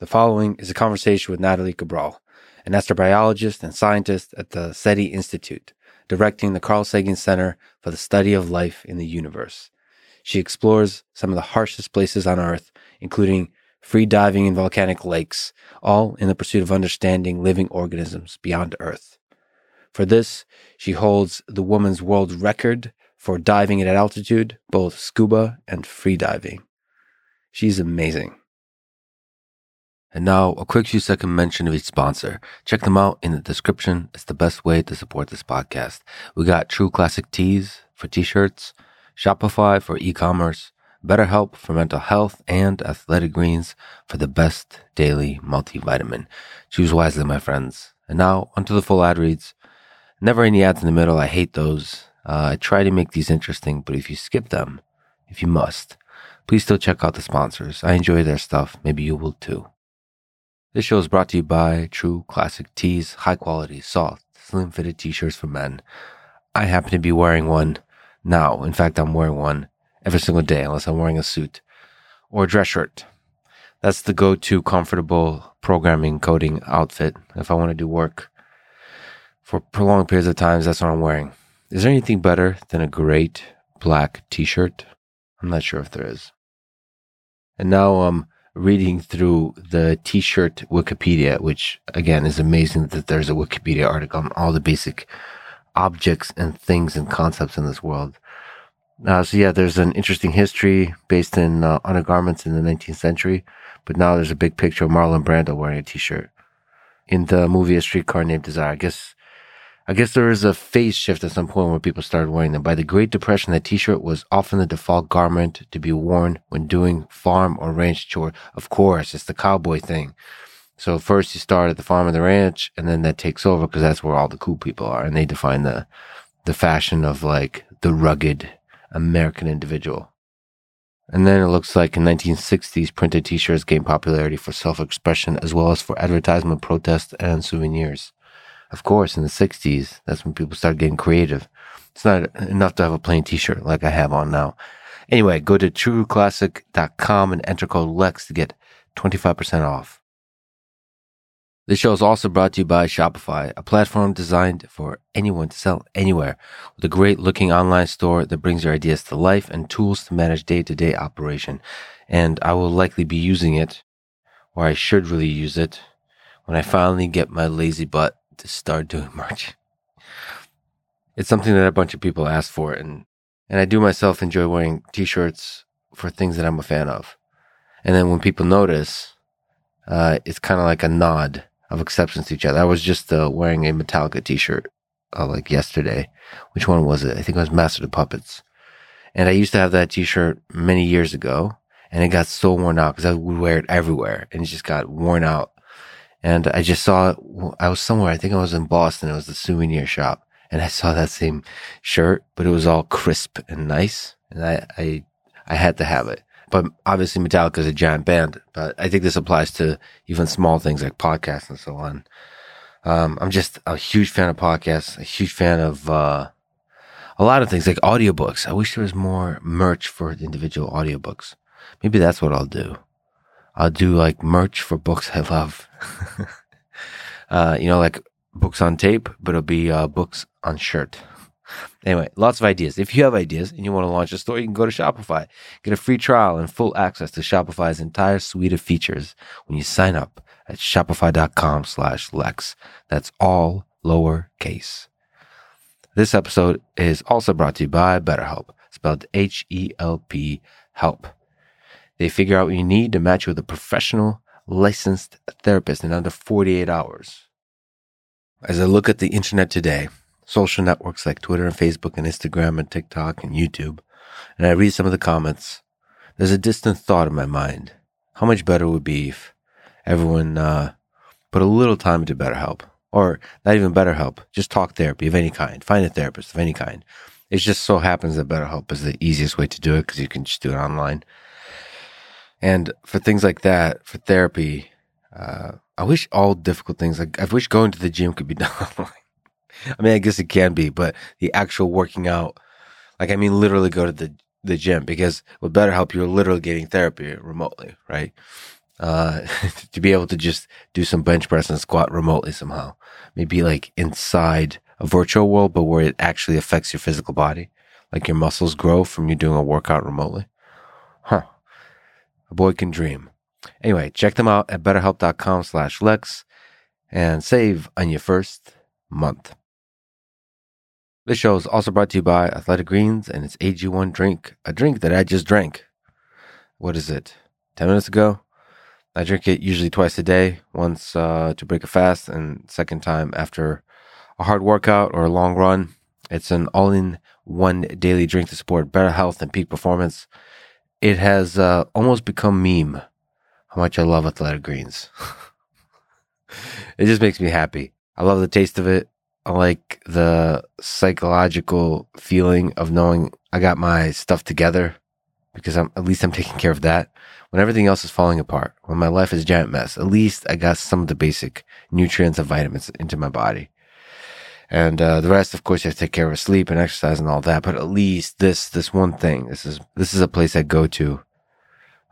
The following is a conversation with Nathalie Cabrol, an astrobiologist and scientist at the SETI Institute, directing the Carl Sagan Center for the Study of Life in the Universe. She explores some of the harshest places on Earth, including free diving in volcanic lakes, all in the pursuit of understanding living organisms beyond Earth. For this, she holds the woman's world record for diving at altitude, both scuba and free diving. She's amazing. And now, a quick few second mention of each sponsor. Check them out in the description. It's the best way to support this podcast. We got True Classic Tees for t-shirts, Shopify for e-commerce, BetterHelp for mental health, and Athletic Greens for the best daily multivitamin. Choose wisely, my friends. And now, onto the full ad reads. Never any ads in the middle. I hate those. Uh, I try to make these interesting, but if you skip them, if you must, please still check out the sponsors. I enjoy their stuff. Maybe you will too. This show is brought to you by True Classic Tees, high quality, soft, slim fitted t shirts for men. I happen to be wearing one now. In fact, I'm wearing one every single day, unless I'm wearing a suit or a dress shirt. That's the go to comfortable programming coding outfit if I want to do work for prolonged periods of times. That's what I'm wearing. Is there anything better than a great black t shirt? I'm not sure if there is. And now, um, reading through the t-shirt Wikipedia, which again is amazing that there's a Wikipedia article on all the basic objects and things and concepts in this world. Uh, so yeah, there's an interesting history based in uh, undergarments in the 19th century, but now there's a big picture of Marlon Brando wearing a t-shirt in the movie A Streetcar Named Desire. I guess I guess there was a phase shift at some point where people started wearing them. By the Great Depression, that t-shirt was often the default garment to be worn when doing farm or ranch chores. Of course, it's the cowboy thing. So first you start at the farm or the ranch, and then that takes over because that's where all the cool people are, and they define the the fashion of like the rugged American individual. And then it looks like in 1960s, printed t-shirts gained popularity for self-expression as well as for advertisement, protest, and souvenirs. Of course, in the 60s, that's when people started getting creative. It's not enough to have a plain t-shirt like I have on now. Anyway, go to trueclassic.com and enter code LEX to get 25% off. This show is also brought to you by Shopify, a platform designed for anyone to sell anywhere with a great looking online store that brings your ideas to life and tools to manage day to day operation. And I will likely be using it, or I should really use it, when I finally get my lazy butt to start doing merch. It's something that a bunch of people ask for, and and I do myself enjoy wearing t-shirts for things that I'm a fan of. And then when people notice, uh, it's kind of like a nod of acceptance to each other. I was just uh, wearing a Metallica t-shirt uh, like yesterday. Which one was it? I think it was Master of Puppets. And I used to have that t-shirt many years ago, and it got so worn out because I would wear it everywhere, and it just got worn out. And I just saw, I was somewhere, I think I was in Boston. It was the souvenir shop. And I saw that same shirt, but it was all crisp and nice. And I, I, I had to have it. But obviously Metallica is a giant band, but I think this applies to even small things like podcasts and so on. Um, I'm just a huge fan of podcasts, a huge fan of, uh, a lot of things like audiobooks. I wish there was more merch for individual audiobooks. Maybe that's what I'll do. I'll do like merch for books I love. uh, you know, like books on tape, but it'll be uh, books on shirt. Anyway, lots of ideas. If you have ideas and you want to launch a store, you can go to Shopify. Get a free trial and full access to Shopify's entire suite of features when you sign up at shopify.com slash Lex. That's all lowercase. This episode is also brought to you by BetterHelp, spelled H-E-L-P, help. They figure out what you need to match you with a professional, licensed therapist in under 48 hours. As I look at the internet today, social networks like Twitter and Facebook and Instagram and TikTok and YouTube, and I read some of the comments, there's a distant thought in my mind. How much better it would be if everyone uh, put a little time into BetterHelp, or not even BetterHelp, just talk therapy of any kind. Find a therapist of any kind. It just so happens that BetterHelp is the easiest way to do it because you can just do it online. And for things like that, for therapy, uh, I wish all difficult things, like I wish going to the gym could be done. I mean, I guess it can be, but the actual working out, like I mean, literally go to the the gym because with BetterHelp, you're literally getting therapy remotely, right? uh, to be able to just do some bench press and squat remotely somehow. Maybe like inside a virtual world, but where it actually affects your physical body. Like your muscles grow from you doing a workout remotely. Huh. A boy can dream. Anyway, check them out at betterhelp.com slash Lex and save on your first month. This show is also brought to you by Athletic Greens and its AG1 drink, a drink that I just drank. What is it? 10 minutes ago? I drink it usually twice a day, once uh, to break a fast, and second time after a hard workout or a long run. It's an all in one daily drink to support better health and peak performance. It has uh, almost become meme how much I love athletic greens. it just makes me happy. I love the taste of it. I like the psychological feeling of knowing I got my stuff together because I'm at least I'm taking care of that. When everything else is falling apart, when my life is a giant mess, at least I got some of the basic nutrients and vitamins into my body. And uh, the rest, of course, you have to take care of sleep and exercise and all that. But at least this this one thing, this is this is a place I go to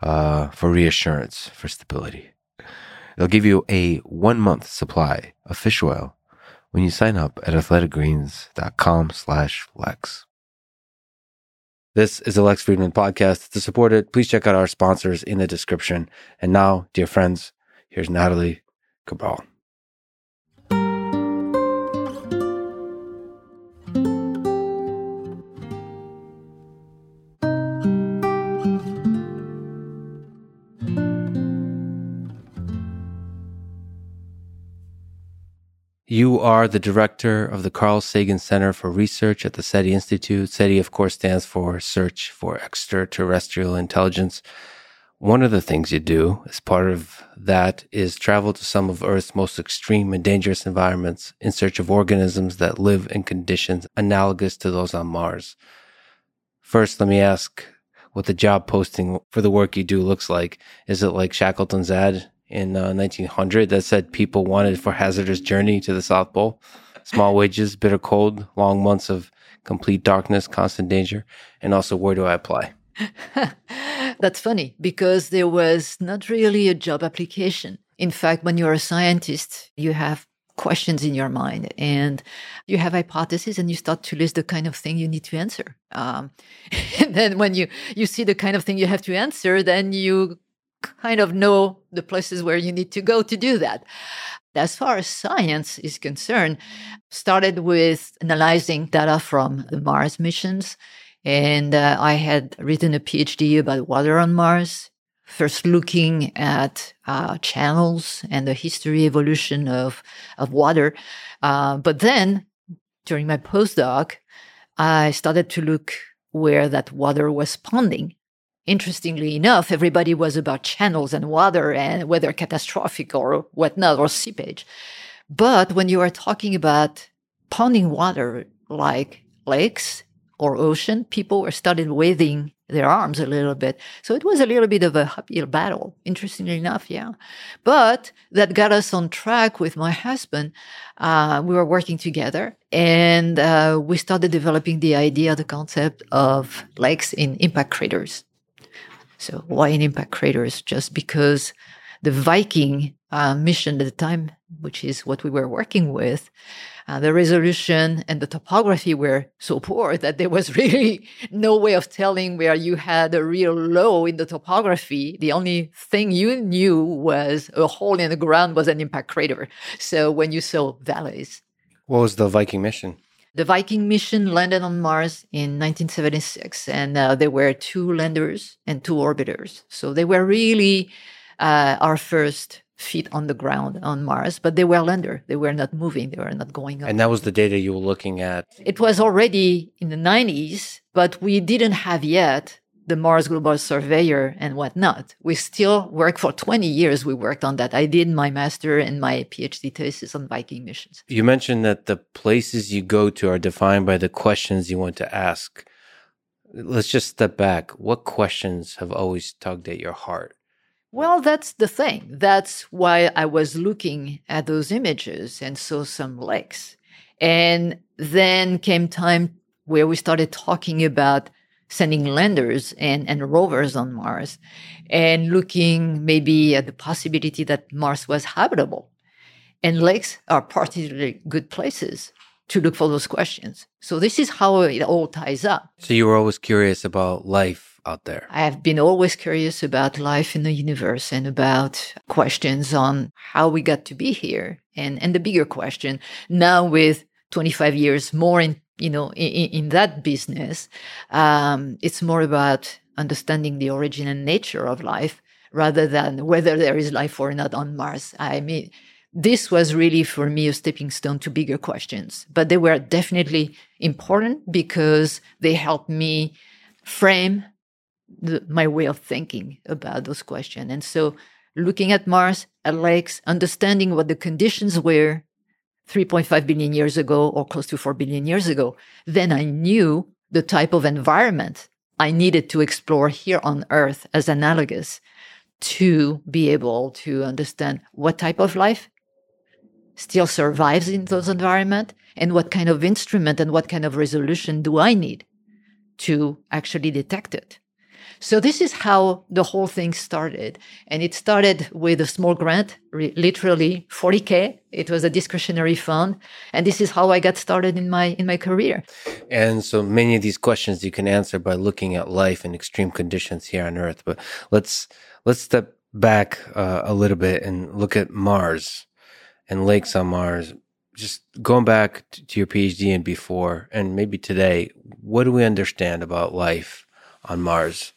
uh, for reassurance, for stability. They'll give you a one month supply of fish oil when you sign up at athleticgreens.com slash Lex. This is the Lex Fridman podcast. To support it, please check out our sponsors in the description. And now, dear friends, here's Nathalie Cabrol. You are the director of the Carl Sagan Center for Research at the SETI Institute. SETI, of course, stands for Search for Extraterrestrial Intelligence. One of the things you do as part of that is travel to some of Earth's most extreme and dangerous environments in search of organisms that live in conditions analogous to those on Mars. First, let me ask what the job posting for the work you do looks like. Is it like Shackleton's ad in uh, 1900 that said people wanted for hazardous journey to the South Pole. Small wages, bitter cold, long months of complete darkness, constant danger, and also where do I apply? That's funny because there was not really a job application. In fact, when you're a scientist, you have questions in your mind and you have hypotheses and you start to list the kind of thing you need to answer. Um, and then when you, you see the kind of thing you have to answer, then you kind of know the places where you need to go to do that. As far as science is concerned, started with analyzing data from the Mars missions. And uh, I had written a PhD about water on Mars, first looking at uh, channels and the history evolution of, of water. Uh, but then during my postdoc, I started to look where that water was ponding interestingly enough, everybody was about channels and water and whether catastrophic or whatnot or seepage. But when you are talking about ponding water like lakes or ocean, people were started waving their arms a little bit. So it was a little bit of a uphill battle, interestingly enough, yeah. But that got us on track with my husband. Uh, we were working together and uh, we started developing the idea, the concept of lakes in impact craters. So why an impact craters? Just because the Viking uh, mission at the time, which is what we were working with, uh, the resolution and the topography were so poor that there was really no way of telling where you had a real low in the topography. The only thing you knew was a hole in the ground was an impact crater. So when you saw valleys. What was the Viking mission? The Viking mission landed on Mars in 1976, and uh, there were two landers and two orbiters. So they were really uh, our first feet on the ground on Mars, but they were lander. They were not moving. They were not going up. And that was the data you were looking at. It was already in the 90s, but we didn't have yet the Mars Global Surveyor and whatnot. We still work for 20 years. We worked on that. I did my master and my PhD thesis on Viking missions. You mentioned that the places you go to are defined by the questions you want to ask. Let's just step back. What questions have always tugged at your heart? Well, that's the thing. That's why I was looking at those images and saw some lakes. And then came time where we started talking about sending landers and, and rovers on Mars and looking maybe at the possibility that Mars was habitable. And lakes are particularly good places to look for those questions. So this is how it all ties up. So you were always curious about life out there. I have been always curious about life in the universe and about questions on how we got to be here and, and the bigger question now with 25 years more in, you know, in, in that business, um, it's more about understanding the origin and nature of life rather than whether there is life or not on Mars. I mean, this was really for me a stepping stone to bigger questions, but they were definitely important because they helped me frame the, my way of thinking about those questions. And so looking at Mars, at lakes, understanding what the conditions were 3.5 billion years ago or close to 4 billion years ago, then I knew the type of environment I needed to explore here on Earth as analogous to be able to understand what type of life still survives in those environments and what kind of instrument and what kind of resolution do I need to actually detect it. So this is how the whole thing started. And it started with a small grant, re- literally 40K. It was a discretionary fund. And this is how I got started in my, in my career. And so many of these questions you can answer by looking at life in extreme conditions here on Earth. But let's, let's step back uh, a little bit and look at Mars and lakes on Mars. Just going back to your PhD and before, and maybe today, what do we understand about life on Mars?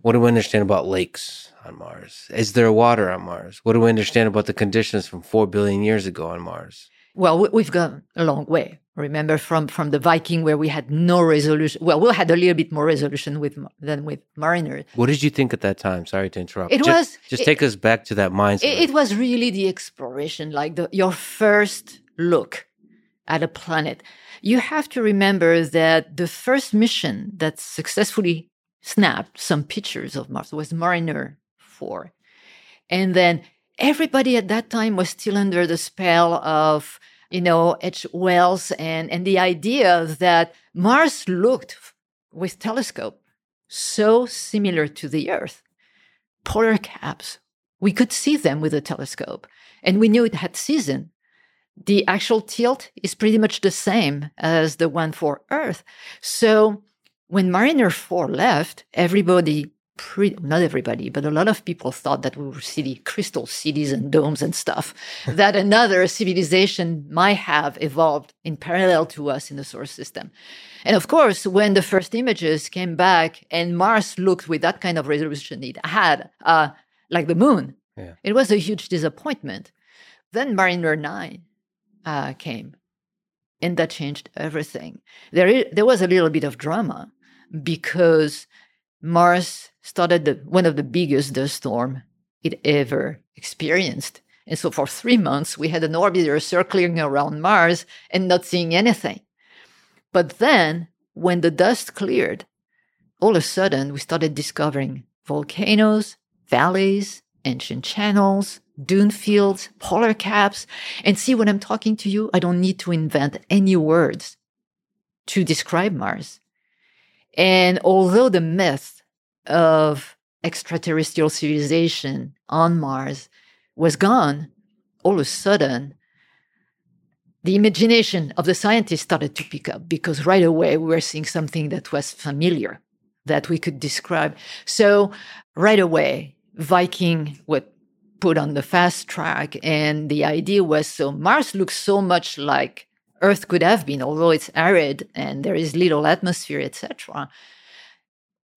What do we understand about lakes on Mars? Is there water on Mars? What do we understand about the conditions from 4 billion years ago on Mars? Well, we've gone a long way. Remember from, from the Viking where we had no resolution. Well, we had a little bit more resolution with than with Mariner. What did you think at that time? Sorry to interrupt. It just, was just it, take us back to that mindset. It, it was really the exploration, like the, your first look at a planet. You have to remember that the first mission that successfully snapped some pictures of Mars was Mariner 4. And then everybody at that time was still under the spell of you know, H. Wells and, and the idea that Mars looked with telescope so similar to the Earth. Polar caps, we could see them with a telescope and we knew it had season. The actual tilt is pretty much the same as the one for Earth. So when Mariner 4 left, everybody pretty, not everybody, but a lot of people thought that we were city, crystal cities and domes and stuff, that another civilization might have evolved in parallel to us in the solar system. And of course, when the first images came back and Mars looked with that kind of resolution it had, uh, like the moon, yeah. it was a huge disappointment. Then Mariner 9 uh, came, and that changed everything. There, is, there was a little bit of drama because Mars started the, one of the biggest dust storm it ever experienced. And so for three months, we had an orbiter circling around Mars and not seeing anything. But then, when the dust cleared, all of a sudden we started discovering volcanoes, valleys, ancient channels, dune fields, polar caps. And see, when I'm talking to you, I don't need to invent any words to describe Mars. And although the myth of extraterrestrial civilization on Mars was gone, all of a sudden, the imagination of the scientists started to pick up because right away we were seeing something that was familiar that we could describe. So right away, Viking would put on the fast track and the idea was so Mars looks so much like Earth could have been, although it's arid and there is little atmosphere, etc.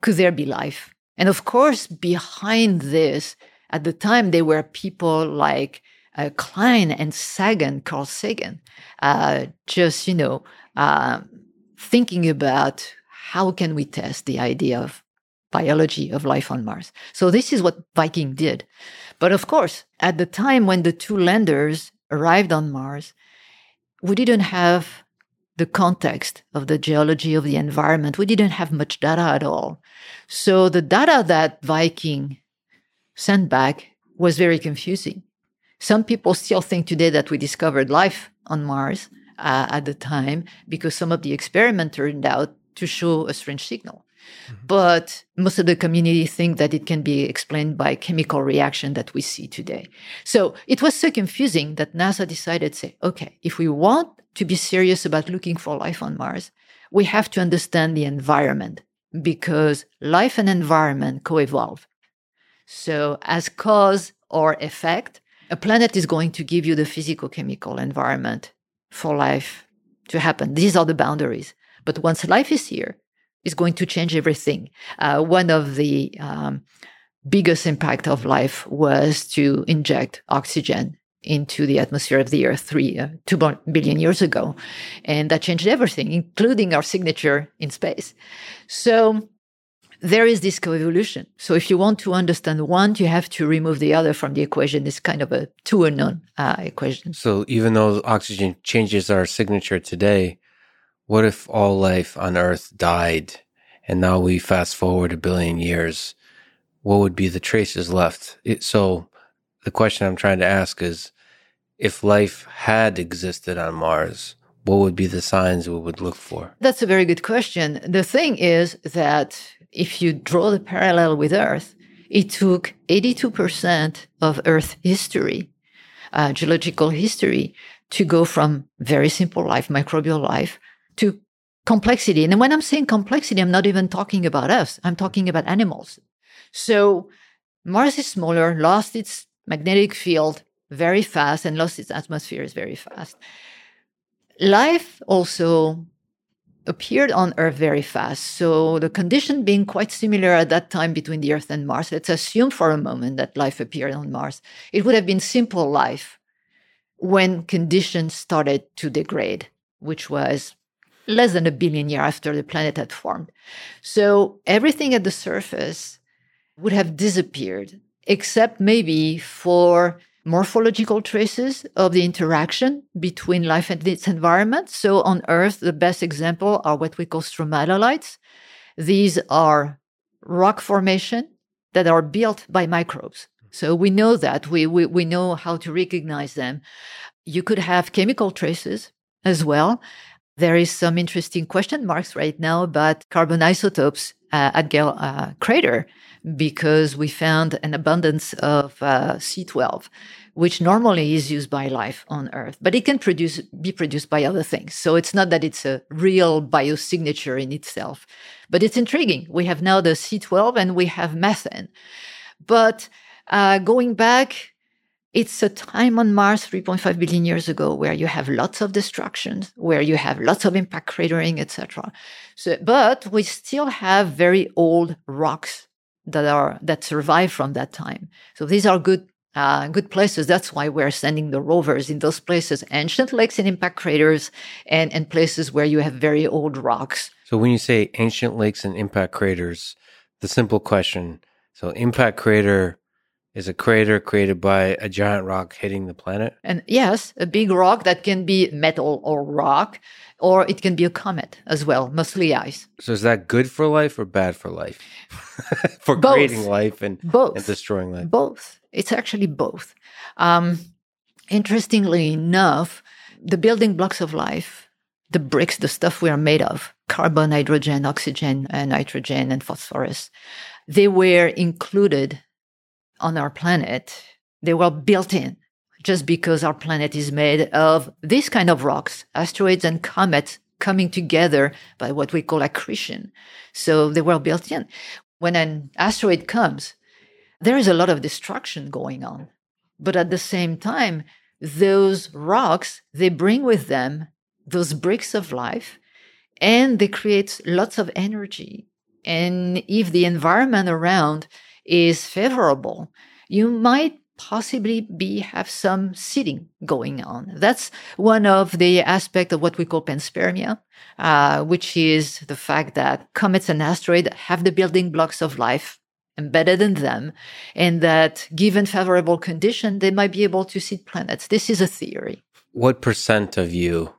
Could there be life? And of course, behind this, at the time, there were people like uh, Klein and Sagan, Carl Sagan, uh, just you know, uh, thinking about how can we test the idea of biology of life on Mars. So this is what Viking did. But of course, at the time when the two landers arrived on Mars, we didn't have the context of the geology of the environment. We didn't have much data at all. So the data that Viking sent back was very confusing. Some people still think today that we discovered life on Mars uh, at the time because some of the experiment turned out to show a strange signal. Mm-hmm. But most of the community think that it can be explained by chemical reaction that we see today. So it was so confusing that NASA decided say, okay, if we want to be serious about looking for life on Mars, we have to understand the environment because life and environment co-evolve. So as cause or effect, a planet is going to give you the physical chemical environment for life to happen. These are the boundaries. But once life is here, it's going to change everything. Uh, one of the um, biggest impact of life was to inject oxygen into the atmosphere of the Earth three, uh, two billion years ago. And that changed everything, including our signature in space. So there is this coevolution. So if you want to understand one, you have to remove the other from the equation. It's kind of a two unknown uh, equation. So even though oxygen changes our signature today, what if all life on Earth died and now we fast forward a billion years? What would be the traces left? It, so the question I'm trying to ask is if life had existed on Mars, what would be the signs we would look for? That's a very good question. The thing is that if you draw the parallel with Earth, it took 82% of Earth history, uh, geological history, to go from very simple life, microbial life, to complexity. And when I'm saying complexity, I'm not even talking about us. I'm talking about animals. So Mars is smaller, lost its magnetic field very fast, and lost its atmosphere very fast. Life also appeared on Earth very fast. So the condition being quite similar at that time between the Earth and Mars, let's assume for a moment that life appeared on Mars. It would have been simple life when conditions started to degrade, which was less than a billion years after the planet had formed. So everything at the surface would have disappeared, except maybe for morphological traces of the interaction between life and its environment. So on Earth, the best example are what we call stromatolites. These are rock formation that are built by microbes. So we know that we, we, we know how to recognize them. You could have chemical traces as well. There is some interesting question marks right now about carbon isotopes uh, at Gale uh, crater because we found an abundance of uh, C12, which normally is used by life on Earth, but it can produce be produced by other things. So it's not that it's a real biosignature in itself, but it's intriguing. We have now the C12 and we have methane, but uh, going back it's a time on Mars 3.5 billion years ago where you have lots of destructions, where you have lots of impact cratering, etc. So, but we still have very old rocks that are that survive from that time. So these are good uh, good places. That's why we're sending the rovers in those places, ancient lakes and impact craters, and and places where you have very old rocks. So when you say ancient lakes and impact craters, the simple question: so impact crater is a crater created by a giant rock hitting the planet? And yes, a big rock that can be metal or rock, or it can be a comet as well, mostly ice. So is that good for life or bad for life? for both. creating life and, both. and destroying life? Both. It's actually both. Um, interestingly enough, the building blocks of life, the bricks, the stuff we are made of, carbon, hydrogen, oxygen, and nitrogen, and phosphorus, they were included on our planet, they were built in just because our planet is made of this kind of rocks, asteroids and comets coming together by what we call accretion. So they were built in. When an asteroid comes, there is a lot of destruction going on. But at the same time, those rocks, they bring with them those bricks of life and they create lots of energy. And if the environment around is favorable, you might possibly be have some seeding going on. That's one of the aspects of what we call panspermia, uh, which is the fact that comets and asteroids have the building blocks of life embedded in them, and that given favorable condition, they might be able to seed planets. This is a theory. What percent of you,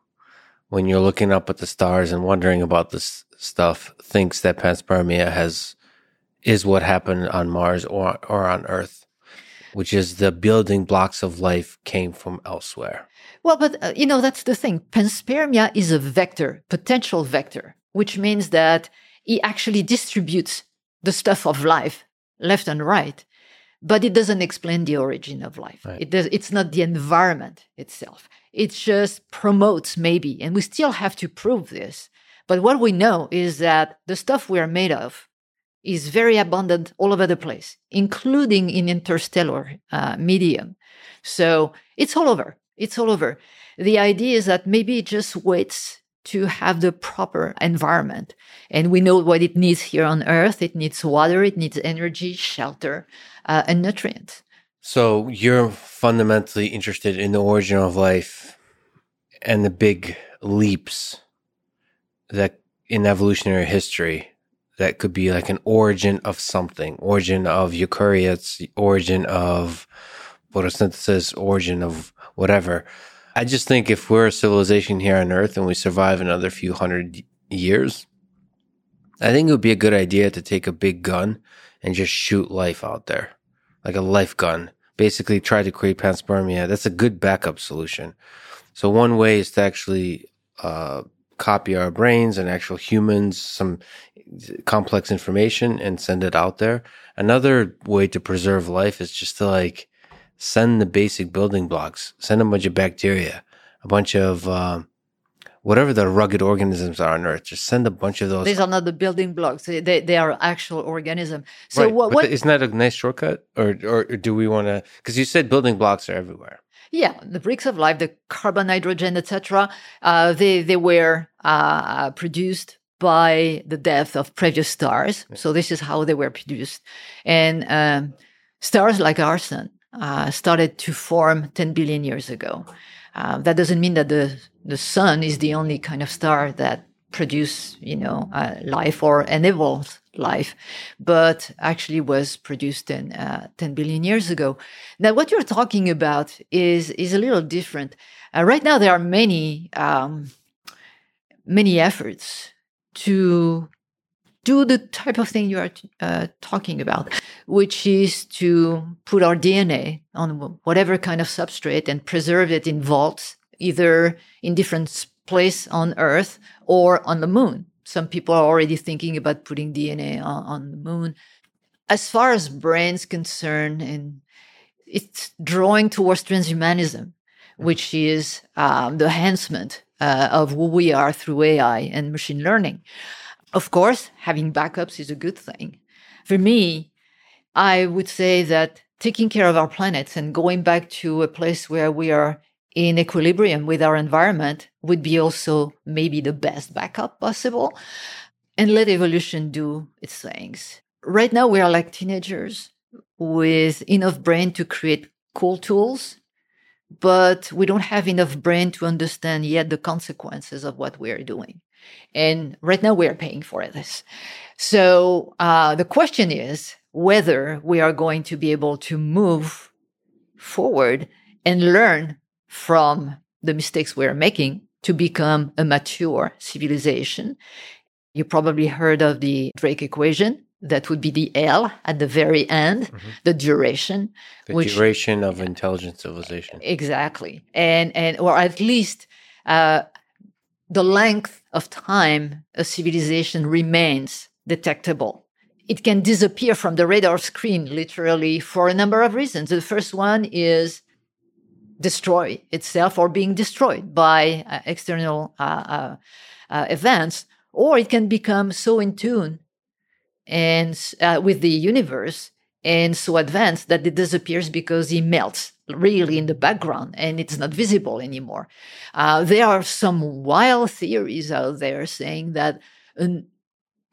when you're looking up at the stars and wondering about this stuff, thinks that panspermia has is what happened on Mars or, or on Earth, which is the building blocks of life came from elsewhere. Well, but uh, you know, that's the thing. Panspermia is a vector, potential vector, which means that it actually distributes the stuff of life left and right, but it doesn't explain the origin of life. Right. It does, it's not the environment itself. It just promotes maybe, and we still have to prove this. But what we know is that the stuff we are made of is very abundant all over the place, including in interstellar uh, medium. So it's all over. It's all over. The idea is that maybe it just waits to have the proper environment. And we know what it needs here on Earth. It needs water, it needs energy, shelter, uh, and nutrients. So you're fundamentally interested in the origin of life and the big leaps that in evolutionary history that could be like an origin of something, origin of eukaryotes, origin of photosynthesis, origin of whatever. I just think if we're a civilization here on Earth and we survive another few hundred years, I think it would be a good idea to take a big gun and just shoot life out there, like a life gun. Basically, try to create panspermia. That's a good backup solution. So one way is to actually uh, copy our brains and actual humans some complex information and send it out there. Another way to preserve life is just to like send the basic building blocks, send a bunch of bacteria, a bunch of um, whatever the rugged organisms are on Earth. Just send a bunch of those. These are not the building blocks; they they are actual organism. So right. what? What isn't that a nice shortcut, or or do we want to? Because you said building blocks are everywhere. Yeah, the bricks of life, the carbon, hydrogen, etc. Uh, they they were uh, produced by the death of previous stars. So this is how they were produced, and um, stars like our sun uh, started to form 10 billion years ago. Uh, that doesn't mean that the the sun is the only kind of star that produce you know uh, life or enables life, but actually was produced in uh, 10 billion years ago. Now, what you're talking about is is a little different. Uh, right now, there are many um, many efforts to do the type of thing you are uh, talking about, which is to put our DNA on whatever kind of substrate and preserve it in vaults, either in different place on Earth or on the moon. Some people are already thinking about putting DNA on, on the moon. As far as brains concerned, and it's drawing towards transhumanism, which is um, the enhancement uh, of who we are through AI and machine learning. Of course, having backups is a good thing. For me, I would say that taking care of our planet and going back to a place where we are in equilibrium with our environment would be also maybe the best backup possible and let evolution do its things. Right now, we are like teenagers with enough brain to create cool tools, but we don't have enough brain to understand yet the consequences of what we are doing. And right now we are paying for this. So uh, the question is whether we are going to be able to move forward and learn from the mistakes we're making to become a mature civilization. You probably heard of the Drake equation. That would be the L at the very end, mm-hmm. the duration. The which, duration of intelligent civilization. Exactly. And, and, or at least, uh, the length of time a civilization remains detectable. It can disappear from the radar screen literally for a number of reasons. The first one is destroy itself or being destroyed by uh, external uh, uh, uh events, or it can become so in tune and uh, with the universe and so advanced that it disappears because it melts really in the background and it's not visible anymore. Uh, there are some wild theories out there saying that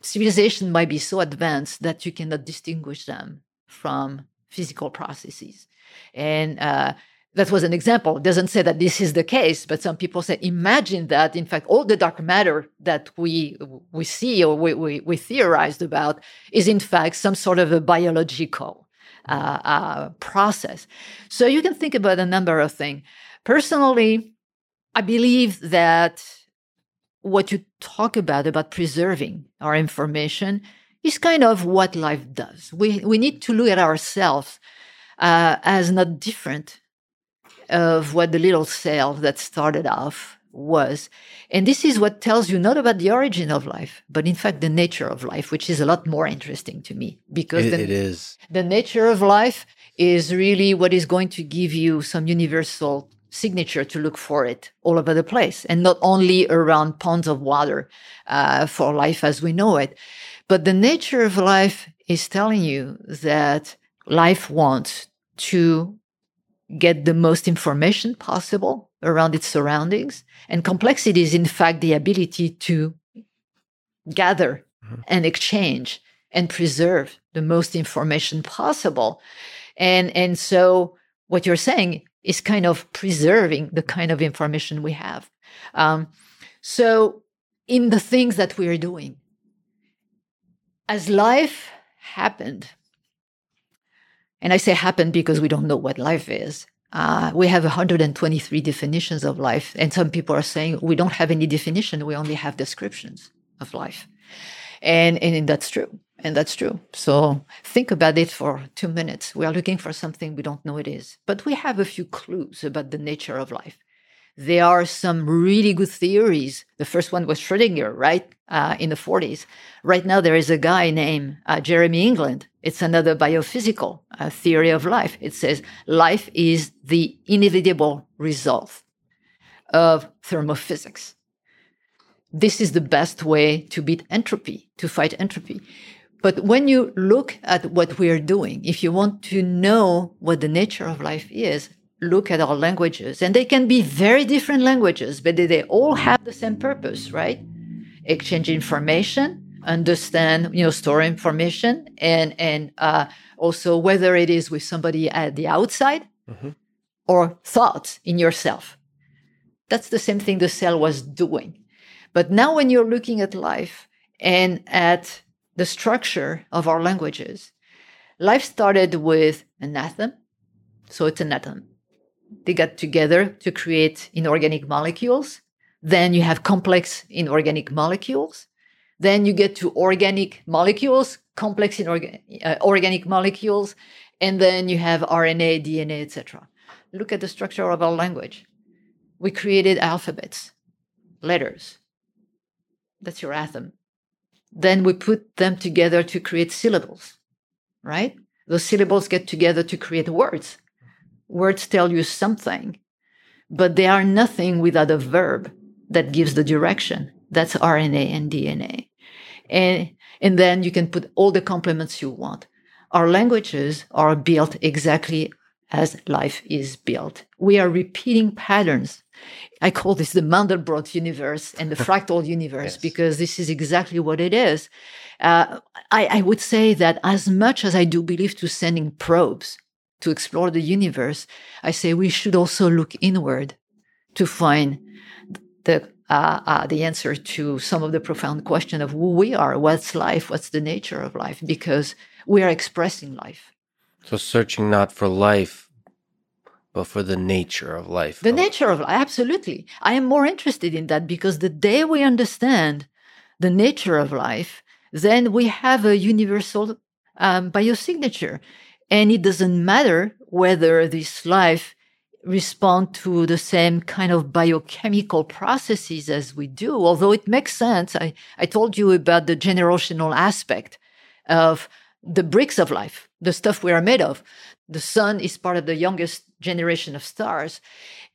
civilization might be so advanced that you cannot distinguish them from physical processes. And uh, that was an example. It doesn't say that this is the case, but some people say, imagine that, in fact, all the dark matter that we we see or we, we, we theorized about is in fact some sort of a biological uh, uh, process. So you can think about a number of things. Personally, I believe that what you talk about about preserving our information is kind of what life does. We we need to look at ourselves uh, as not different of what the little cell that started off was. And this is what tells you not about the origin of life, but in fact the nature of life, which is a lot more interesting to me because It- the, it is. the nature of life is really what is going to give you some universal signature to look for it all over the place and not only around ponds of water uh, for life as we know it but the nature of life is telling you that life wants to get the most information possible around its surroundings. And complexity is in fact the ability to gather and exchange and preserve the most information possible. And and so what you're saying is kind of preserving the kind of information we have. Um, so in the things that we are doing as life happened and i say happen because we don't know what life is. Uh, we have 123 definitions of life and some people are saying we don't have any definition we only have descriptions of life. And and that's true and that's true. So think about it for two minutes. We are looking for something we don't know it is. But we have a few clues about the nature of life. There are some really good theories. The first one was schrodinger right? Uh, in the 40s right now there is a guy named uh, jeremy england it's another biophysical uh, theory of life it says life is the inevitable result of thermophysics this is the best way to beat entropy, to fight entropy. But when you look at what we are doing, if you want to know what the nature of life is, look at our languages. And they can be very different languages, but they all have the same purpose, right? Exchange information, understand, you know, store information, and and uh, also whether it is with somebody at the outside Mhm. or thoughts in yourself. That's the same thing the cell was doing. But now, when you're looking at life and at the structure of our languages, life started with an atom. So it's an atom. They got together to create inorganic molecules. Then you have complex inorganic molecules. Then you get to organic molecules, complex inorganic uh, organic molecules, and then you have RNA, DNA, etc. Look at the structure of our language. We created alphabets, letters, that's your atom. Then we put them together to create syllables, right? Those syllables get together to create words. Words tell you something, but they are nothing without a verb that gives the direction. That's RNA and DNA. And, and then you can put all the complements you want. Our languages are built exactly as life is built. We are repeating patterns. I call this the Mandelbrot universe and the fractal universe Yes. because this is exactly what it is. Uh, I, I would say that as much as I do believe to sending probes to explore the universe, I say we should also look inward to find the uh, uh, the answer to some of the profound question of who we are, what's life, what's the nature of life, because we are expressing life. So searching not for life, but for the nature of life. The nature of life, absolutely. I am more interested in that because the day we understand the nature of life, then we have a universal um, biosignature. And it doesn't matter whether this life respond to the same kind of biochemical processes as we do, although it makes sense. I, I told you about the generational aspect of the bricks of life, the stuff we are made of. The sun is part of the youngest generation of stars.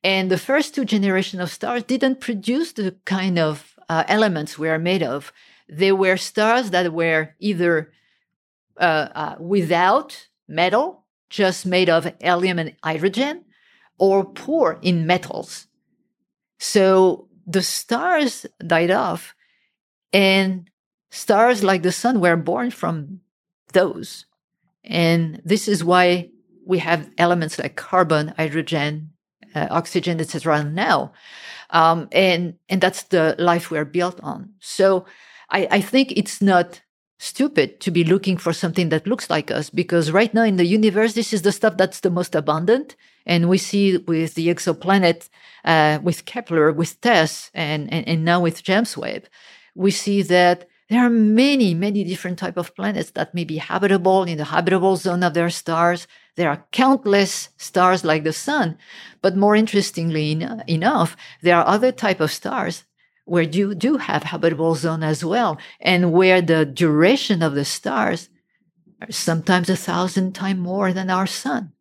And the first two generations of stars didn't produce the kind of uh, elements we are made of. They were stars that were either uh, uh, without metal, just made of helium and hydrogen, or poor in metals. So the stars died off, and stars like the sun were born from those. And this is why we have elements like carbon, hydrogen, uh, oxygen, etc. now. Um, and, and that's the life we're built on. So I, I think it's not stupid to be looking for something that looks like us because right now in the universe, this is the stuff that's the most abundant. And we see with the exoplanet, uh, with Kepler, with TESS, and, and, and now with James Webb, we see that there are many, many different type of planets that may be habitable in the habitable zone of their stars. There are countless stars like the sun, but more interestingly en- enough, there are other type of stars where you do have habitable zone as well, and where the duration of the stars are sometimes a thousand times more than our sun.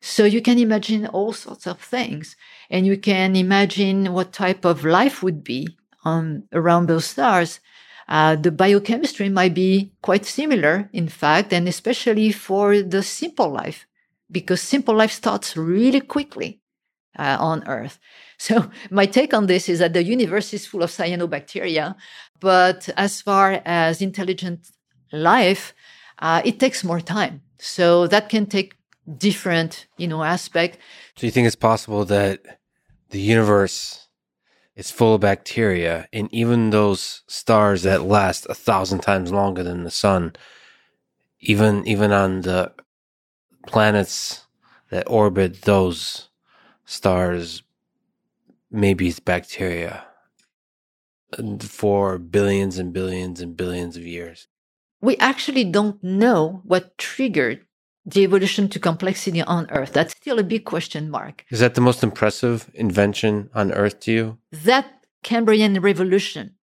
So you can imagine all sorts of things, and you can imagine what type of life would be on around those stars. Uh, the biochemistry might be quite similar, in fact, and especially for the simple life, because simple life starts really quickly uh, on Earth. So my take on this is that the universe is full of cyanobacteria, but as far as intelligent life, uh, it takes more time. So that can take different, you know, aspect. So you think it's possible that the universe is full of bacteria, and even those stars that last a thousand times longer than the sun, even even on the planets that orbit those stars, maybe it's bacteria for billions and billions and billions of years. We actually don't know what triggered the evolution to complexity on Earth. That's still a big question mark. Is that the most impressive invention on Earth to you? That Cambrian revolution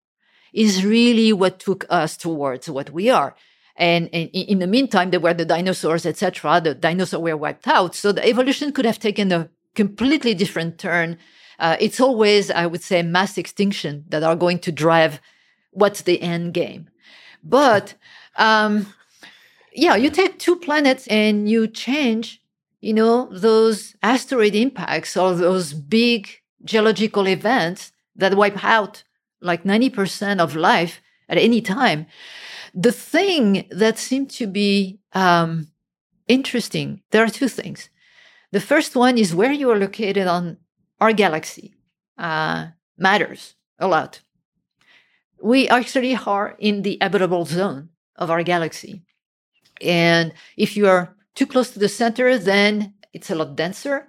is really what took us towards what we are. And, and in the meantime, there were the dinosaurs, etc. The dinosaurs were wiped out. So the evolution could have taken a completely different turn. Uh, it's always, I would say, mass extinction that are going to drive what's the end game. But um, yeah, you take two planets and you change, you know, those asteroid impacts or those big geological events that wipe out like 90% of life at any time. The thing that seemed to be um, interesting, there are two things. The first one is where you are located on our galaxy uh, matters a lot. We actually are in the habitable zone of our galaxy. And if you are too close to the center, then it's a lot denser.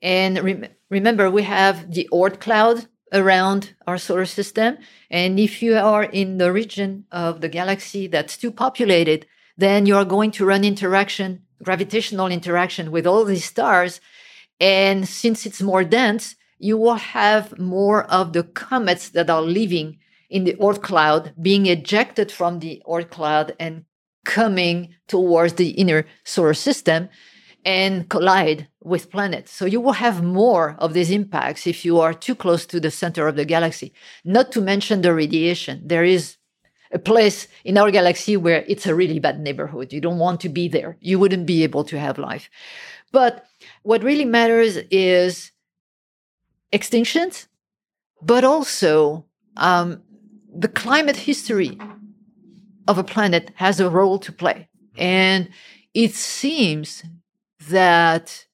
And re- remember, we have the Oort cloud around our solar system. And if you are in the region of the galaxy that's too populated, then you are going to run interaction, gravitational interaction with all these stars. And since it's more dense, you will have more of the comets that are living in the Oort cloud being ejected from the Oort cloud and coming towards the inner solar system and collide with planets. So you will have more of these impacts if you are too close to the center of the galaxy. Not to mention the radiation. There is a place in our galaxy where it's a really bad neighborhood. You don't want to be there. You wouldn't be able to have life. But what really matters is extinctions, but also um, the climate history of a planet has a role to play. And it seems that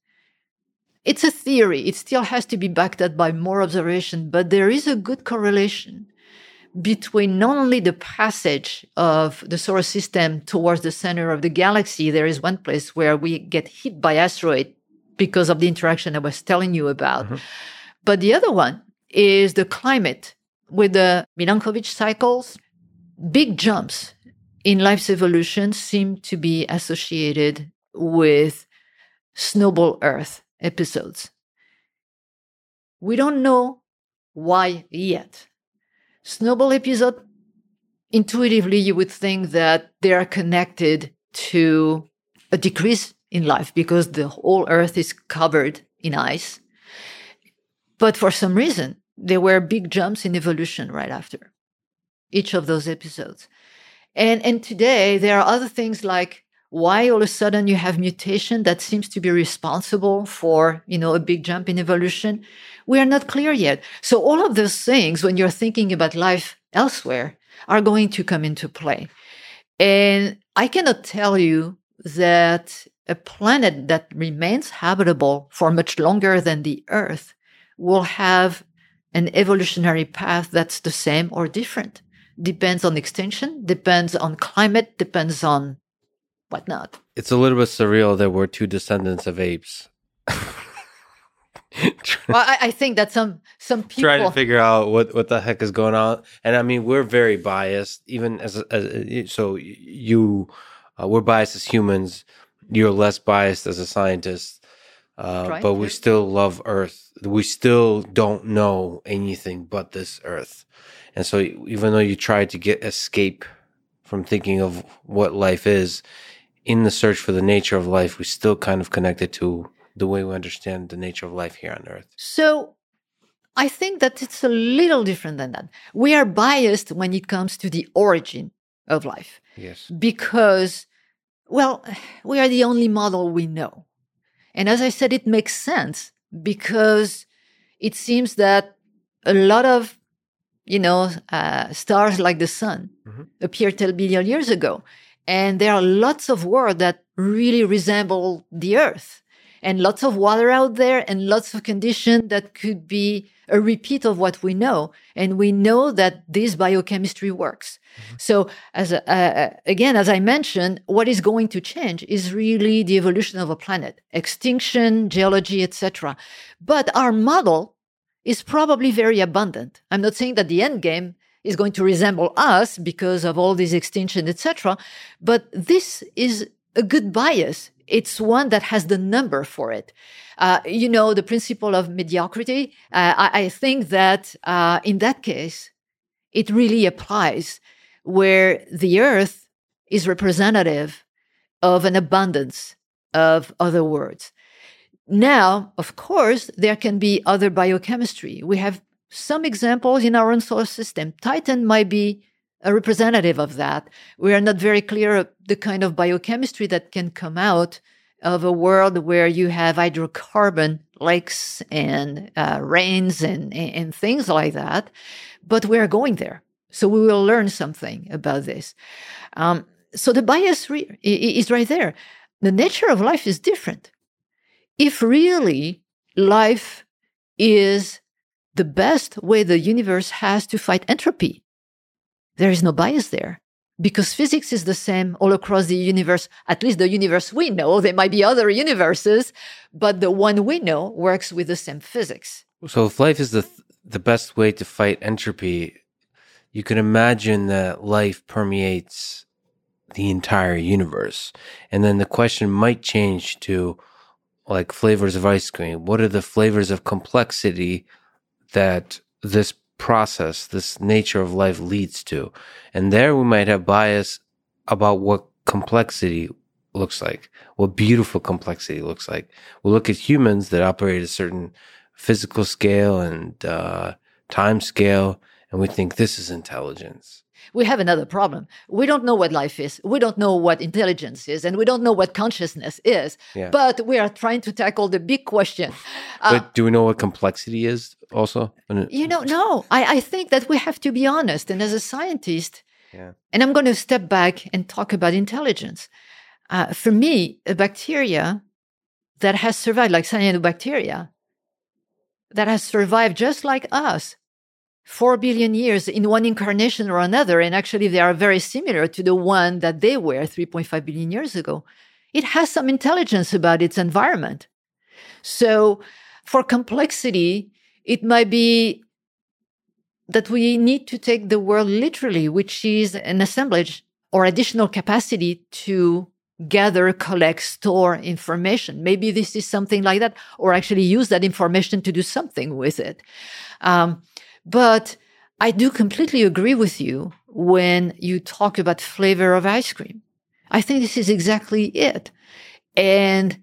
it's a theory. It still has to be backed up by more observation, but there is a good correlation between not only the passage of the solar system towards the center of the galaxy. There is one place where we get hit by asteroid because of the interaction I was telling you about. Mm-hmm. But the other one is the climate with the Milankovitch cycles, big jumps in life's evolution seem to be associated with snowball Earth episodes. We don't know why yet. Snowball episode, intuitively, you would think that they are connected to a decrease in life because the whole Earth is covered in ice. But for some reason, there were big jumps in evolution right after each of those episodes. And, and today there are other things like why all of a sudden you have mutation that seems to be responsible for, you know, a big jump in evolution. We are not clear yet. So all of those things, when you're thinking about life elsewhere, are going to come into play. And I cannot tell you that a planet that remains habitable for much longer than the Earth will have an evolutionary path that's the same or different depends on extinction, depends on climate, depends on whatnot. It's a little bit surreal that we're two descendants of apes. well, I, I, think that some some people trying to figure out what what the heck is going on, and I mean we're very biased, even as, as so you uh, we're biased as humans. You're less biased as a scientist, uh, Right, but we still love Earth. We still don't know anything but this Earth, and so even though you try to get escape from thinking of what life is, in the search for the nature of life, we still kind of connected to the way we understand the nature of life here on Earth. So I think that it's a little different than that. We are biased when it comes to the origin of life Yes. because, well, we are the only model we know. And as I said, it makes sense because it seems that a lot of, you know, uh, stars like the sun Mhm. appeared 10 billion years ago. And there are lots of worlds that really resemble the Earth and lots of water out there and lots of conditions that could be a repeat of what we know. And we know that this biochemistry works. So, as a, uh, again, as I mentioned, what is going to change is really the evolution of a planet, extinction, geology, etc. But our model is probably very abundant. I'm not saying that the end game is going to resemble us because of all these extinction, etc. But this is a good bias. It's one that has the number for it. Uh, you know, the principle of mediocrity. Uh, I, I think that uh, in that case, it really applies where the earth is representative of an abundance of other words. Now, of course, there can be other biochemistry. We have some examples in our own solar system. Titan might be a representative of that. We are not very clear the kind of biochemistry that can come out of a world where you have hydrocarbon lakes and uh, rains and, and things like that. But we are going there. So we will learn something about this. Um, so the bias re- is right there. The nature of life is different. If really life is the best way the universe has to fight entropy, there is no bias there because physics is the same all across the universe, at least the universe we know. There might be other universes, but the one we know works with the same physics. So if life is the the best way to fight entropy, you can imagine that life permeates the entire universe. And then the question might change to like flavors of ice cream. What are the flavors of complexity that this process, this nature of life leads to? And there we might have bias about what complexity looks like, what beautiful complexity looks like. We'll look at humans that operate a certain physical scale and uh, time scale, and we think this is intelligence. We have another problem. We don't know what life is. We don't know what intelligence is, and we don't know what consciousness is. Yeah. But we are trying to tackle the big question. Uh, but do we know what complexity is also? You know, no, I, I think that we have to be honest. And as a scientist, Yeah. and I'm going to step back and talk about intelligence. Uh, for me, a bacteria that has survived, like cyanobacteria, that has survived just like us, four billion years in one incarnation or another, and actually they are very similar to the one that they were 3.5 billion years ago. It has some intelligence about its environment. So, for complexity, it might be that we need to take the world literally, which is an assemblage or additional capacity to gather, collect, store information. Maybe this is something like that, or actually use that information to do something with it. Um, but I do completely agree with you when you talk about flavor of ice cream. I think this is exactly it. And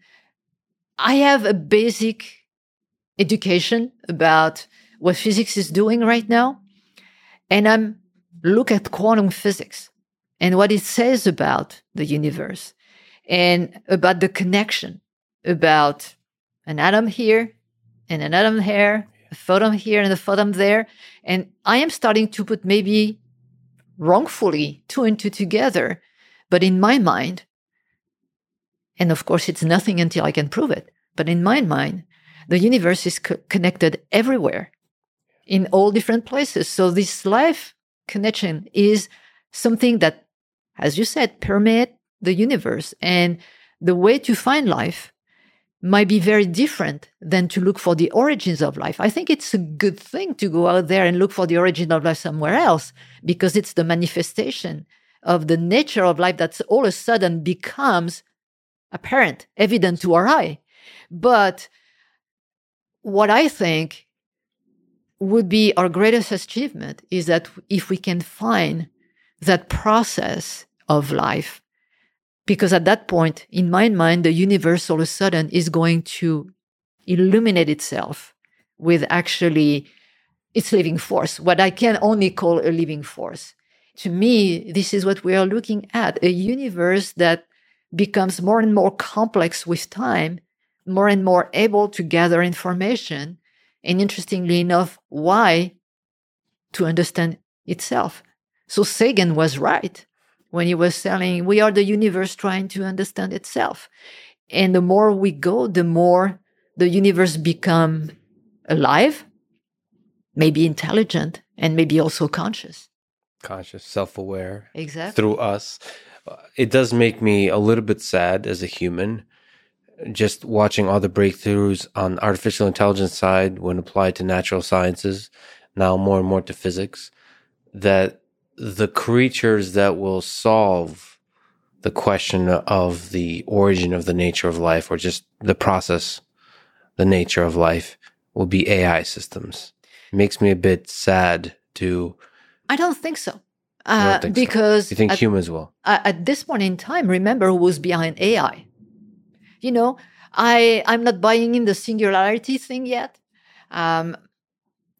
I have a basic education about what physics is doing right now. And I'm look at quantum physics and what it says about the universe and about the connection about an atom here and an atom here, a here and a photon there. And I am starting to put maybe wrongfully two and two together. But in my mind, and of course, it's nothing until I can prove it. But in my mind, the universe is co- connected everywhere in all different places. So this life connection is something that, as you said, permeate the universe. And the way to find life might be very different than to look for the origins of life. I think it's a good thing to go out there and look for the origin of life somewhere else because it's the manifestation of the nature of life that all of a sudden becomes apparent, evident to our eye. But what I think would be our greatest achievement is that if we can find that process of life, because at that point, in my mind, the universe all of a sudden is going to illuminate itself with actually its living force, what I can only call a living force. To me, this is what we are looking at a universe that becomes more and more complex with time, more and more able to gather information, and interestingly enough, why to understand itself. So Sagan was right when he was saying, We are the universe trying to understand itself. And the more we go, the more the universe become alive, maybe intelligent, and maybe also conscious. Conscious, self aware. Exactly. Through us. Uh, it does make me a little bit sad as a human, just watching all the breakthroughs on artificial intelligence side when applied to natural sciences, now more and more to physics, that the creatures that will solve the question of the origin of the nature of life or just the process, the nature of life will be AI systems. It makes me a bit sad to. I don't think so. Uh, think because so. you think at, humans will. At this point in time, remember who was behind AI. You know, I I'm not buying in the singularity thing yet. Um,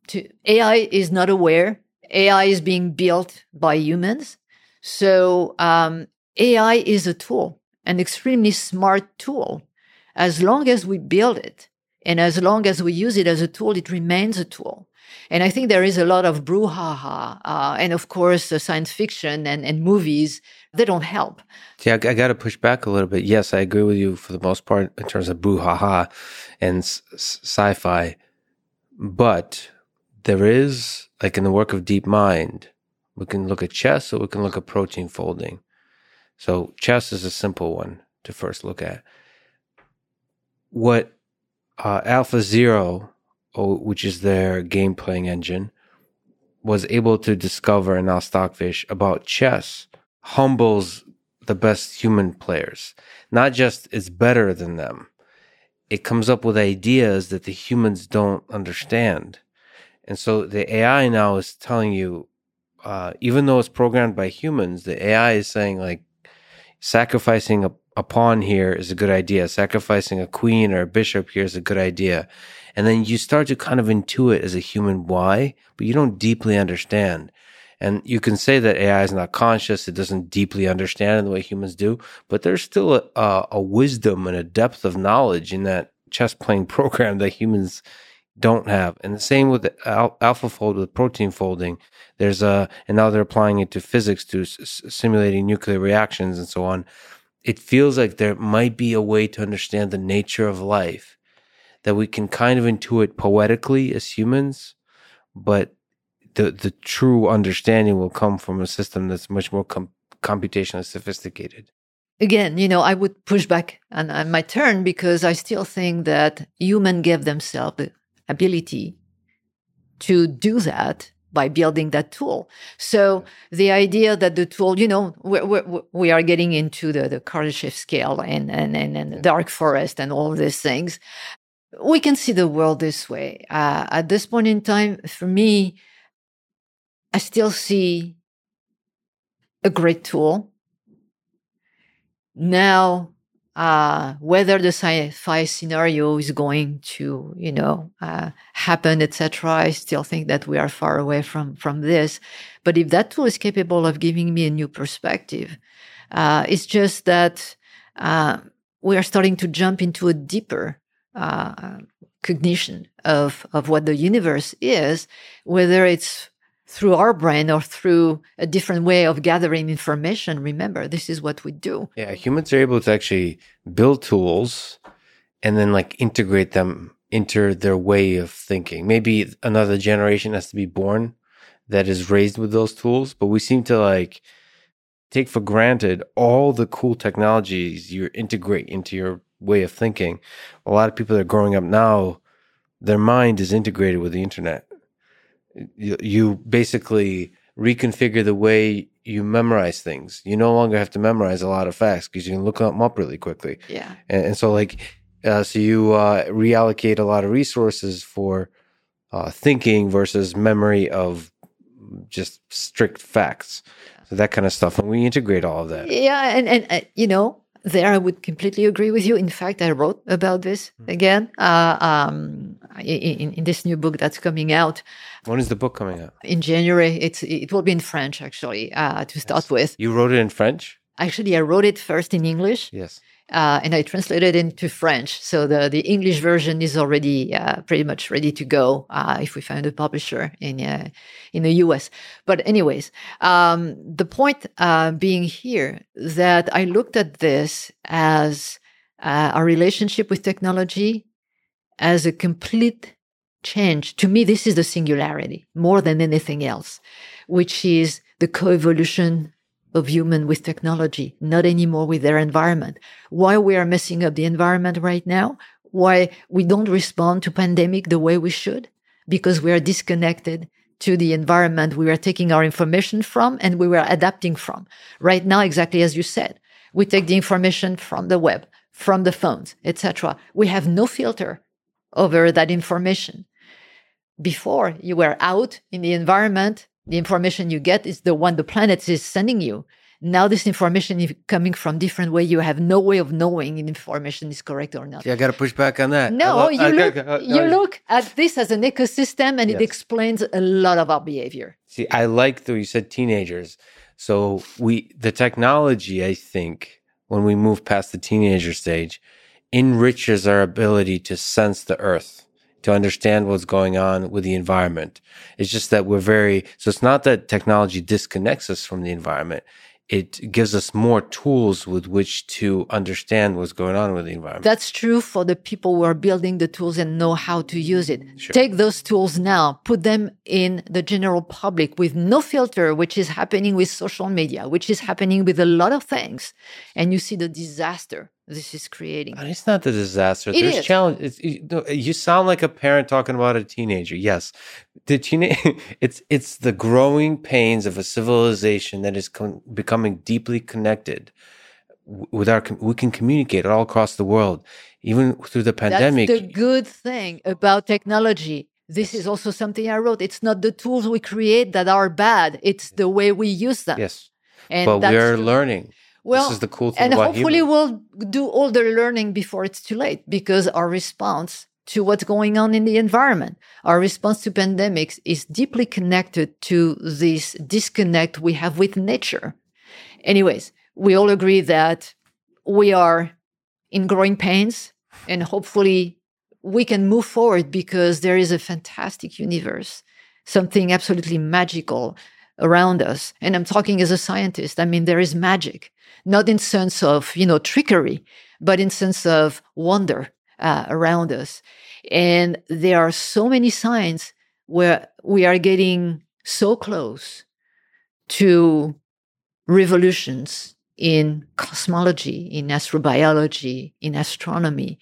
to, AI is not aware. AI is being built by humans. So um, AI is a tool, an extremely smart tool. As long as we build it and as long as we use it as a tool, it remains a tool. And I think there is a lot of brouhaha. Uh, and of course, uh, science fiction and, and movies, they don't help. Yeah, I, I got to push back a little bit. Yes, I agree with you for the most part in terms of brouhaha and s- sci fi. But there is, like in the work of DeepMind, we can look at chess or we can look at protein folding. So, chess is a simple one to first look at. What uh, AlphaZero which is their game playing engine, was able to discover in our Stockfish about chess humbles the best human players. Not just it's better than them, it comes up with ideas that the humans don't understand. And so the AI now is telling you, uh, even though it's programmed by humans, the AI is saying like sacrificing a, a pawn here is a good idea. Sacrificing a queen or a bishop here is a good idea. And then you start to kind of intuit as a human why, but you don't deeply understand. And you can say that AI is not conscious, it doesn't deeply understand in the way humans do, but there's still a, a, a wisdom and a depth of knowledge in that chess playing program that humans don't have. And the same with al- AlphaFold with protein folding. There's a, and now they're applying it to physics to s- simulating nuclear reactions and so on. It feels like there might be a way to understand the nature of life that we can kind of intuit poetically as humans, but the the true understanding will come from a system that's much more com- computationally sophisticated. Again, you know, I would push back on, on my turn because I still think that humans gave themselves the ability to do that by building that tool. So the idea that the tool, you know, we're, we're, we are getting into the, the Kardashev scale and, and, and, and the dark forest and all these things we can see the world this way. Uh, at this point in time, for me, I still see a great tool. Now, uh, whether the sci-fi scenario is going to, you know, uh, happen, etc., I still think that we are far away from from this. But if that tool is capable of giving me a new perspective, uh, it's just that uh, we are starting to jump into a deeper uh, cognition of of what the universe is, whether it's through our brain or through a different way of gathering information. Remember, this is what we do. Yeah, humans are able to actually build tools and then like integrate them into their way of thinking. Maybe another generation has to be born that is raised with those tools, but we seem to like take for granted all the cool technologies you integrate into your way of thinking. A lot of people that are growing up now, their mind is integrated with the internet. You, you basically reconfigure the way you memorize things. You no longer have to memorize a lot of facts because you can look them up really quickly. Yeah. And, and so, like, uh, so you uh, reallocate a lot of resources for uh, thinking versus memory of just strict facts. So that kind of stuff, and we integrate all of that. Yeah, and and uh, you know, there I would completely agree with you. In fact, I wrote about this Hmm. again uh, um, in, in this new book that's coming out When is the book coming out? in January. It's it will be in French actually uh, to start with. You wrote it in French? Actually, I wrote it first in English, Yes. uh, and I translated it into French. So the, the English version is already uh, pretty much ready to go uh, if we find a publisher in uh, in the US. But anyways, um, the point uh, being here that I looked at this as uh, our relationship with technology as a complete change. To me, this is the singularity more than anything else, which is the coevolution of human with technology, not anymore with their environment. Why we are messing up the environment right now? Why we don't respond to pandemic the way we should? Because we are disconnected to the environment we were taking our information from and we were adapting from. Right now, exactly as you said, we take the information from the web, from the phones, etc. We have no filter over that information. Before you were out in the environment, the information you get is the one the planet is sending you. Now this information is coming from different way. You have no way of knowing if information is correct or not. Yeah, I got to push back on that. No, you I- look, I- I- uh, you I- look at this as an ecosystem and it explains a lot of our behavior. See, I like that you said teenagers. So we, the technology, I think, when we move past the teenager stage, enriches our ability to sense the earth, to understand what's going on with the environment. It's just that we're very, so it's not that technology disconnects us from the environment. It gives us more tools with which to understand what's going on with the environment. That's true for the people who are building the tools and know how to use it. Sure. Take those tools now, put them in the general public with no filter, which is happening with social media, which is happening with a lot of things. And you see the disaster this is creating. But it's not the disaster. It There's is. challenge. You, sound like a parent talking about a teenager. Yes, the teenage. It's it's the growing pains of a civilization that is con- becoming deeply connected with our. We can communicate all across the world, even through the pandemic. That's the good thing about technology. This is also something I wrote. It's not the tools we create that are bad. It's the way we use them. yes, And but we're learning. Well, this is the cool thing and hopefully humans. we'll do all the learning before it's too late because our response to what's going on in the environment, our response to pandemics is deeply connected to this disconnect we have with nature. Anyways, we all agree that we are in growing pains and hopefully we can move forward because there is a fantastic universe, something absolutely magical around us. And I'm talking as a scientist. I mean, there is magic, not in sense of, you know, trickery, but in sense of wonder uh, around us. And there are so many signs where we are getting so close to revolutions in cosmology, in astrobiology, in astronomy,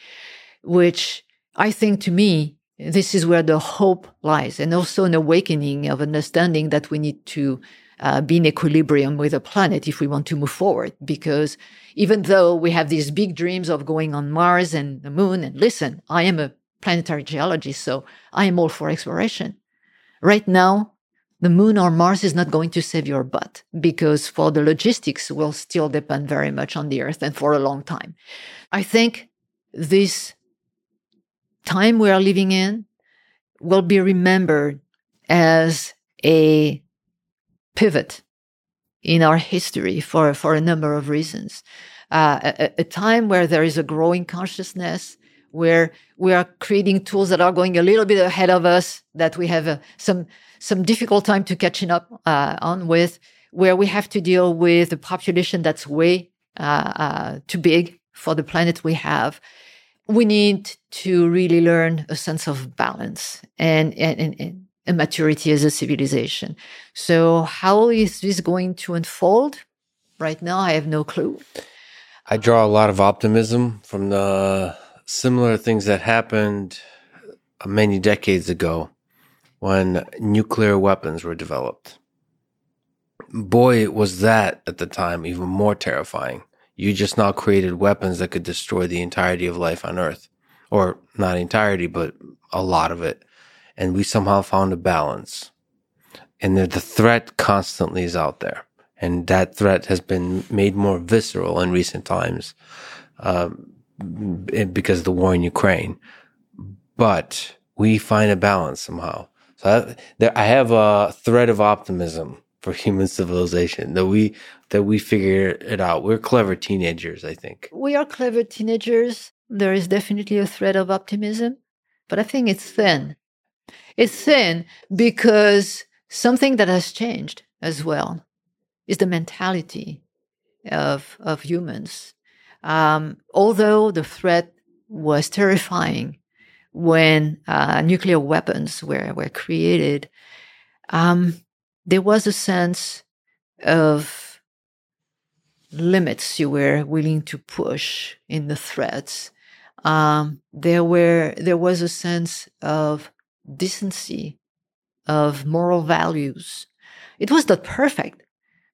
which I think to me, this is where the hope lies, and also an awakening of understanding that we need to uh, be in equilibrium with the planet if we want to move forward. Because even though we have these big dreams of going on Mars and the moon, and listen, I am a planetary geologist, so I am all for exploration. Right now, the moon or Mars is not going to save your butt because for the logistics will still depend very much on the Earth and for a long time. I think this time we are living in will be remembered as a pivot in our history for, for a number of reasons. Uh, a, a time where there is a growing consciousness, where we are creating tools that are going a little bit ahead of us, that we have uh, some some difficult time to catching up uh, on with, where we have to deal with a population that's way uh, uh, too big for the planet we have. We need to really learn a sense of balance and, and, and, and maturity as a civilization. So, how is this going to unfold? Right now, I have no clue. I draw a lot of optimism from the similar things that happened uh, many decades ago when nuclear weapons were developed. boy, was that at the time even more terrifying. You just now created weapons that could destroy the entirety of life on Earth, or not entirety, but a lot of it. And we somehow found a balance. And the, threat constantly is out there. And that threat has been made more visceral in recent times um, because of the war in Ukraine. But we find a balance somehow. So I, there, I have a thread of optimism for human civilization that we that we figure it out. We're clever teenagers, I think. We are clever teenagers. There is definitely a thread of optimism, but I think it's thin. It's thin because something that has changed as well is the mentality of of humans. Um, although the threat was terrifying when uh, nuclear weapons were were created, um, there was a sense of limits you were willing to push in the threats. Um, there were there was a sense of decency, of moral values. It was not perfect,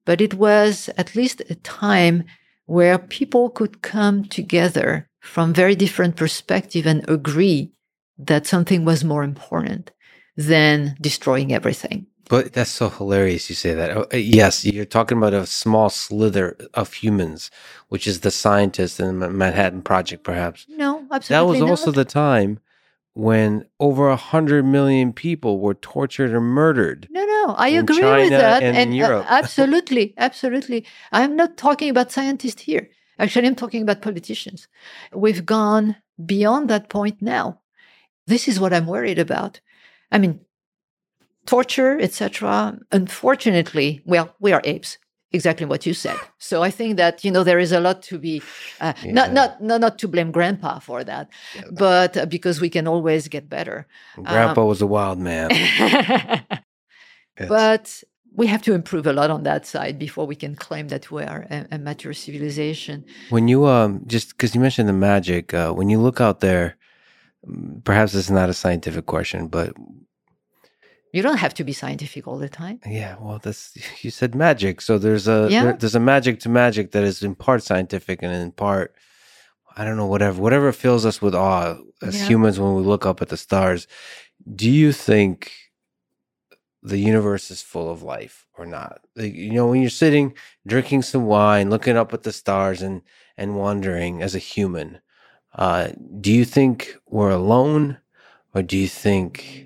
but it was at least a time where people could come together from very different perspective and agree that something was more important than destroying everything. But that's so hilarious you say that. Oh, uh, yes, you're talking about a small slither of humans, which is the scientists in the Manhattan Project, perhaps. No, absolutely. That was not. also the time when over a hundred million people were tortured or murdered. No, no, I agree with that. and in uh, Europe. absolutely, absolutely. I'm not talking about scientists here. Actually, I'm talking about politicians. We've gone beyond that point now. This is what I'm worried about. I mean, torture, etc. Unfortunately, well, we are apes. Exactly what you said. So I think that you know there is a lot to be uh, Yeah. not, not not not to blame Grandpa for that, Yeah. but uh, because we can always get better. Grandpa was a wild man. But we have to improve a lot on that side before we can claim that we are a, a mature civilization. When you um just because you mentioned the magic, uh, when you look out there, mm, perhaps it's not a scientific question, but You don't have to be scientific all the time. yeah, well, that's you said magic, so there's a Yeah. there- there's a magic to magic that is in part scientific and in part I don't know whatever whatever fills us with awe as Yeah. humans when we look up at the stars. Do you think the universe is full of life or not? Like, you know, when you're sitting drinking some wine, looking up at the stars and and wondering as a human, uh, do you think we're alone, or do you think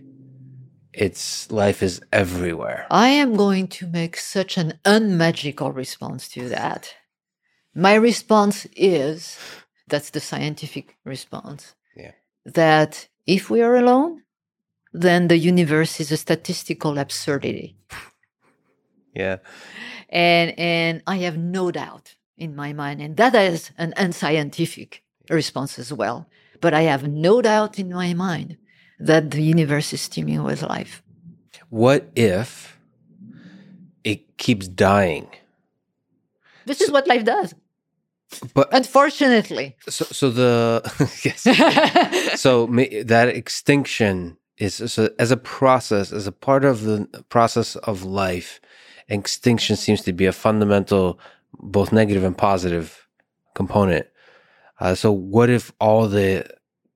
it's life is everywhere? I am going to make such an unmagical response to that. My response is that's the scientific response. Yeah. That if we are alone, then the universe is a statistical absurdity. Yeah, And and I have no doubt in my mind, and that is an unscientific response as well. But I have no doubt in my mind that the universe is teeming with life. What if it keeps dying? This is what life does. But Unfortunately. so so the yes. so that extinction is so as a process as a part of the process of life extinction seems to be a fundamental both negative and positive component uh, so what if all the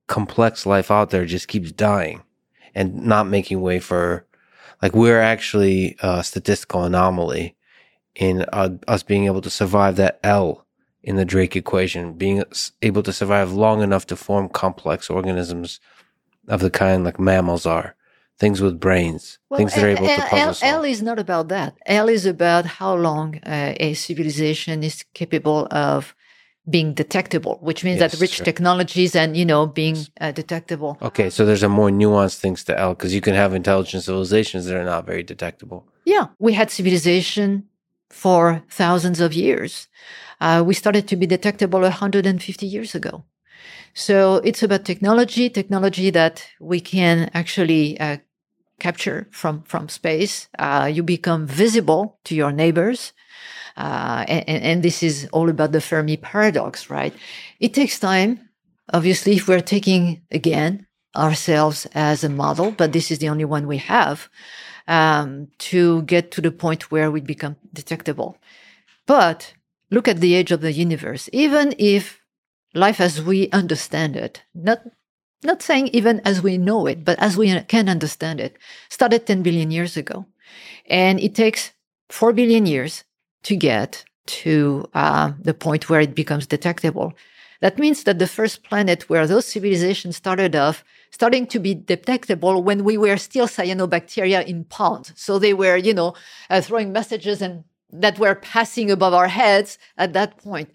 complex life out there just keeps dying and not making way for like we're actually a statistical anomaly in uh, us being able to survive that l in the Drake equation, being able to survive long enough to form complex organisms of the kind like mammals are, things with brains, things that are able to L- puzzle L, L is not about that. L is about how long uh, a civilization is capable of being detectable, which means Yes, that rich sure. technologies and you know being uh, detectable. Okay, so there's a more nuanced things to L because you can have intelligent civilizations that are not very detectable. Yeah, we had civilization for thousands of years. Uh, we started to be detectable 150 years ago. So it's about technology, technology that we can actually uh, capture from from space. Uh, you become visible to your neighbors, uh, and, and- this is all about the Fermi paradox, right? It takes time. Obviously, if we're taking again ourselves as a model, but this is the only one we have um, to get to the point where we become detectable. But look at the age of the universe. Even if life as we understand it, not not saying even as we know it, but as we can understand it, started 10 billion years ago. And it takes 4 billion years to get to uh, the point where it becomes detectable. That means that the first planet where those civilizations started off, starting to be detectable when we were still cyanobacteria in ponds. So they were, you know, uh, throwing messages and that were passing above our heads at that point.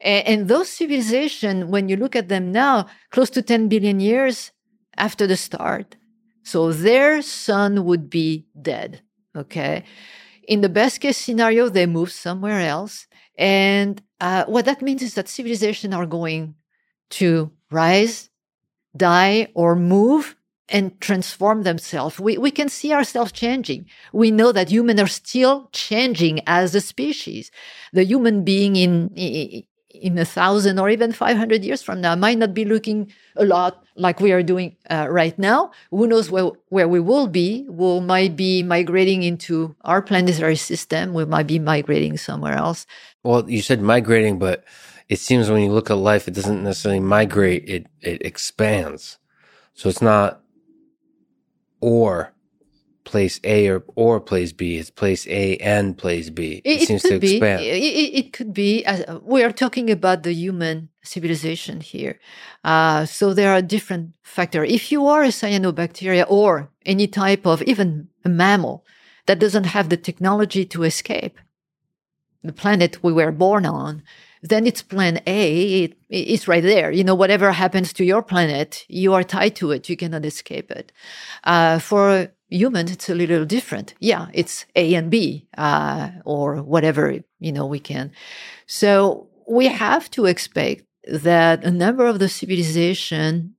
And, and those civilizations, when you look at them now, close to 10 billion years after the start. So their sun would be dead. Okay. In the best case scenario, they move somewhere else. And uh, what that means is that civilizations are going to rise, die, or move and transform themselves. We, we can see ourselves changing. We know that humans are still changing as a species. The human being in, in a thousand or even 500 years from now might not be looking a lot like we are doing uh, right now. Who knows where, where we will be? We might be migrating into our planetary system. We might be migrating somewhere else. Well, you said migrating, but it seems when you look at life, it doesn't necessarily migrate. It, it expands. So it's not or place A or or place B. It's place A and place B. It, it seems to be. expand. It, it, could be. Uh, we are talking about the human civilization here, uh, so there are different factors. If you are a cyanobacteria or any type of even a mammal that doesn't have the technology to escape the planet we were born on, then it's plan A. It, it's right there. You know, whatever happens to your planet, you are tied to it. You cannot escape it. Uh, for humans, it's a little different. Yeah, it's A and B, uh, or whatever, you know, we can. So we have to expect that a number of the civilization,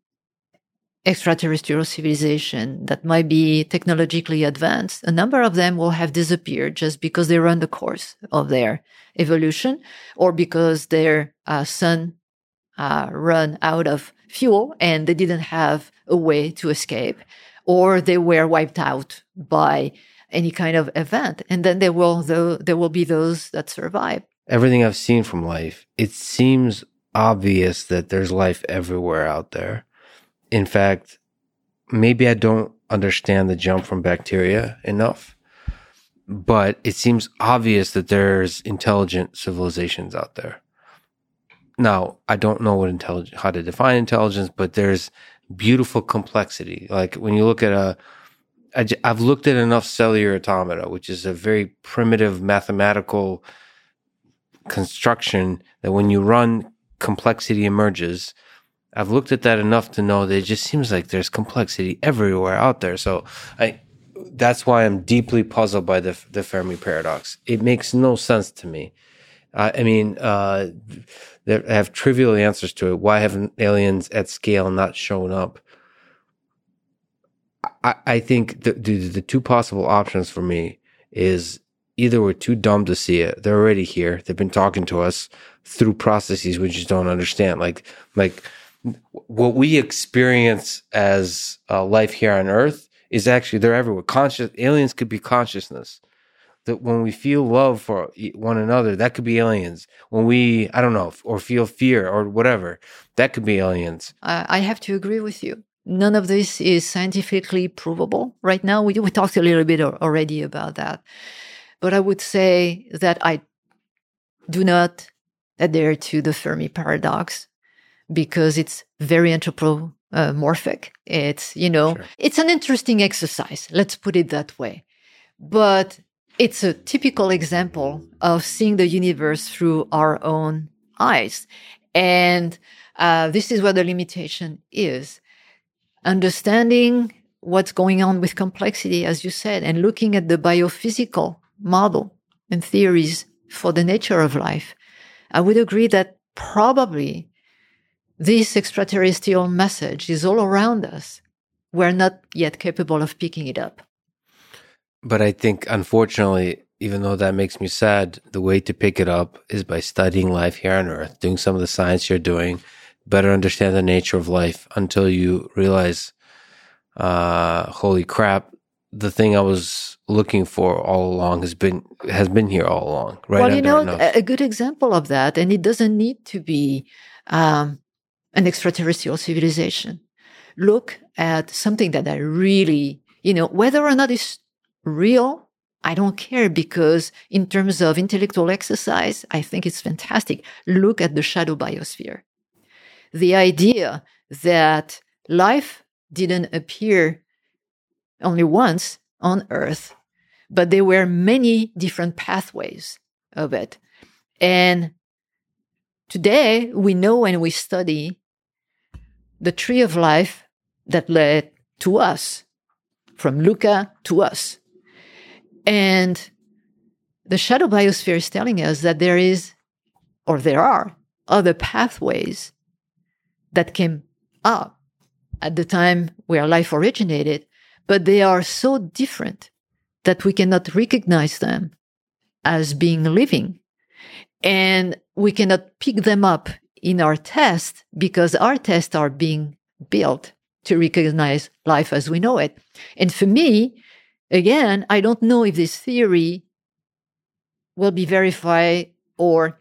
extraterrestrial civilization that might be technologically advanced, a number of them will have disappeared just because they run the course of their evolution or because their uh, sun uh, run out of fuel and they didn't have a way to escape or they were wiped out by any kind of event. And then there will, there will be those that survive. Everything I've seen from life, it seems obvious that there's life everywhere out there. In fact, maybe I don't understand the jump from bacteria enough, but it seems obvious that there's intelligent civilizations out there. Now, I don't know what intelligence, how to define intelligence, but there's beautiful complexity. Like when you look at a, I, I've looked at enough cellular automata, which is a very primitive mathematical construction that when you run complexity emerges. I've looked at that enough to know that it just seems like there's complexity everywhere out there. So I, that's why I'm deeply puzzled by the the Fermi paradox. It makes no sense to me. I mean, uh, they have trivial answers to it. Why haven't aliens at scale not shown up? I, I think the, the, the two possible options for me is either we're too dumb to see it. They're already here. They've been talking to us through processes we just don't understand. Like, like what we experience as uh, life here on Earth is actually they're everywhere. Conscious aliens could be consciousness that when we feel love for one another, that could be aliens. When we, I don't know, or feel fear or whatever, that could be aliens. I have to agree with you. None of this is scientifically provable right now. We, we talked a little bit already about that. But I would say that I do not adhere to the Fermi paradox because it's very anthropomorphic. It's, you know, sure. it's an interesting exercise. Let's put it that way. But it's a typical example of seeing the universe through our own eyes. And uh, this is where the limitation is. Understanding what's going on with complexity, as you said, and looking at the biophysical model and theories for the nature of life, I would agree that probably this extraterrestrial message is all around us. We're not yet capable of picking it up. But I think, unfortunately, even though that makes me sad, the way to pick it up is by studying life here on Earth, doing some of the science you're doing, better understand the nature of life until you realize uh, holy crap, the thing I was looking for all along has been has been here all along. Right well, you know, a good example of that, and it doesn't need to be um, an extraterrestrial civilization. Look at something that I really, you know, whether or not it's real, I don't care because in terms of intellectual exercise, I think it's fantastic. Look at the shadow biosphere. The idea that life didn't appear only once on Earth, but there were many different pathways of it. And today we know and we study the tree of life that led to us, from LUCA to us. And the shadow biosphere is telling us that there is, or there are, other pathways that came up at the time where life originated, but they are so different that we cannot recognize them as being living. And we cannot pick them up in our test because our tests are being built to recognize life as we know it. And for me, again, I don't know if this theory will be verified or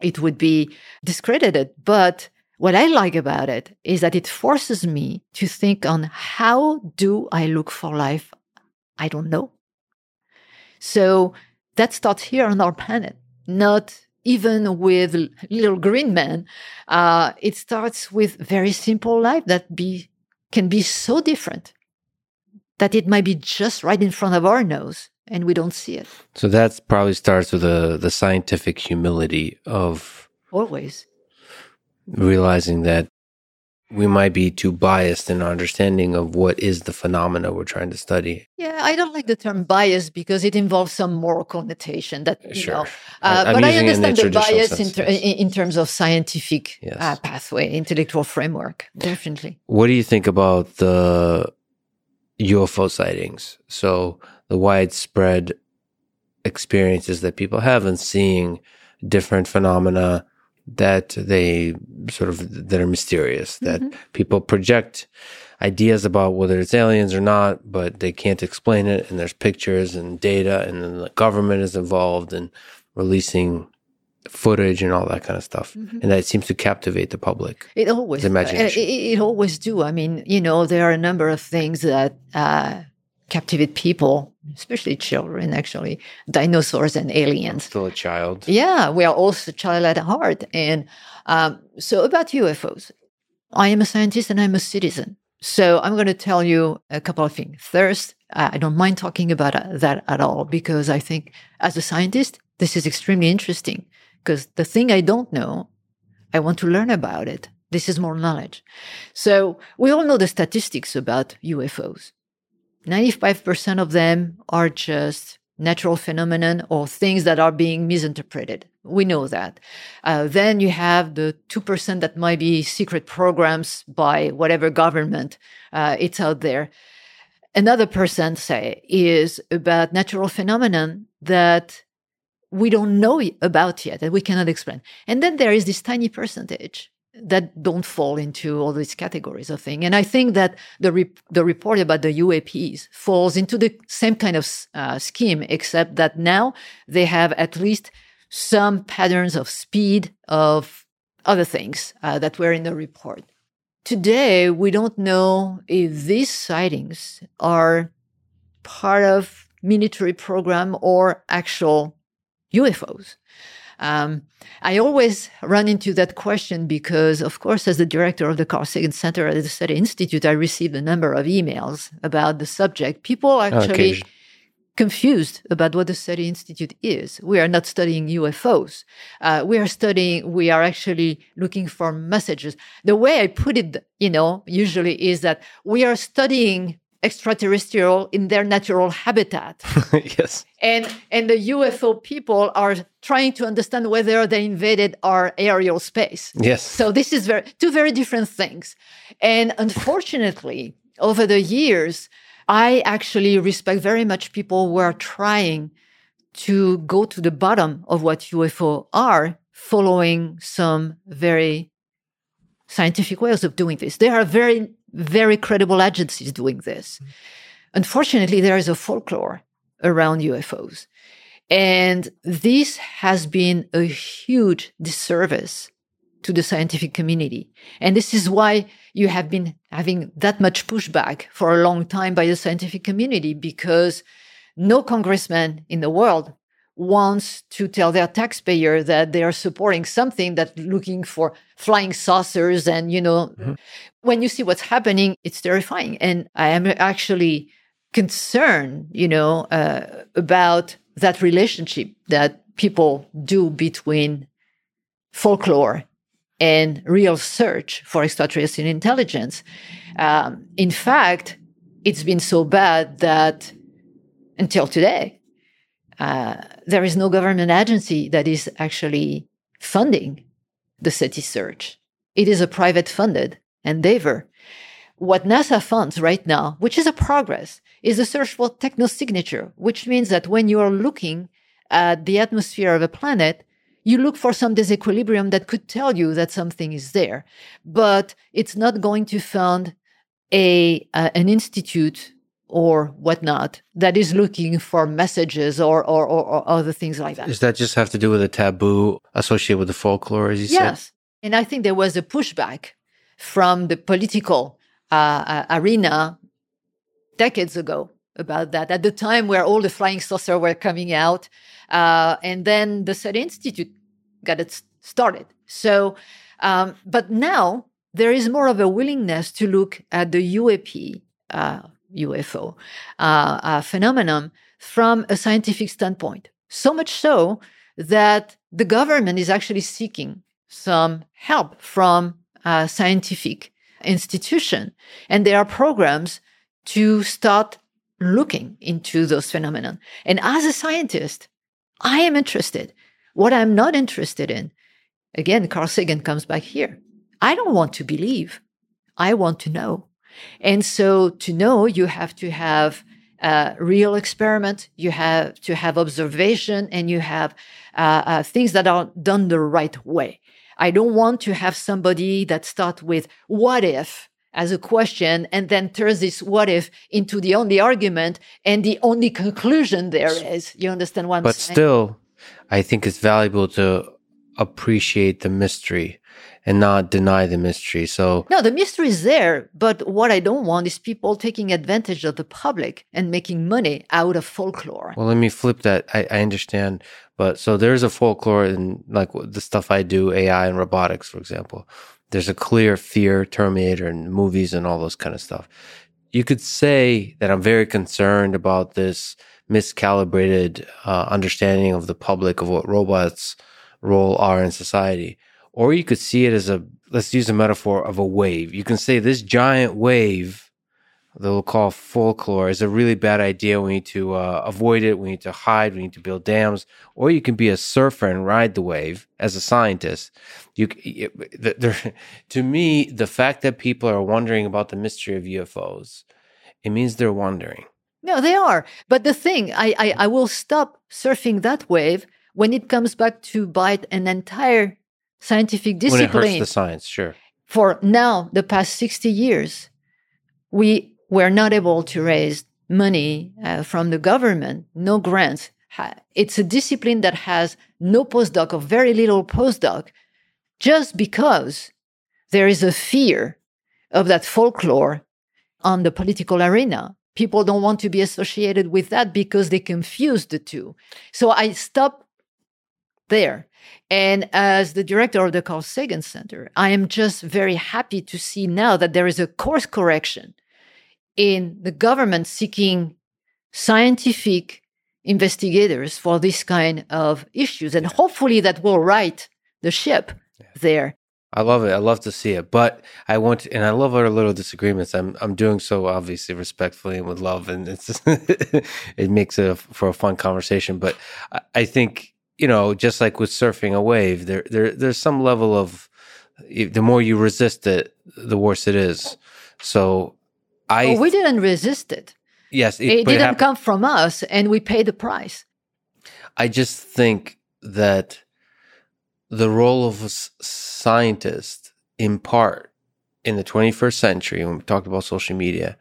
it would be discredited, but what I like about it is that it forces me to think on how do I look for life? I don't know. So that starts here on our planet, not even with little green men. Uh, it starts with very simple life that be can be so different that it might be just right in front of our nose and we don't see it. So that probably starts with the the scientific humility of always realizing that we might be too biased in our understanding of what is the phenomena we're trying to study. Yeah, I don't like the term bias because it involves some moral connotation that you Sure. know. Uh, but I using it in understand the bias in, ter- yes. in, in terms of scientific Yes. uh, pathway, intellectual framework. Definitely. What do you think about the UFO sightings? So the widespread experiences that people have in seeing different phenomena that they sort of that are mysterious that Mhm. people project ideas about whether it's aliens or not but they can't explain it and there's pictures and data and then the government is involved in releasing footage and all that kind of stuff Mhm. and that seems to captivate the public It always, imagination. It, it always do. I mean, you know, there are a number of things that uh, captivate people, especially children. Actually, dinosaurs and aliens. still a child Yeah, we are also child at heart. And um, so about UFOs, I am a scientist and I'm a citizen. So I'm going to tell you a couple of things. First, I I don't mind talking about uh, that at all because I think as a scientist, this is extremely interesting because the thing I don't know, I want to learn about it. This is more knowledge. So we all know the statistics about UFOs. 95% of them are just natural phenomenon or things that are being misinterpreted. We know that. Uh, then you have the 2% that might be secret programs by whatever government uh, it's out there. Another percent, say, is about natural phenomenon that we don't know about yet, that we cannot explain. And then there is this tiny percentage that don't fall into all these categories of thing. And I think that the the report about the UAPs falls into the same kind of uh, scheme, except that now they have at least some patterns of speed of other things uh, that were in the report. Today, we don't know if these sightings are part of military program or actual UFOs. Um, I always run into that question because, of course, as the director of the Carl Sagan Center at the SETI Institute, I received a number of emails about the subject. People actually occasion. confused about what the SETI Institute is. We are not studying UFOs. Uh, we are studying, we are actually looking for messages. The way I put it, you know, usually is that we are studying extraterrestrial in their natural habitat. yes And and the UFO people are trying to understand whether they invaded our aerial space. yes So this is very two very different things. And unfortunately, over the years, I actually respect very much people who are trying to go to the bottom of what UFO are, following some very scientific ways of doing this. There are very very credible agencies doing this. Mm-hmm. Unfortunately, there is a folklore around UFOs. And this has been a huge disservice to the scientific community. And this is why you have been having that much pushback for a long time by the scientific community because no congressman in the world wants to tell their taxpayer that they are supporting something that's looking for flying saucers and you know mm-hmm. when you see what's happening it's terrifying and i am actually concerned you know uh, about that relationship that people do between folklore and real search for extraterrestrial intelligence um, in fact it's been so bad that until today uh, there is no government agency that is actually funding the SETI search. It is a private funded endeavor. What NASA funds right now, which is a progress, is a search for technosignature, which means that when you are looking at the atmosphere of a planet, you look for some disequilibrium that could tell you that something is there. But it's not going to fund a, uh, an institute or whatnot that is looking for messages or, or, or, or, other things like that. Does that just have to do with a taboo associated with the folklore, as you yes. said? Yes. And I think there was a pushback from the political uh, uh, arena decades ago about that. At the time where all the flying saucer were coming out, uh, and then the SETI Institute got it started. So, um, but now there is more of a willingness to look at the UAP uh, UFO uh, uh, phenomenon from a scientific standpoint. So much so that the government is actually seeking some help from a scientific institution. And there are programs to start looking into those phenomena. And as a scientist, I am interested. What I'm not interested in, again, Carl Sagan comes back here. I don't want to believe. I want to know. And so to know, you have to have a real experiment, you have to have observation, and you have uh, uh, things that are done the right way. I don't want to have somebody that starts with what if as a question and then turns this what if into the only argument and the only conclusion there is. You understand what I'm but saying? But still, I think it's valuable to appreciate the mystery and not deny the mystery. So no, the mystery is there, but what I don't want is people taking advantage of the public and making money out of folklore. Well, let me flip that. I, I understand, but so there's a folklore in like the stuff I do, AI and robotics, for example. There's a clear fear, Terminator, and movies and all those kind of stuff. You could say that I'm very concerned about this miscalibrated uh, understanding of the public of what robots' role are in society or you could see it as a let's use a metaphor of a wave. You can say this giant wave that we'll call folklore is a really bad idea. We need to uh, avoid it. We need to hide. We need to build dams. Or you can be a surfer and ride the wave as a scientist. You, to me, the fact that people are wondering about the mystery of UFOs, it means they're wondering. No, they are. But the thing, I, I, I will stop surfing that wave when it comes back to bite an entire scientific discipline. When it hurts the science, sure. For now, the past 60 years, we were not able to raise money uh, from the government, no grants. It's a discipline that has no postdoc or very little postdoc just because there is a fear of that folklore on the political arena. People don't want to be associated with that because they confuse the two. So I stop there. And as the director of the Carl Sagan Center, I am just very happy to see now that there is a course correction in the government seeking scientific investigators for this kind of issues. And hopefully that will right the ship there. I love it. I love to see it, but I want to, and I love our little disagreements. I'm I'm doing so obviously respectfully and with love, and it's just, it makes it a, for a fun conversation. But I, I think you know, just like with surfing a wave, there, there, there's some level of the more you resist it, the worse it is. So, I well, we didn't resist it. Yes, it, it didn't it come from us, and we paid the price. I just think that the role of a scientist, in part, in the 21st century, when we talked about social media,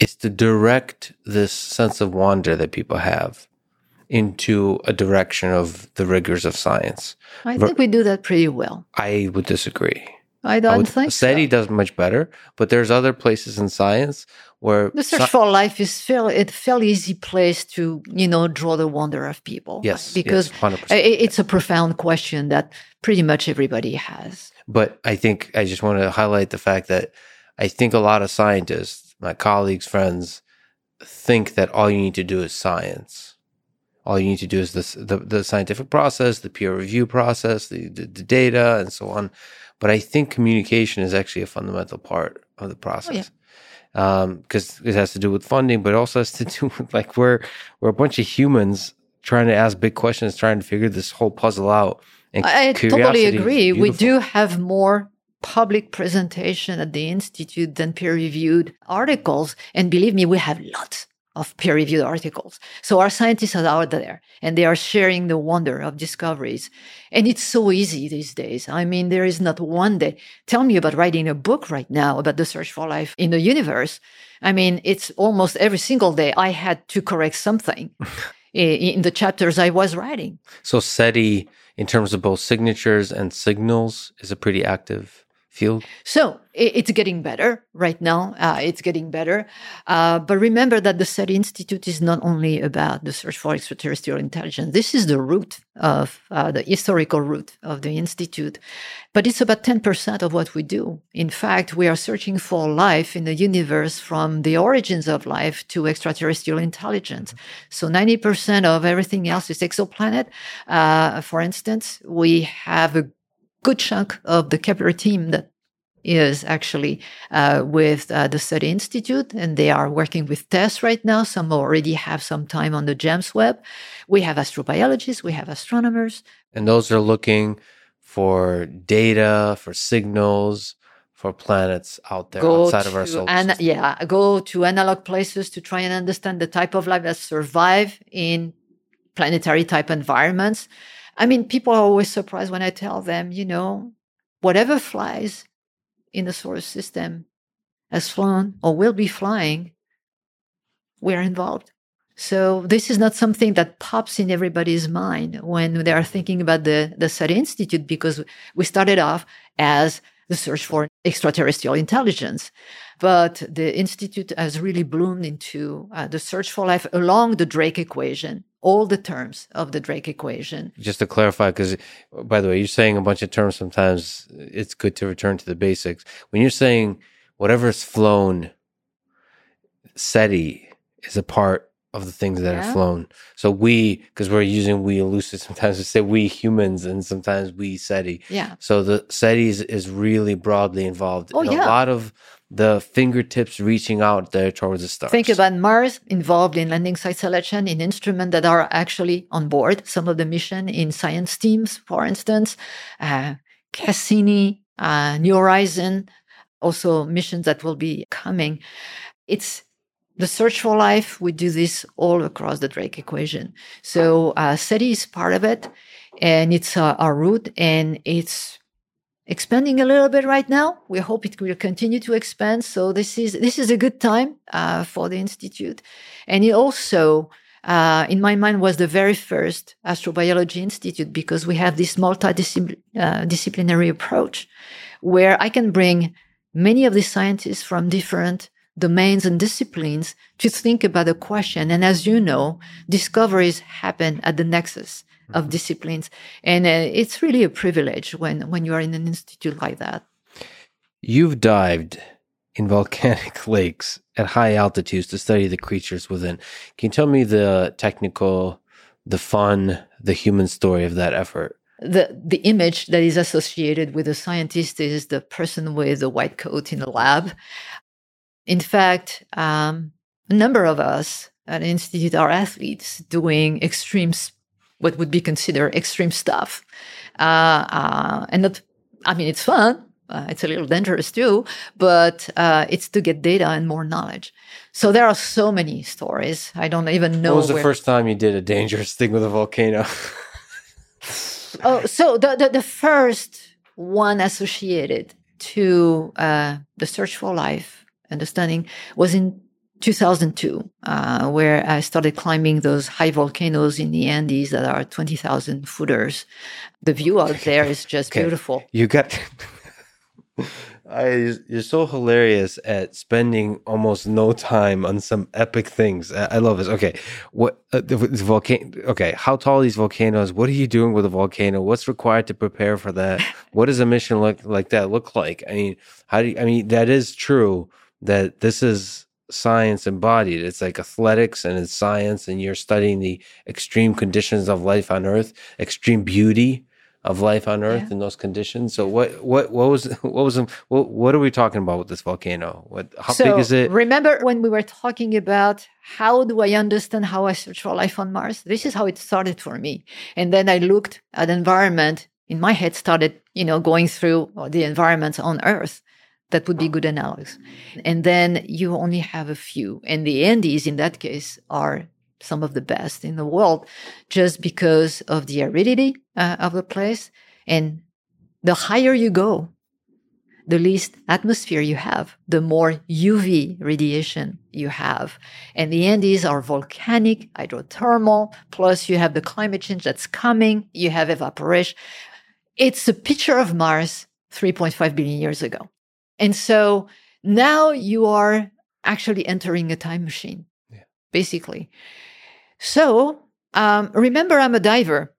is to direct this sense of wonder that people have into a direction of the rigors of science. I think we do that pretty well. I would disagree. I don't I would, think SETI so. does much better, but there's other places in science where the search sci- for life is fairly a fairly easy place to you know draw the wonder of people. Yes, because yes, it's a profound question that pretty much everybody has. But I think I just want to highlight the fact that I think a lot of scientists, my colleagues, friends, think that all you need to do is science. All you need to do is this, the the scientific process, the peer review process, the, the, the data, and so on. But I think communication is actually a fundamental part of the process. Oh, yeah. because um, it has to do with funding, but also has to do with like we're we're a bunch of humans trying to ask big questions, trying to figure this whole puzzle out. And I totally agree. We do have more public presentation at the institute than peer reviewed articles, and believe me, we have lots of peer reviewed articles. So our scientists are out there and they are sharing the wonder of discoveries. And it's so easy these days. I mean, there is not one day. Tell me about writing a book right now about the search for life in the universe. I mean, it's almost every single day I had to correct something in the chapters I was writing. So SETI, in terms of both signatures and signals, is a pretty active field? So it's getting better right now. Uh, it's getting better. Uh, but remember that the SETI Institute is not only about the search for extraterrestrial intelligence. This is the root of uh, the historical root of the Institute. But it's about 10% of what we do. In fact, we are searching for life in the universe from the origins of life to extraterrestrial intelligence. So 90% of everything else is exoplanet. Uh, for instance, we have a good chunk of the Kepler team that is actually uh, with uh, the SETI Institute, and they are working with TESS right now. Some already have some time on the James Webb. We have astrobiologists, we have astronomers. And those are looking for data, for signals, for planets out there go outside of our solar an- system. Yeah, go to analog places to try and understand the type of life that survive in planetary type environments. I mean, people are always surprised when I tell them, you know, whatever flies in the solar system has flown or will be flying, we're involved. So this is not something that pops in everybody's mind when they are thinking about the, the SETI Institute because we started off as the search for extraterrestrial intelligence. But the Institute has really bloomed into uh, the search for life along the Drake equation, all the terms of the Drake equation. Just to clarify, because by the way, you're saying a bunch of terms. Sometimes it's good to return to the basics. When you're saying whatever's flown, SETI is a part of the things that yeah. are flown. So we, because we're using we elusive, sometimes we say we humans and sometimes we SETI. Yeah. So the SETI is, is really broadly involved oh, in yeah. a lot of the fingertips reaching out there towards the stars. Think about Mars involved in landing site selection in instruments that are actually on board some of the mission in science teams, for instance, uh, Cassini, uh, New Horizon, also missions that will be coming. It's the search for life. We do this all across the Drake equation. So uh, SETI is part of it, and it's uh, our route, and it's expanding a little bit right now. We hope it will continue to expand. So this is this is a good time uh, for the institute, and it also. Uh, in my mind, was the very first astrobiology institute because we have this multidisciplinary uh, approach where I can bring many of the scientists from different domains and disciplines to think about a question. And as you know, discoveries happen at the nexus of mm-hmm. disciplines. And uh, it's really a privilege when, when you are in an institute like that. You've dived in volcanic lakes at high altitudes to study the creatures within. Can you tell me the technical, the fun, the human story of that effort? The, the image that is associated with a scientist is the person with the white coat in the lab. In fact, um, a number of us at Institute are athletes doing extreme what would be considered extreme stuff. Uh, uh, and not, I mean, it's fun. Uh, it's a little dangerous too, but uh, it's to get data and more knowledge. So there are so many stories. I don't even know. What was the first time you did a dangerous thing with a volcano? oh, so the, the, the first one associated to uh, the search for life, understanding, was in 2002, uh, where I started climbing those high volcanoes in the Andes that are 20,000 footers. The view out there is just okay. beautiful. You got. I, you're so hilarious at spending almost no time on some epic things. I, I love this. Okay, what uh, the, the volcano? Okay, how tall are these volcanoes? What are you doing with a volcano? What's required to prepare for that? what does a mission look like that look like? I mean, how do you, I mean that is true that this is science embodied. It's like athletics and it's science, and you're studying the extreme conditions of life on Earth, extreme beauty of life on Earth yeah. in those conditions. So what what what was what was what, what are we talking about with this volcano? What how so big is it? Remember when we were talking about how do I understand how I search for life on Mars? This is how it started for me. And then I looked at environment in my head started, you know, going through the environments on Earth that would be good analogs. And then you only have a few. And the Andes, in that case, are some of the best in the world just because of the aridity uh, of the place. And the higher you go, the least atmosphere you have, the more UV radiation you have. And the Andes are volcanic, hydrothermal, plus you have the climate change that's coming, you have evaporation. It's a picture of Mars 3.5 billion years ago. And so now you are actually entering a time machine, yeah. basically. So um, remember, I'm a diver.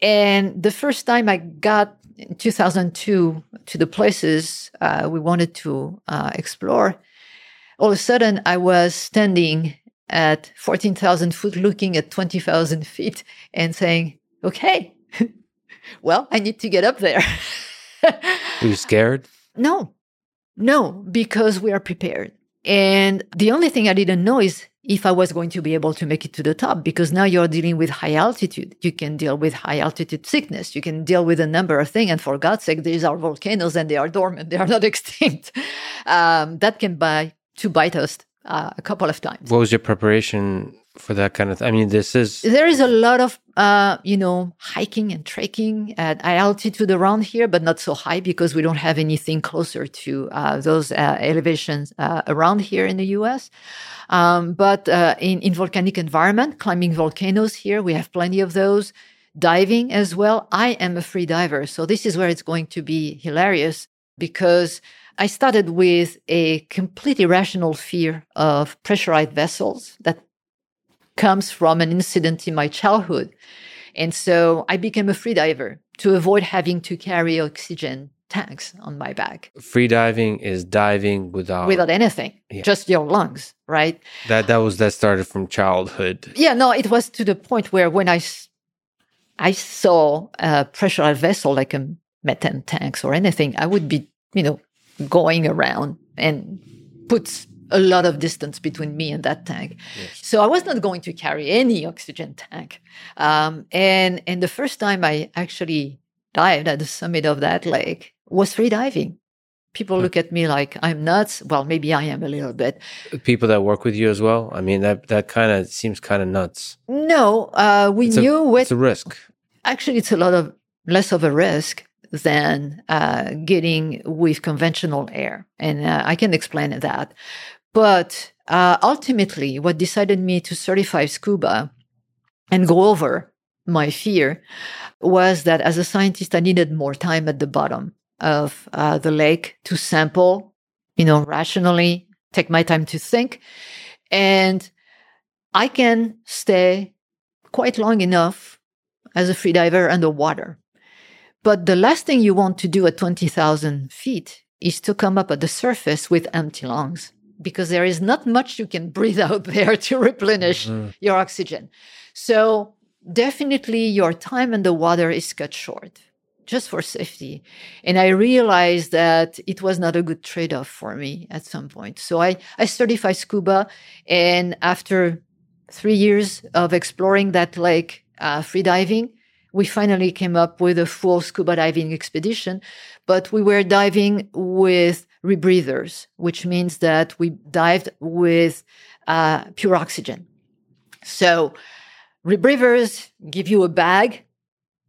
And the first time I got in 2002 to the places uh, we wanted to uh, explore, all of a sudden I was standing at 14,000 foot looking at 20,000 feet and saying, okay, well, I need to get up there. Were you scared? No, no, because we are prepared. And the only thing I didn't know is if I was going to be able to make it to the top, because now you're dealing with high altitude. You can deal with high altitude sickness. You can deal with a number of things. And for God's sake, these are volcanoes and they are dormant. They are not extinct. Um, that can buy to bite us uh, a couple of times. What was your preparation for that kind of? Th- I mean, this is there is a lot of uh, you know hiking and trekking at altitude around here, but not so high because we don't have anything closer to uh, those uh, elevations uh, around here in the U.S. Um, but uh, in in volcanic environment, climbing volcanoes here, we have plenty of those. Diving as well. I am a free diver, so this is where it's going to be hilarious because I started with a completely irrational fear of pressurized vessels that comes from an incident in my childhood. And so I became a freediver to avoid having to carry oxygen tanks on my back. Freediving is diving without without anything, yeah. just your lungs, right? That that was that started from childhood. Yeah, no, it was to the point where when I I saw a pressurized vessel like a methane tanks or anything, I would be, you know, going around and puts a lot of distance between me and that tank. Yes. So I was not going to carry any oxygen tank. Um, and and the first time I actually dived at the summit of that lake was free diving. People look at me like I'm nuts. Well, maybe I am a little bit. People that work with you as well. I mean, that that kind of seems kind of nuts. No, uh, we it's knew a, with, it's a risk. Actually, it's a lot of less of a risk than uh, getting with conventional air. And uh, I can explain that. But uh, ultimately, what decided me to certify scuba and go over my fear was that as a scientist, I needed more time at the bottom of uh, the lake to sample, you know, rationally, take my time to think. And I can stay quite long enough as a freediver underwater. But the last thing you want to do at 20,000 feet is to come up at the surface with empty lungs because there is not much you can breathe out there to replenish mm-hmm. your oxygen. So definitely your time in the water is cut short just for safety. And I realized that it was not a good trade off for me at some point. So I, I certified scuba. And after three years of exploring that lake, uh, free diving, we finally came up with a full scuba diving expedition, but we were diving with rebreathers, which means that we dived with uh, pure oxygen. So rebreathers give you a bag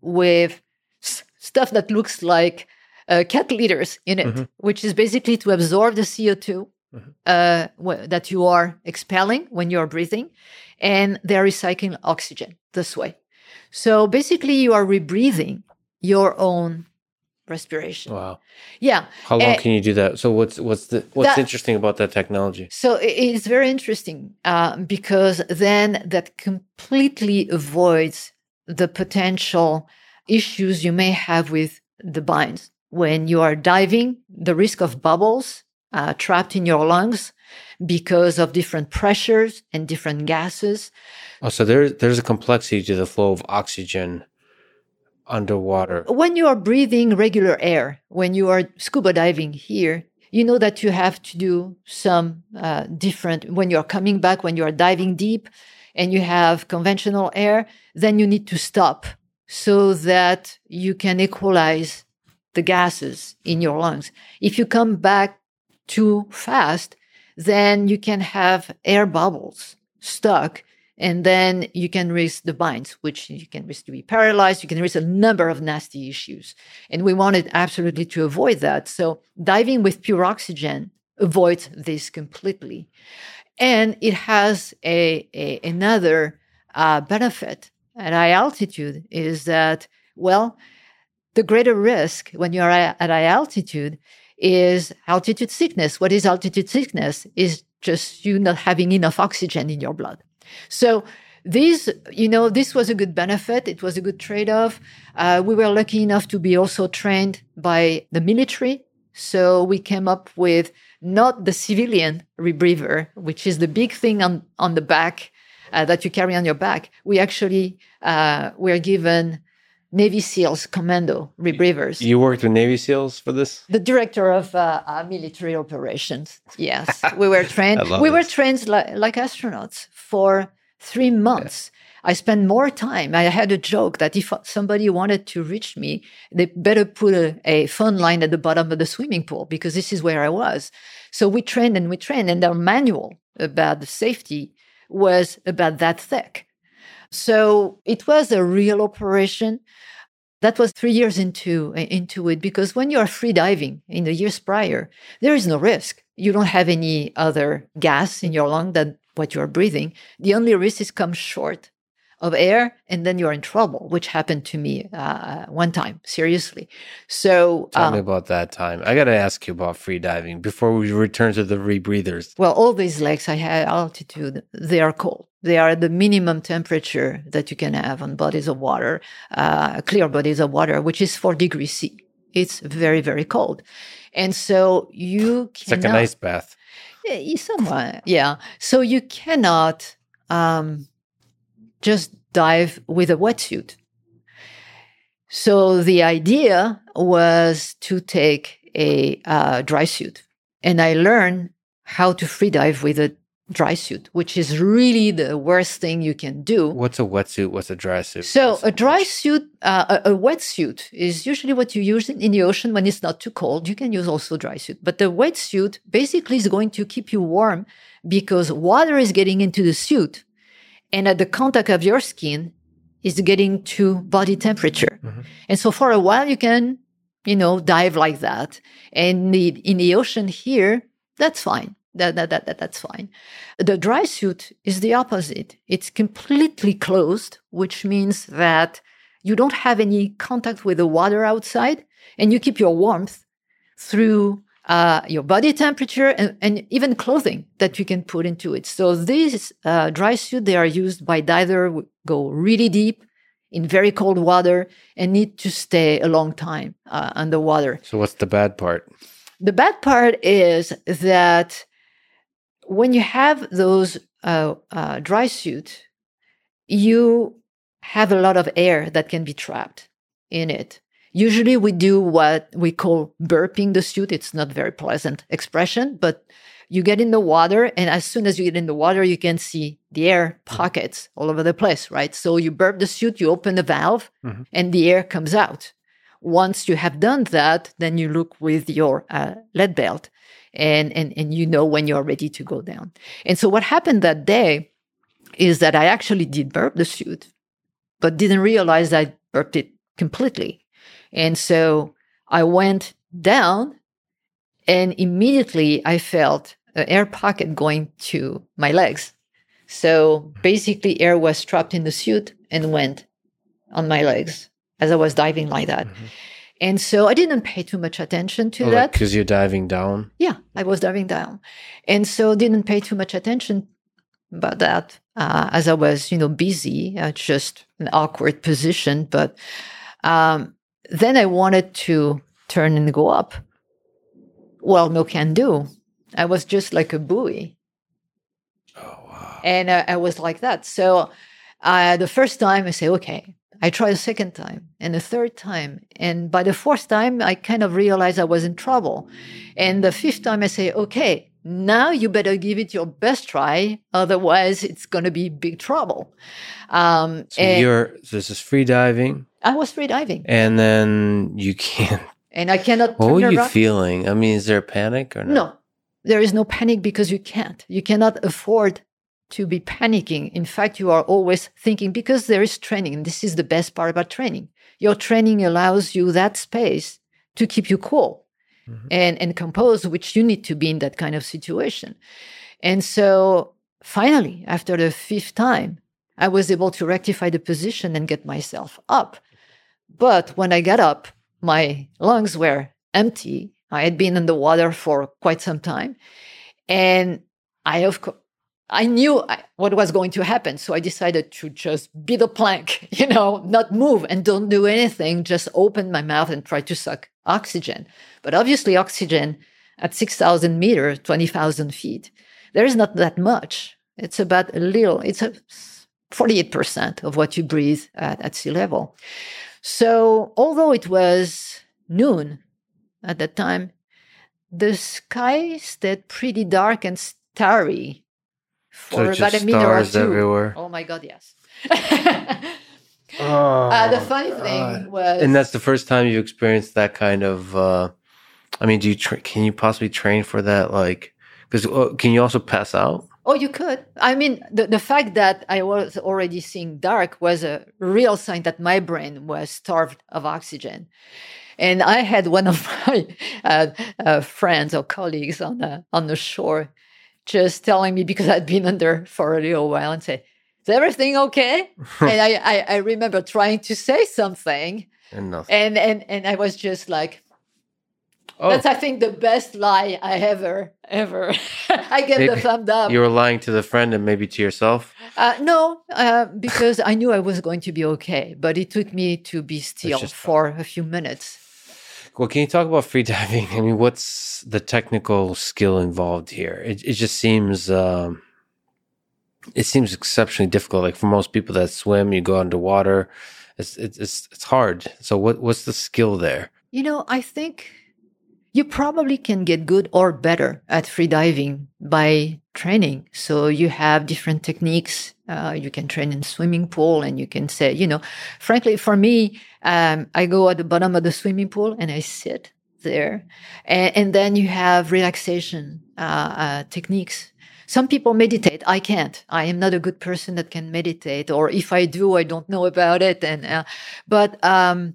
with s- stuff that looks like uh, cat litters in it, Mhm. which is basically to absorb the CO2 Mhm. uh, wh- that you are expelling when you're breathing, and they're recycling oxygen this way. So basically, you are rebreathing your own respiration. Wow. Yeah. How long Eh, can you do that? So what's what's the what's That- interesting about that technology? So it's very interesting uh, because then that completely avoids the potential issues you may have with the bends. When you are diving, the risk of bubbles uh, trapped in your lungs because of different pressures and different gases. Oh, so there's there's a complexity to the flow of oxygen underwater. When you are breathing regular air, when you are scuba diving here, you know that you have to do some uh, different, when you're coming back, when you are diving deep and you have conventional air, then you need to stop so that you can equalize the gases in your lungs. If you come back too fast, then you can have air bubbles stuck and then you can risk the bends, which you can risk to be paralyzed. You can risk a number of nasty issues. And we wanted absolutely to avoid that. So diving with pure oxygen avoids this completely. And it has a, a another uh, benefit at high altitude is that, well, the greater risk when you're at high altitude is altitude sickness. What is altitude sickness? Is just you not having enough oxygen in your blood. So this, you know, this was a good benefit. It was a good trade-off. Uh, we were lucky enough to be also trained by the military. So we came up with not the civilian rebreather, which is the big thing on, on the back uh, that you carry on your back. We actually uh, were given Navy SEALs commando rebreathers. You worked with Navy SEAls for this? The director of uh, uh, military operations. Yes, we were trained. We were trained li- like astronauts for three months. I spent more time. I had a joke that if somebody wanted to reach me, they better put a, a phone line at the bottom of the swimming pool because this is where I was. So we trained and we trained, and our manual about the safety was about that thick. So it was a real operation. That was three years into into it because when you are free diving in the years prior, there is no risk. You don't have any other gas in your lung than what you are breathing. The only risk is come short of air, and then you're in trouble, which happened to me uh, one time, seriously. So, Tell uh, me about that time. I got to ask you about free diving before we return to the rebreathers. well, all these lakes I had altitude, they are cold. They are the minimum temperature that you can have on bodies of water, uh, clear bodies of water, which is four degrees C. It's very, very cold. And so you It's cannot. like an ice bath. Yeah, somewhat, yeah. So you cannot um, just dive with a wetsuit. So the idea was to take a uh, dry suit, and I learned how to free dive with a dry suit, which is really the worst thing you can do. What's a wetsuit? What's a dry suit? So a dry suit, uh, a, a wetsuit is usually what you use in, in the ocean when it's not too cold. You can use also dry suit, but the wetsuit basically is going to keep you warm because water is getting into the suit, and at the contact of your skin is getting to body temperature. Mhm. And so for a while you can, you know, dive like that. And the, in the ocean here, that's fine. That, that, that, that, that's fine. The dry suit is the opposite. It's completely closed, which means that you don't have any contact with the water outside and you keep your warmth through uh, your body temperature and, and even clothing that you can put into it. So these uh, dry suit, they are used by diver who go really deep in very cold water and need to stay a long time uh, underwater. So what's the bad part? The bad part is that when you have those uh, uh, dry suit, you have a lot of air that can be trapped in it. Usually, we do what we call burping the suit. It's not very pleasant expression, but you get in the water, and as soon as you get in the water, you can see the air pockets all over the place, right? So you burp the suit, you open the valve, Mhm. and the air comes out. Once you have done that, then you look with your uh, lead belt, and, and and you know when you're ready to go down. And so what happened that day is that I actually did burp the suit, but didn't realize I burped it completely. And so I went down and immediately I felt an air pocket going to my legs. So basically, air was trapped in the suit and went on my legs as I was diving like that. Mm-hmm. And so I didn't pay too much attention to oh, that. Because like, you're diving down? Yeah, I was diving down. And so didn't pay too much attention about that uh, as I was, you know, busy, uh, just an awkward position. But um, then I wanted to turn and go up. Well, no can do. I was just like a buoy. Oh, wow. And uh, I was like that. So uh, the first time I say, okay, I try a second time and a third time. And by the fourth time, I kind of realized I was in trouble. And the fifth time, I say, okay, now you better give it your best try. Otherwise, it's going to be big trouble. Um, so you're, this is free diving. I was free diving. And then you can't. And I cannot. What were you feeling? I mean, is there a panic or no? No, there is no panic because you can't. You cannot afford to be panicking. In fact, you are always thinking because there is training. And this is the best part about training. Your training allows you that space to keep you cool mm-hmm. and, and compose, which you need to be in that kind of situation. And so finally, after the fifth time, I was able to rectify the position and get myself up. But when I got up, my lungs were empty. I had been in the water for quite some time. And I, of course, I knew what was going to happen. So I decided to just be the plank, you know, not move and don't do anything, just open my mouth and try to suck oxygen. But obviously, oxygen at 6,000 meters, 20,000 feet, there is not that much. It's about a little, it's a 48% of what you breathe at, at sea level. So although it was noon at that time, the sky stayed pretty dark and starry for so about a minute or two. Everywhere. Oh my god, yes. oh, uh, the funny thing was, and that's the first time you experienced that kind of. Uh, I mean, do you tra- can you possibly train for that? Like, because uh, can you also pass out? Oh, you could. I mean, the, the fact that I was already seeing dark was a real sign that my brain was starved of oxygen. And I had one of my uh, uh, friends or colleagues on the on the shore just telling me because I'd been under for a little while and say, "Is everything okay?" and I, I, I remember trying to say something, and nothing. and and and I was just like, oh. "That's I think the best lie I ever ever." I get the thumb up. You were lying to the friend and maybe to yourself. Uh, no, uh, because I knew I was going to be okay, but it took me to be still for a few minutes. Well, can you talk about free diving? I mean, what's the technical skill involved here? It it just seems um, it seems exceptionally difficult. Like for most people that swim, you go underwater. It's it's it's, hard. So what what's the skill there? You know, I think you probably can get good or better at free diving by training. So you have different techniques. Uh, you can train in swimming pool and you can say, you know, frankly, for me, um, I go at the bottom of the swimming pool and I sit there. And, and then you have relaxation uh, uh, techniques. Some people meditate. I can't. I am not a good person that can meditate, or if I do, I don't know about it. And uh, but um,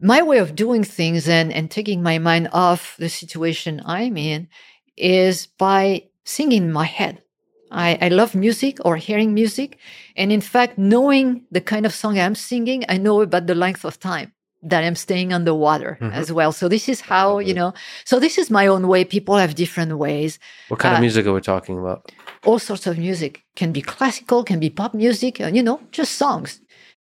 my way of doing things and, and taking my mind off the situation I'm in is by singing in my head. I, I love music or hearing music. And in fact, knowing the kind of song I'm singing, I know about the length of time that I'm staying underwater mm-hmm. as well. So this is how, you know, so this is my own way. People have different ways. What kind uh, of music are we talking about? All sorts of music can be classical, can be pop music, and, you know, just songs.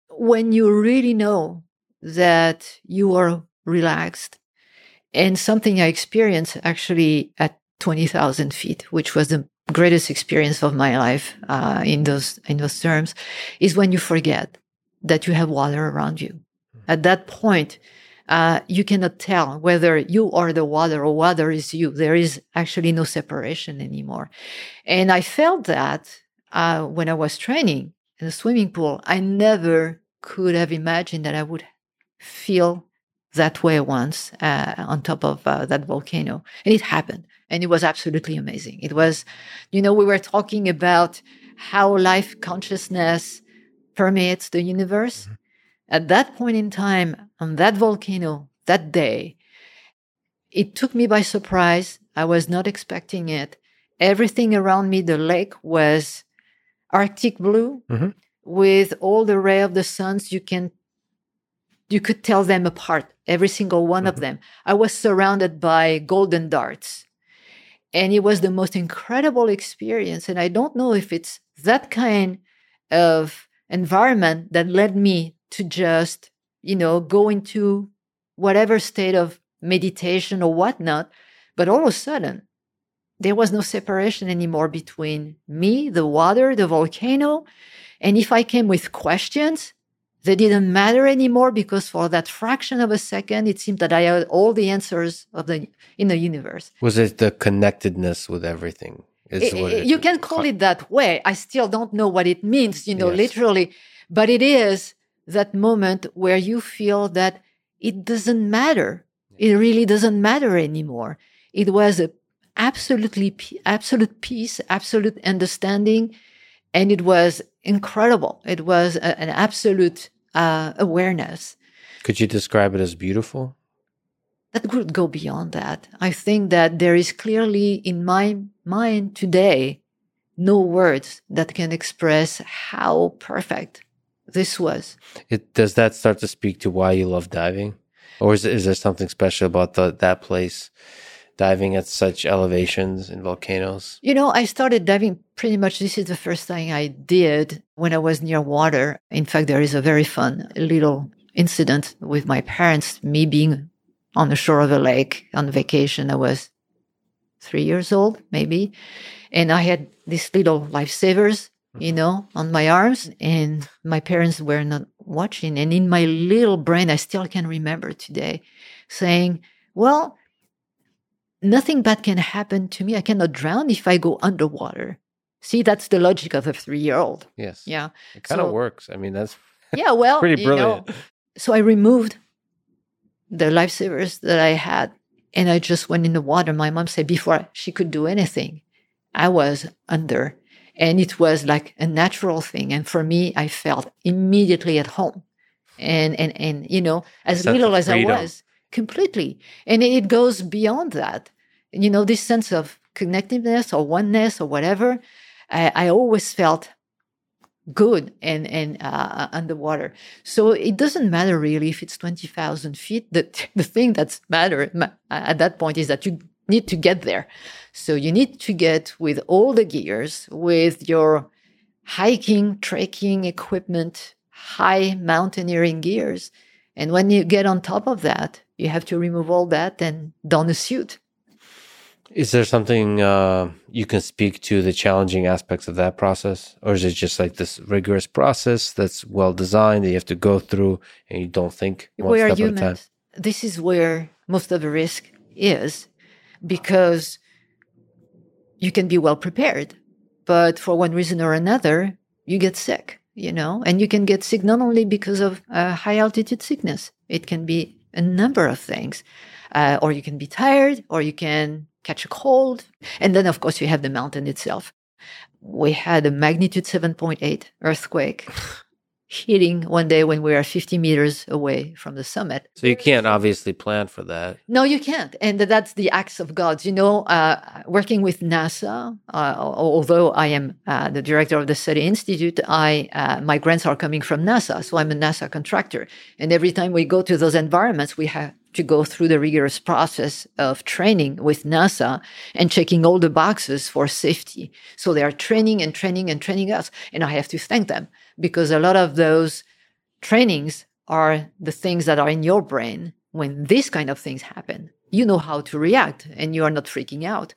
When you really know that you are relaxed. And something I experienced actually at 20,000 feet, which was the greatest experience of my life uh, in those in those terms, is when you forget that you have water around you. At that point, uh, you cannot tell whether you are the water or water is you. There is actually no separation anymore. And I felt that uh, when I was training in the swimming pool. I never could have imagined that I would feel that way once uh, on top of uh, that volcano. And it happened. And it was absolutely amazing. It was, you know, we were talking about how life consciousness permeates the universe. Mm-hmm. At that point in time, on that volcano, that day, It took me by surprise. I was not expecting it. Everything around me, the lake was Arctic blue Mhm. with all the ray of the suns. You can, you could tell them apart, every single one of Mhm. them. I was surrounded by golden darts. And it was the most incredible experience. And I don't know if it's that kind of environment that led me to just, you know, go into whatever state of meditation or whatnot. But all of a sudden, there was no separation anymore between me, the water, the volcano. And if I came with questions, they didn't matter anymore because for that fraction of a second, it seemed that I had all the answers of the in the universe. Was it the connectedness with everything? Is I- what I- it- you can call it that way. I still don't know what it means, you know, Yes. literally, but it is that moment where you feel that it doesn't matter. It really doesn't matter anymore. It was a absolutely absolute peace, absolute understanding, and it was incredible. It was a- an absolute uh, awareness Could you describe it as beautiful? that could go beyond that. I think that there is clearly in my mind today no words that can express how perfect this was. It does that start to speak to why you love diving, or is is there something special about the, that place, diving at such elevations in volcanoes? You know, I started diving pretty much. This is the first thing I did when I was near water. In fact, there is a very fun little incident with my parents, me being on the shore of a lake on vacation. I was three years old, maybe. And I had these little lifesavers, mm-hmm. you know, on my arms, and my parents were not watching. And in my little brain, I still can remember today saying, well, nothing bad can happen to me. I cannot drown if I go underwater. See, that's the logic of a three year old. Yes. Yeah. It kind of So- works. I mean, that's Yeah. Well, pretty you know, brilliant. so I removed the lifesavers that I had and I just went in the water. My mom said before she could do anything, I was under. And it was like a natural thing. And for me, I felt immediately at home. And and and you know, as little as I was, completely. And it goes beyond that. You know, this sense of connectedness or oneness or whatever. I, I always felt good and and uh, underwater. So it doesn't matter really if it's twenty thousand feet. The the thing that's matter at that point is that you need to get there. So you need to get with all the gears, with your hiking, trekking equipment, high mountaineering gears, and when you get on top of that, you have to remove all that and don a suit. Is there something uh, you can speak to the challenging aspects of that process, or is it just like this rigorous process that's well designed that you have to go through and you don't think one we are step at a time? humans. This is where most of the risk is because you can be well prepared, but for one reason or another, you get sick, you know, and you can get sick not only because of uh, high altitude sickness, it can be a number of things. Uh, or you can be tired, or you can catch a cold. And then, of course, you have the mountain itself. We had a magnitude 7.8 earthquake hitting one day when we are 50 meters away from the summit. So you can't obviously plan for that. No, you can't. And that's the acts of God. You know, uh, working with NASA, uh, although I am uh, the director of the SETI Institute, I, uh, my grants are coming from NASA. So I'm a NASA contractor. And every time we go to those environments, we have to go through the rigorous process of training with NASA and checking all the boxes for safety. So they are training and training and training us. And I have to thank them because a lot of those trainings are the things that are in your brain when these kind of things happen. You know how to react and you are not freaking out.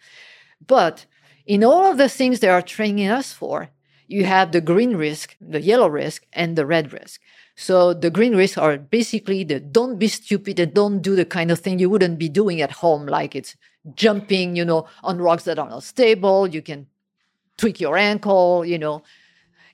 But in all of the things they are training us for, you have the green risk, the yellow risk, and the red risk. So the green risks are basically the don't be stupid and don't do the kind of thing you wouldn't be doing at home, like it's jumping, you know, on rocks that are not stable. You can tweak your ankle, you know.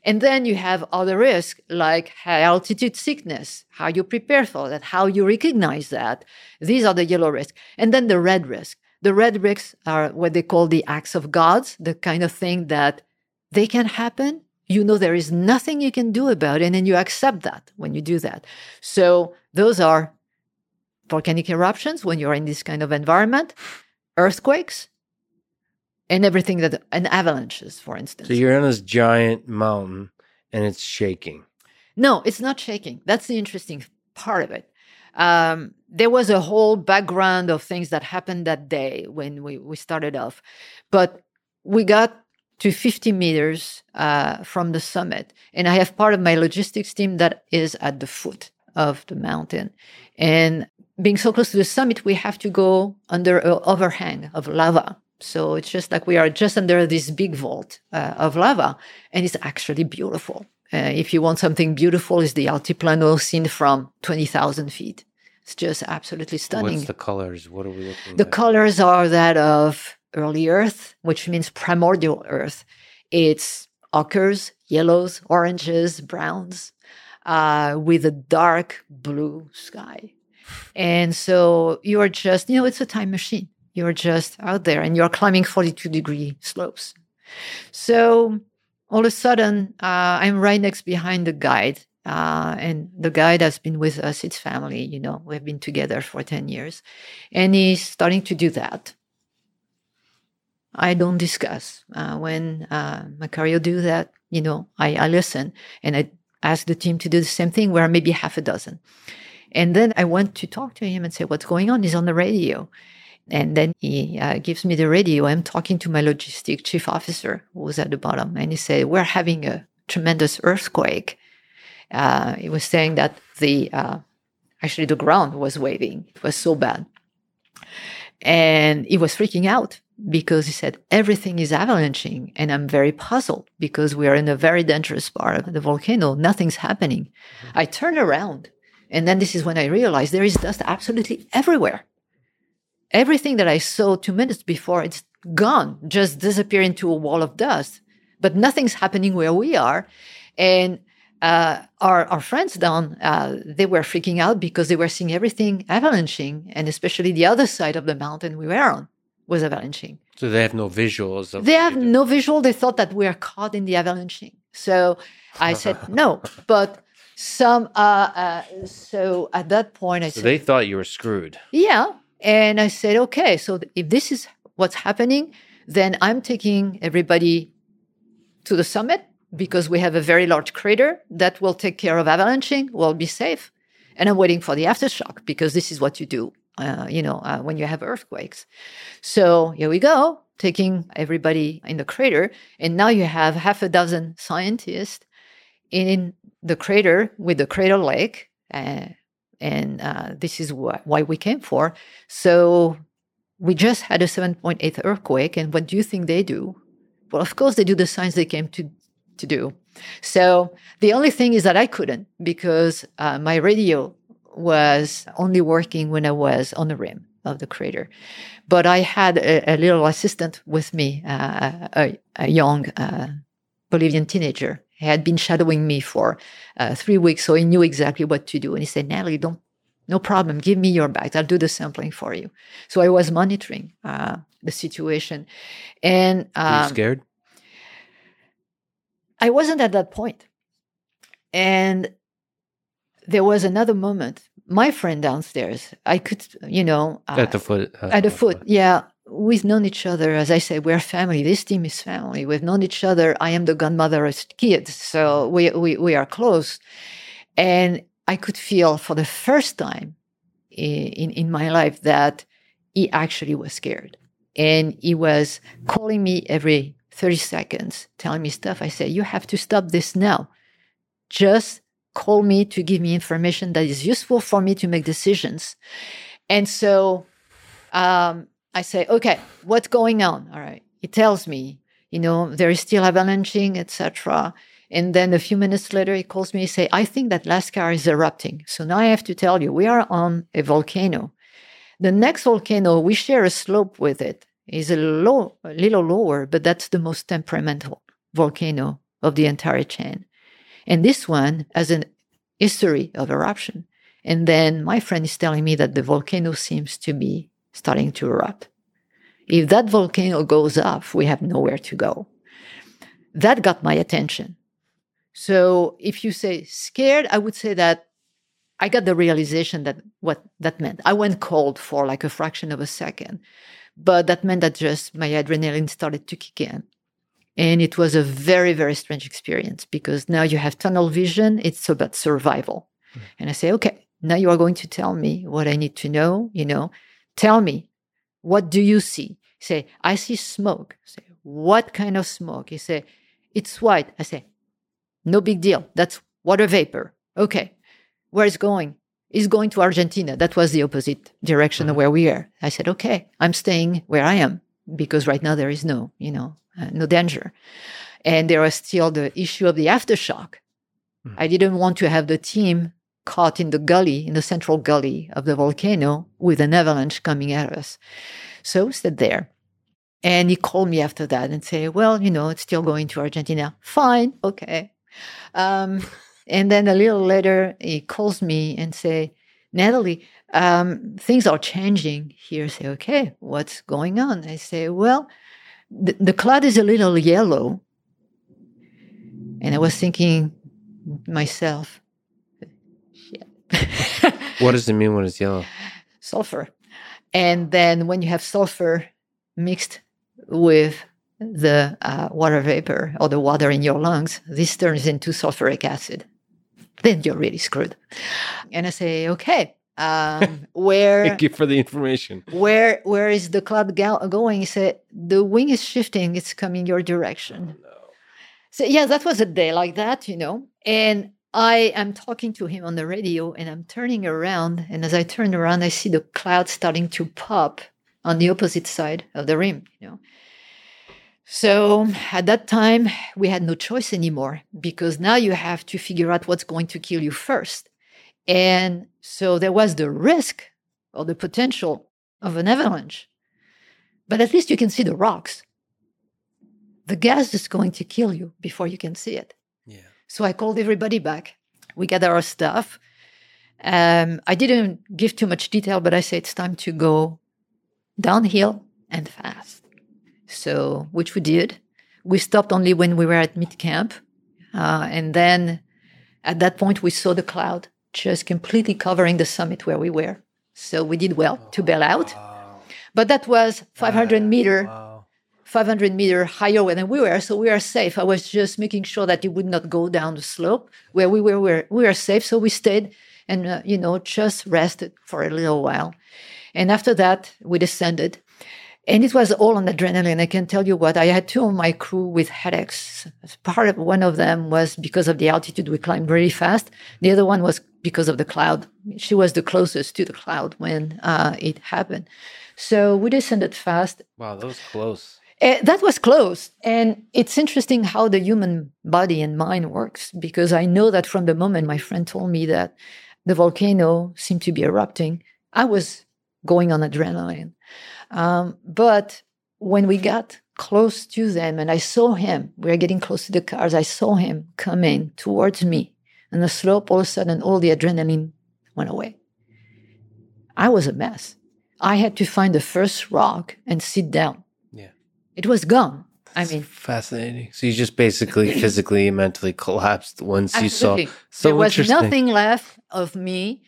And then you have other risks like high altitude sickness, how you prepare for that, how you recognize that. These are the yellow risks. And then the red risk. The red risks are what they call the acts of gods, the kind of thing that they can happen. You know there is nothing you can do about it, and then you accept that when you do that. So those are volcanic eruptions when you're in this kind of environment, earthquakes, and everything that, and avalanches, for instance. So you're in this giant mountain and it's shaking. No, it's not shaking. That's the interesting part of it. Um, there was a whole background of things that happened that day when we, we started off. But we got to 50 meters uh, from the summit. And I have part of my logistics team that is at the foot of the mountain. And being so close to the summit, we have to go under an overhang of lava. So it's just like we are just under this big vault uh, of lava, and it's actually beautiful. Uh, if you want something beautiful, is the Altiplano seen from 20,000 feet. It's just absolutely stunning. What's the colors? What are we looking The at? colors are that of early Earth, which means primordial Earth. It's ochres, yellows, oranges, browns, uh, with a dark blue sky. And so you are just, you know, it's a time machine. You're just out there and you're climbing 42 degree slopes. So all of a sudden, uh, I'm right next behind the guide. Uh, and the guide has been with us, it's family, you know, we've been together for 10 years. And he's starting to do that. I don't discuss. Uh, when uh, Macario do that, you know, I, I listen and I ask the team to do the same thing. We're maybe half a dozen. And then I went to talk to him and say, what's going on? He's on the radio. And then he uh, gives me the radio. I'm talking to my logistic chief officer who was at the bottom. And he said, we're having a tremendous earthquake. Uh, he was saying that the, uh, actually the ground was waving. It was so bad. And he was freaking out because he said, everything is avalanching. And I'm very puzzled because we are in a very dangerous part of the volcano. Nothing's happening. I turn around and then this is when I realized there is dust absolutely everywhere. Everything that I saw two minutes before, it's gone, just disappear into a wall of dust. But nothing's happening where we are. And uh, our, our friends down, uh, they were freaking out because they were seeing everything avalanching, and especially the other side of the mountain we were on was avalanching. So they have no visuals. Of They have no visual. They thought that we are caught in the avalanching. So I said no, but some. Uh, uh, so at that point, I So said, they thought you were screwed. yeah. And I said, okay, so if this is what's happening, then I'm taking everybody to the summit because we have a very large crater that will take care of avalanching, we'll be safe. And I'm waiting for the aftershock because this is what you do, uh, you know, uh, when you have earthquakes. So here we go, taking everybody in the crater. And now you have half a dozen scientists in the crater with the crater lake. Uh, and uh, this is wh- why we came for. So we just had a 7.8 earthquake, and what do you think they do? Well, of course, they do the science they came to to do. So the only thing is that I couldn't because uh, my radio was only working when I was on the rim of the crater. But I had a, a little assistant with me, uh, a, a young uh, Bolivian teenager had been shadowing me for uh, three weeks, so he knew exactly what to do. And he said, Nathalie, don't, no problem. Give me your bags. I'll do the sampling for you. So I was monitoring uh, the situation. And Were you um, scared? I wasn't at that point. And there was another moment. My friend downstairs, I could, you know, uh, at the foot. uh, at the foot. Yeah. We've known each other. As I say, we're family. This team is family. We've known each other. I am the godmother of kids. So we, we, we are close. And I could feel for the first time in, in, my life that he actually was scared. And he was calling me every 30 seconds, telling me stuff. I said, You have to stop this now. Just call me to give me information that is useful for me to make decisions. And so um, I say, okay, what's going on? All right. He tells me, you know, there is still avalanching, etc. And then a few minutes later, he calls me and say, I think that Lascar is erupting. So now I have to tell you, we are on a volcano. The next volcano, we share a slope with it, is a, low, a little lower, but that's the most temperamental volcano of the entire chain. And this one has an history of eruption. And then my friend is telling me that the volcano seems to be starting to erupt. If that volcano goes up, we have nowhere to go. That got my attention. So if you say scared, I would say that I got the realization that what that meant. I went cold for like a fraction of a second, but that meant that just my adrenaline started to kick in. And it was a very, very strange experience because now you have tunnel vision. It's about survival. Mm. And I say, okay, now you are going to tell me what I need to know. You know, tell me, what do you see? Say, I see smoke. Say, what kind of smoke? You say, it's white. I say, no big deal. That's water vapor. Okay. Where is going? Is going to Argentina. That was the opposite direction mm-hmm. of where we are. I said, okay, I'm staying where I am because right now there is no, you know, uh, no danger. And there was still the issue of the aftershock. Mm. I didn't want to have the team caught in the gully, in the central gully of the volcano with an avalanche coming at us. So we stayed there. And he called me after that and say, well, you know, it's still going to Argentina. Fine. Okay. Um, and then a little later, he calls me and say, Nathalie, um, things are changing here. I say, okay, what's going on? I say, well, the, the cloud is a little yellow. And I was thinking myself. what does it mean when it's yellow? Sulfur. And then when you have sulfur mixed with the uh, water vapor or the water in your lungs, this turns into sulfuric acid. Then you're really screwed. And I say, okay, um, where thank you for the information where where is the cloud going he said the wing is shifting it's coming your direction oh, no. so yeah that was a day like that you know and i am talking to him on the radio and i'm turning around and as i turn around i see the cloud starting to pop on the opposite side of the rim you know so at that time we had no choice anymore because now you have to figure out what's going to kill you first and so there was the risk or the potential of an avalanche. But at least you can see the rocks. The gas is going to kill you before you can see it. So I called everybody back. We gather our stuff. Um, I didn't give too much detail, but I say it's time to go downhill and fast. So, which we did. We stopped only when we were at mid camp. Uh, and then at that point, we saw the cloud just completely covering the summit where we were. So we did well to bail out. But that was 500 meter, wow. 500 meter higher than we were. So we are safe. I was just making sure that it would not go down the slope where we were. We were, we were safe. So we stayed and, uh, you know, just rested for a little while. And after that, we descended and it was all on adrenaline. I can tell you what, I had two of my crew with headaches. Part of one of them was because of the altitude. We climbed really fast. The other one was because of the cloud. She was the closest to the cloud when uh, it happened. So we descended fast. Wow, that was close. Uh, that was close. And it's interesting how the human body and mind works because I know that from the moment my friend told me that the volcano seemed to be erupting, I was going on adrenaline. Um, but when we got close to them and I saw him, we were getting close to the cars, I saw him coming towards me. And the slope, all of a sudden, all the adrenaline went away. I was a mess. I had to find the first rock and sit down. It was gone. I mean, fascinating. So you just basically physically and mentally collapsed once absolutely. you saw. So there was nothing left of me.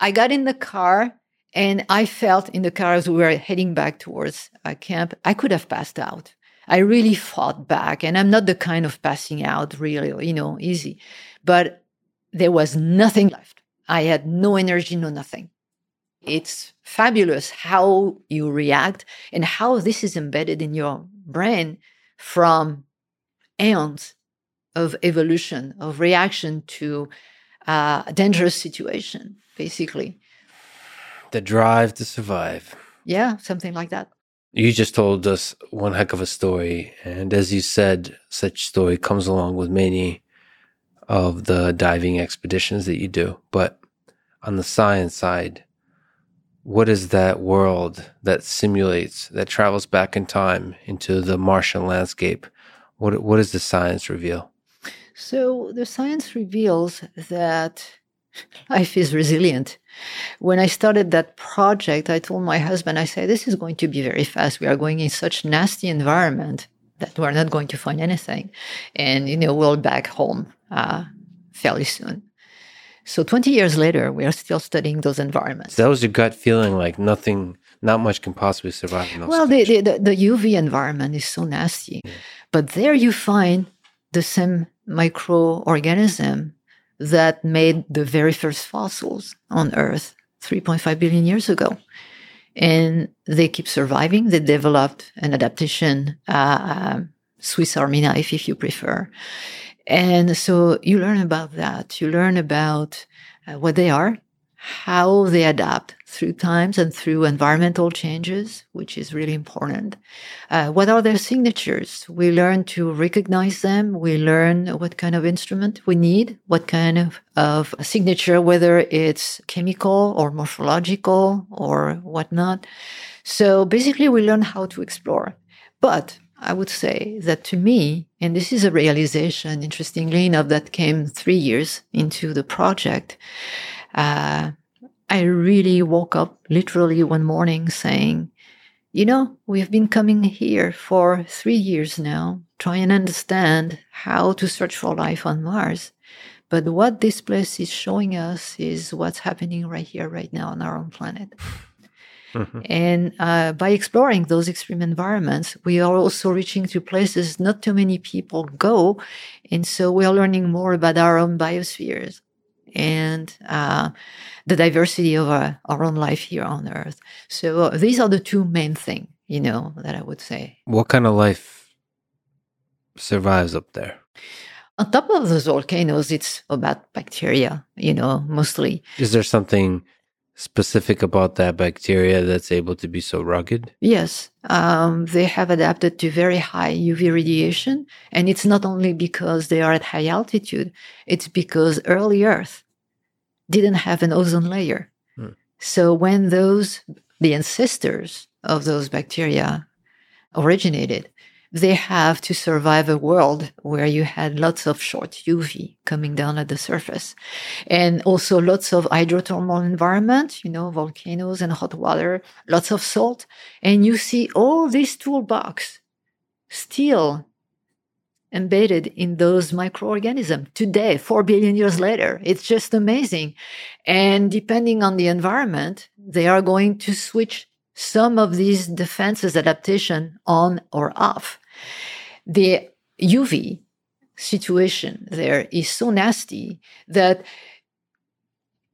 I got in the car and I felt in the car as we were heading back towards uh, camp, I could have passed out. I really fought back, and I'm not the kind of passing out really, you know, easy. But there was nothing left. I had no energy, no nothing. It's fabulous how you react and how this is embedded in your brain from eons of evolution, of reaction to uh, a dangerous situation, basically. The drive to survive. Yeah, something like that. You just told us one heck of a story. And as you said, such story comes along with many of the diving expeditions that you do. But on the science side, what is that world that simulates, that travels back in time into the Martian landscape? What, what does the science reveal? So the science reveals that life is resilient. When I started that project, I told my husband, I said, this is going to be very fast. We are going in such nasty environment that we're not going to find anything. And, you know, we'll back home uh, fairly soon. So 20 years later, we are still studying those environments. So that was your gut feeling like nothing, not much can possibly survive in those well, the, the, the, UV environment is so nasty. Yeah. But there you find the same microorganism that made the very first fossils on Earth 3.5 billion years ago. And they keep surviving. They developed an adaptation, uh, Swiss Army knife, if you prefer. And so you learn about that. You learn about uh, what they are, how they adapt through times and through environmental changes, which is really important. Uh, what are their signatures? We learn to recognize them. We learn what kind of instrument we need, what kind of, of signature, whether it's chemical or morphological or whatnot. So basically, we learn how to explore. But I would say that to me, and this is a realization, interestingly enough, that came three years into the project. Uh, I really woke up literally one morning saying, you know, we've been coming here for three years now, trying to understand how to search for life on Mars. But what this place is showing us is what's happening right here, right now on our own planet. Mm-hmm. And uh, by exploring those extreme environments, we are also reaching to places not too many people go. And so we are learning more about our own biospheres and uh, the diversity of our, our, own life here on Earth. So uh, these are the two main things, you know, that I would say. What kind of life survives up there? On top of those volcanoes, it's about bacteria, you know, mostly. Is there something specific about that bacteria that's able to be so rugged? Yes. Um, they have adapted to very high UV radiation. And it's not only because they are at high altitude, it's because early Earth didn't have an ozone layer. Hmm. So when those, the ancestors of those bacteria originated, they have to survive a world where you had lots of short UV coming down at the surface and also lots of hydrothermal environment, you know, volcanoes and hot water, lots of salt. And you see all this toolbox still embedded in those microorganisms today, four billion years later. It's just amazing. And depending on the environment, they are going to switch some of these defenses adaptation on or off. The UV situation there is so nasty that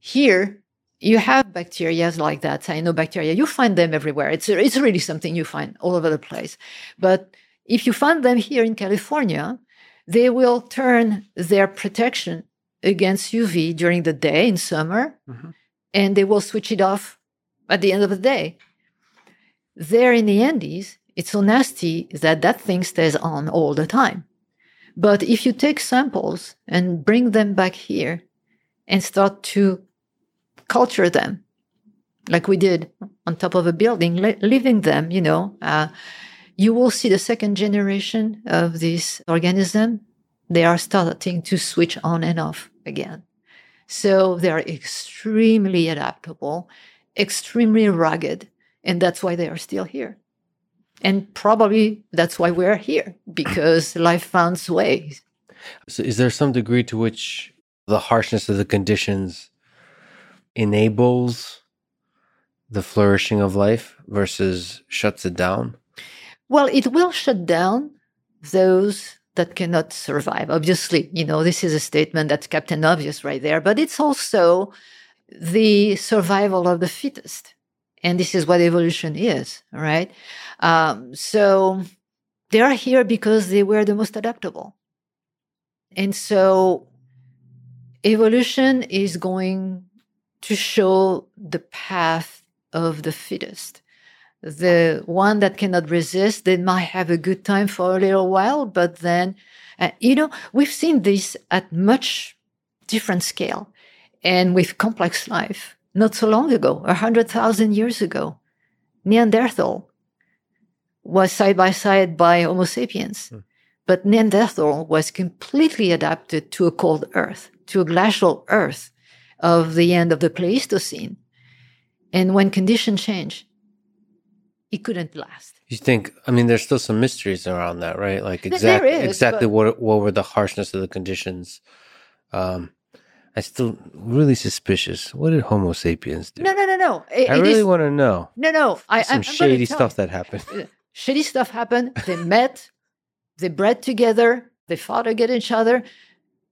here you have bacteria like that, cyanobacteria. You find them everywhere. It's, it's really something you find all over the place. But if you find them here in California, they will turn their protection against UV during the day in summer, mm-hmm. and they will switch it off at the end of the day. There in the Andes, it's so nasty that that thing stays on all the time. But if you take samples and bring them back here and start to culture them, like we did on top of a building, leaving them, you know, uh, you will see the second generation of this organism. They are starting to switch on and off again. So they are extremely adaptable, extremely rugged, and that's why they are still here. And probably that's why we're here, because life finds ways. So, is there some degree to which the harshness of the conditions enables the flourishing of life versus shuts it down? Well, it will shut down those that cannot survive. Obviously, you know, this is a statement that's Captain Obvious right there, but it's also the survival of the fittest. And this is what evolution is, right? Um, so they are here because they were the most adaptable. And so evolution is going to show the path of the fittest. The one that cannot resist, they might have a good time for a little while, but then, uh, you know, we've seen this at much different scale and with complex life. Not so long ago, a hundred thousand years ago, Neanderthal was side by side by Homo sapiens. Mm. But Neanderthal was completely adapted to a cold earth, to a glacial earth of the end of the Pleistocene. And when conditions change, it couldn't last. You think? I mean, there's still some mysteries around that, right? Like exactly, exactly what what were the harshness of the conditions? Um, I still really suspicious. What did Homo sapiens do? No, no, no, no. It, I it really is- want to know. no, no. I, Some I'm, shady stuff that happened. Uh, shitty stuff happened. They met, they bred together, they fought against each other.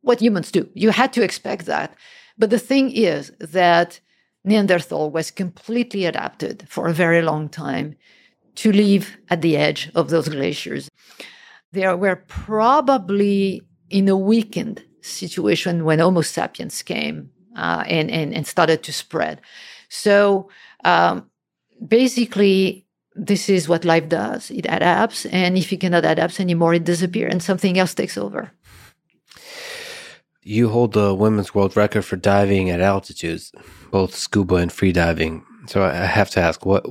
What humans do. You had to expect that. But the thing is that Neanderthal was completely adapted for a very long time to live at the edge of those glaciers. They were probably in a weakened situation when Homo sapiens came uh, and, and, and started to spread. So um, basically, this is what life does it adapts. And if it cannot adapt anymore, it disappears and something else takes over. You hold the women's world record for diving at altitudes, both scuba and free diving. So I I have to ask, what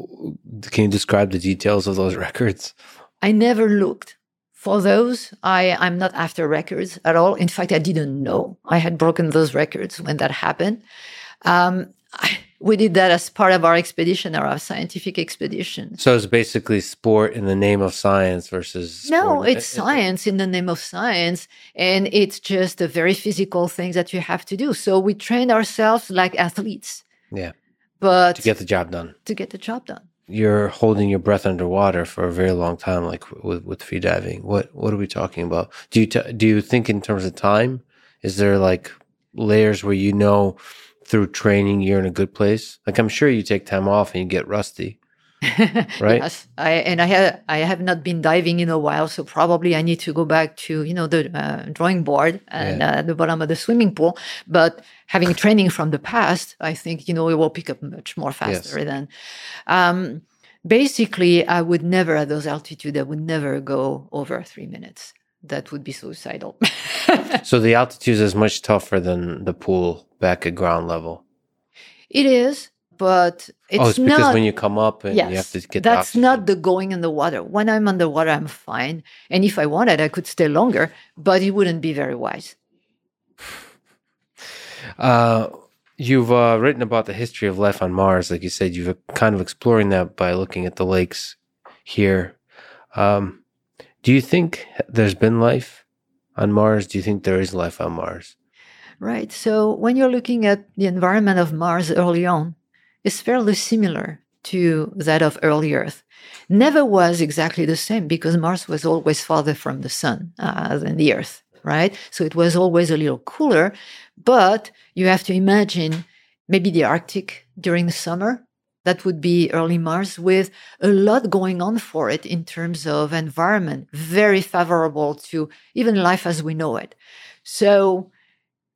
can you describe the details of those records? I never looked for those. I, I'm not after records at all. In fact, I didn't know I had broken those records when that happened. Um, I, we did that as part of our expedition, our scientific expedition. So it's basically sport in the name of science versus No, it's science in the name of science. And it's just a very physical thing that you have to do. So we train ourselves like athletes, Yeah, but to get the job done. to get the job done. You're holding your breath underwater for a very long time, like with with free diving. What what are we talking about? Do you t- do you think in terms of time? Is there like layers where you know through training you're in a good place? Like I'm sure you take time off and you get rusty, right? Yes, I, and I have I have not been diving in a while, so probably I need to go back to you know the uh, drawing board and uh, the bottom of the swimming pool. But having training from the past, I think you know it will pick up much more faster than. Um, basically, I would never at those altitude. I would never go over three minutes. That would be suicidal. So the altitude is much tougher than the pool back at ground level. it is, but it's, oh, it's because not. when you come up and yes, you have to get that's not the going in the water. When I'm underwater, I'm fine, and if I wanted, I could stay longer, but it wouldn't be very wise. Uh, you've uh, written about the history of life on Mars, like you said. You've kind of exploring that by looking at the lakes here. Um, do you think there's been life on Mars? Do you think there is life on Mars? Right. So when you're looking at the environment of Mars early on, it's fairly similar to that of early Earth. Never was exactly the same because Mars was always farther from the sun uh, than the Earth, right? So it was always a little cooler. But you have to imagine maybe the Arctic during the summer. That would be early Mars with a lot going on for it in terms of environment, very favorable to even life as we know it. So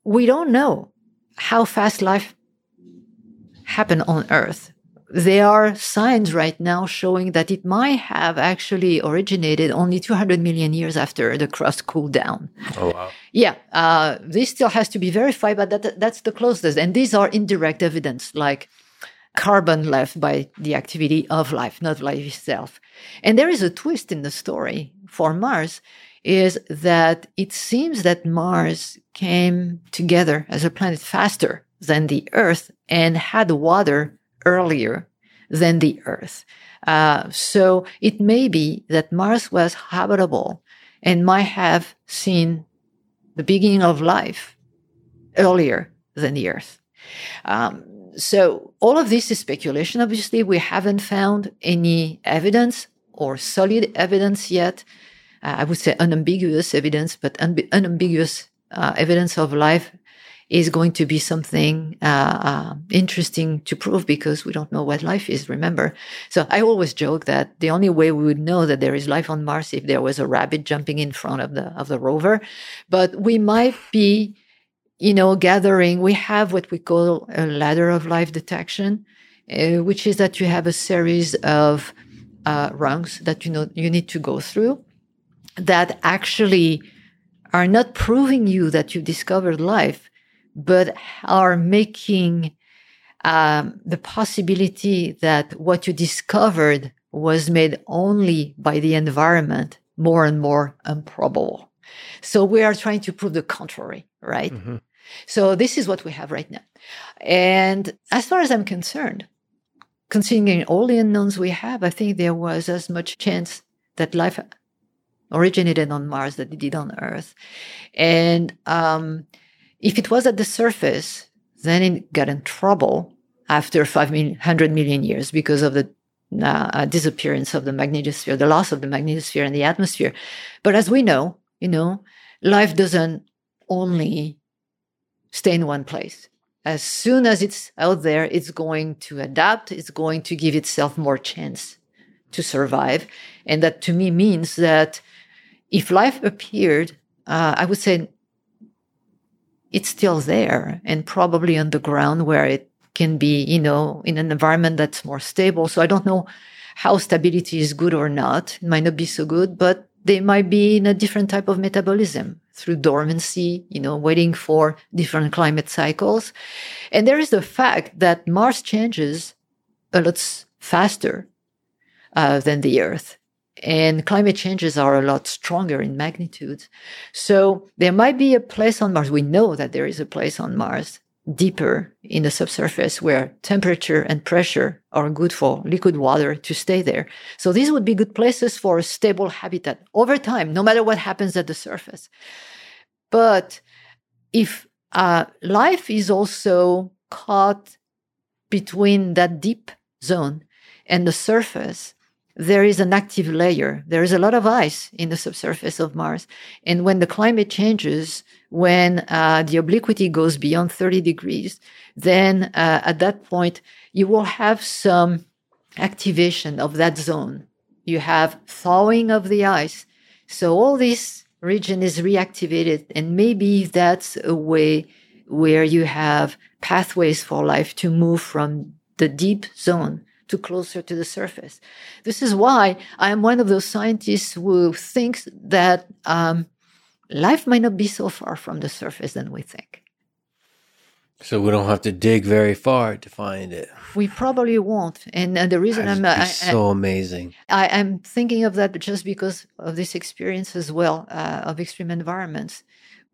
we don't know how fast life happened on Earth. There are signs right now showing that it might have actually originated only 200 million years after the crust cooled down. Oh wow! Yeah, uh, this still has to be verified, but that, that's the closest. And these are indirect evidence, like carbon left by the activity of life, not life itself. And there is a twist in the story for Mars is that it seems that Mars came together as a planet faster than the Earth and had water earlier than the Earth. Uh, so it may be that Mars was habitable and might have seen the beginning of life earlier than the Earth. Um, so all of this is speculation. Obviously, we haven't found any evidence or solid evidence yet. Uh, I would say unambiguous evidence, but un- unambiguous uh, evidence of life is going to be something uh, uh, interesting to prove because we don't know what life is. Remember, so I always joke that the only way we would know that there is life on Mars if there was a rabbit jumping in front of the of the rover, but we might be you know, gathering, we have what we call a ladder of life detection, uh, which is that you have a series of uh, rungs that you know you need to go through that actually are not proving you that you discovered life, but are making um, the possibility that what you discovered was made only by the environment more and more improbable. So we are trying to prove the contrary, right? Mhm. So this is what we have right now. And as far as I'm concerned, considering all the unknowns we have, I think there was as much chance that life originated on Mars that it did on Earth. And um, If it was at the surface, then it got in trouble after 500 million years because of the uh, disappearance of the magnetosphere, the loss of the magnetosphere and the atmosphere. But as we know, you know, life doesn't only stay in one place. As soon as it's out there, it's going to adapt, it's going to give itself more chance to survive. And that to me means that if life appeared, uh, I would say it's still there and probably on the ground where it can be, you know, in an environment that's more stable. So I don't know how stability is good or not. It might not be so good, but they might be in a different type of metabolism through dormancy, you know, waiting for different climate cycles. And there is the fact that Mars changes a lot faster uh, than the Earth and climate changes are a lot stronger in magnitude. So there might be a place on Mars. We know that there is a place on Mars deeper in the subsurface where temperature and pressure are good for liquid water to stay there. So these would be good places for a stable habitat over time, no matter what happens at the surface. But if uh, life is also caught between that deep zone and the surface, there is an active layer. There is a lot of ice in the subsurface of Mars. And when the climate changes, when uh, the obliquity goes beyond 30 degrees, then uh, at that point, you will have some activation of that zone. You have thawing of the ice. So all this region is reactivated. And maybe that's a way where you have pathways for life to move from the deep zone to closer to the surface. This is why I am one of those scientists who thinks that um, life might not be so far from the surface than we think. So we don't have to dig very far to find it. We probably won't, and the reason That'd I'm I, so amazing. I, am thinking of that just because of this experience as well uh, of extreme environments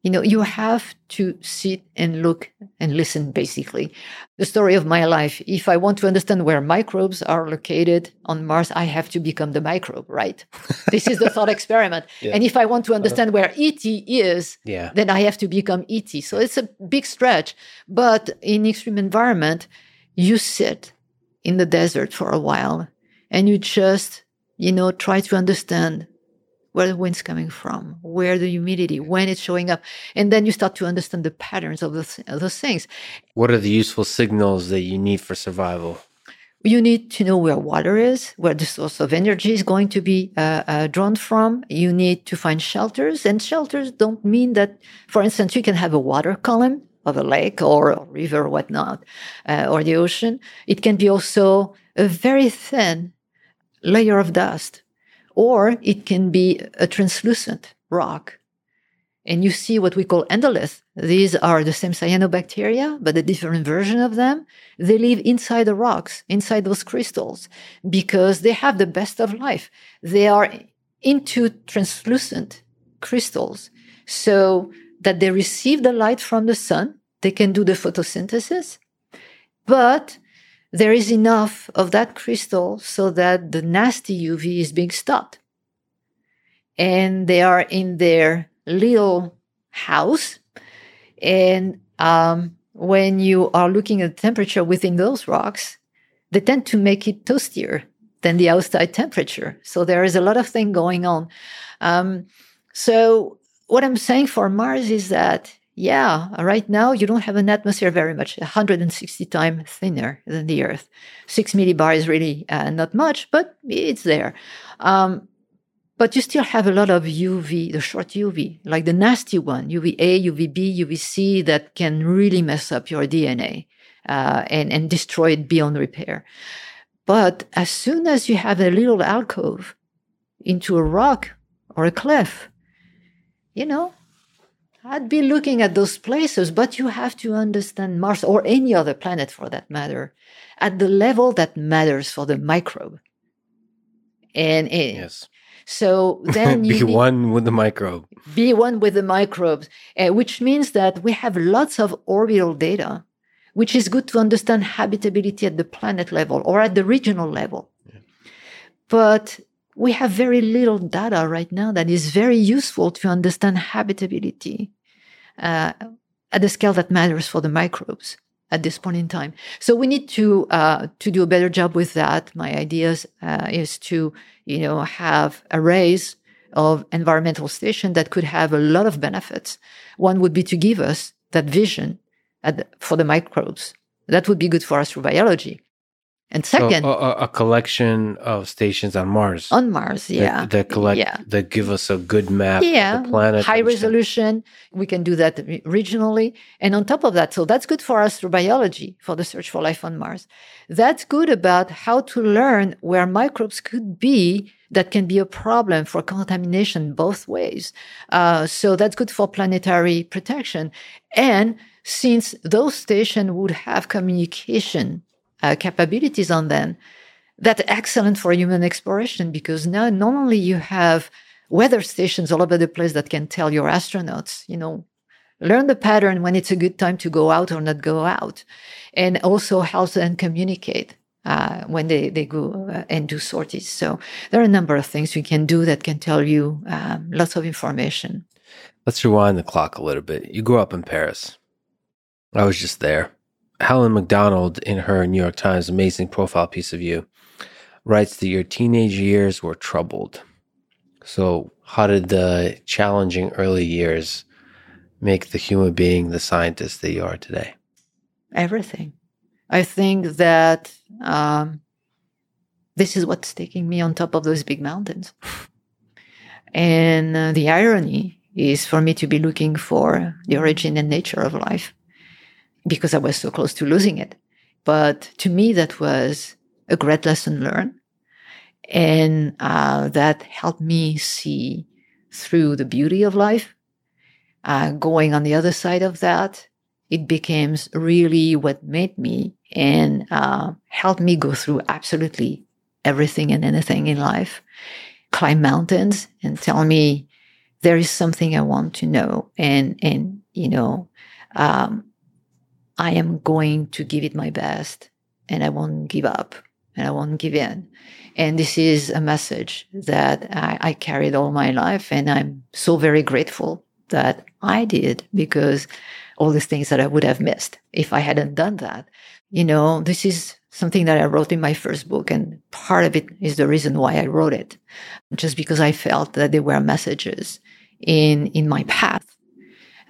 you know, you have to sit and look and listen, basically. The story of my life. If I want to understand where microbes are located on Mars, I have to become the microbe, right? this is the thought experiment. Yeah. And if I want to understand where ET is, yeah. then I have to become ET. So it's a big stretch. But in extreme environment, you sit in the desert for a while and you just, you know, try to understand where the wind's coming from, where the humidity, when it's showing up. And then you start to understand the patterns of those, of those things. What are the useful signals that you need for survival? You need to know where water is, where the source of energy is going to be uh, uh, drawn from. You need to find shelters, and shelters don't mean that, for instance, you can have a water column of a lake or a river or whatnot, uh, or the ocean. It can be also a very thin layer of dust or it can be a translucent rock. And you see what we call endoliths. These are the same cyanobacteria, but a different version of them. They live inside the rocks, inside those crystals, because they have the best of life. They are into translucent crystals so that they receive the light from the sun. They can do the photosynthesis, but there is enough of that crystal so that the nasty UV is being stopped. And they are in their little house. And um, when you are looking at the temperature within those rocks, they tend to make it toastier than the outside temperature. So there is a lot of thing going on. Um, so what I'm saying for Mars is that yeah, right now you don't have an atmosphere very much, 160 times thinner than the Earth. Six millibar is really uh, not much, but it's there. Um, but you still have a lot of UV, the short UV, like the nasty one, UVA, UVB, UVC, that can really mess up your DNA uh, and, and destroy it beyond repair. But as soon as you have a little alcove into a rock or a cliff, you know, I'd be looking at those places, but you have to understand Mars or any other planet for that matter at the level that matters for the microbe. And it, yes. So then be one with the microbe. Be one with the microbes, uh, which means that we have lots of orbital data, which is good to understand habitability at the planet level or at the regional level. Yeah. But we have very little data right now that is very useful to understand habitability uh, at the scale that matters for the microbes at this point in time. So we need to uh, to do a better job with that. My idea uh, is to you know have arrays of environmental station that could have a lot of benefits. One would be to give us that vision the, for the microbes. That would be good for astrobiology. And second, so a, a, collection of stations on Mars. On Mars, yeah. That, that collect, yeah. that give us a good map yeah. of the planet. High resolution. We can do that regionally. And on top of that, so that's good for astrobiology, for the search for life on Mars. That's good about how to learn where microbes could be that can be a problem for contamination both ways. Uh, so that's good for planetary protection. And since those stations would have communication uh, capabilities on them, that's excellent for human exploration because now not only you have weather stations all over the place that can tell your astronauts, you know, learn the pattern when it's a good time to go out or not go out, and also helps them communicate. Uh, when they, they go uh, and do sorties. So there are a number of things you can do that can tell you um, lots of information. Let's rewind the clock a little bit. You grew up in Paris. I was just there. Helen Macdonald, in her New York Times amazing profile piece of you, writes that your teenage years were troubled. So, how did the challenging early years make the human being the scientist that you are today? Everything. I think that um, this is what's taking me on top of those big mountains. And uh, the irony is for me to be looking for the origin and nature of life because I was so close to losing it. But to me, that was a great lesson learned. And uh, that helped me see through the beauty of life. Uh, going on the other side of that, it became really what made me and uh, helped me go through absolutely everything and anything in life. Climb mountains and tell me there is something I want to know, and and you know, um, I am going to give it my best and I won't give up and I won't give in. And this is a message that I, I, carried all my life. And I'm so very grateful that I did because all these things that I would have missed if I hadn't done that. You know, this is something that I wrote in my first book. And part of it is the reason why I wrote it, just because I felt that there were messages in, in my path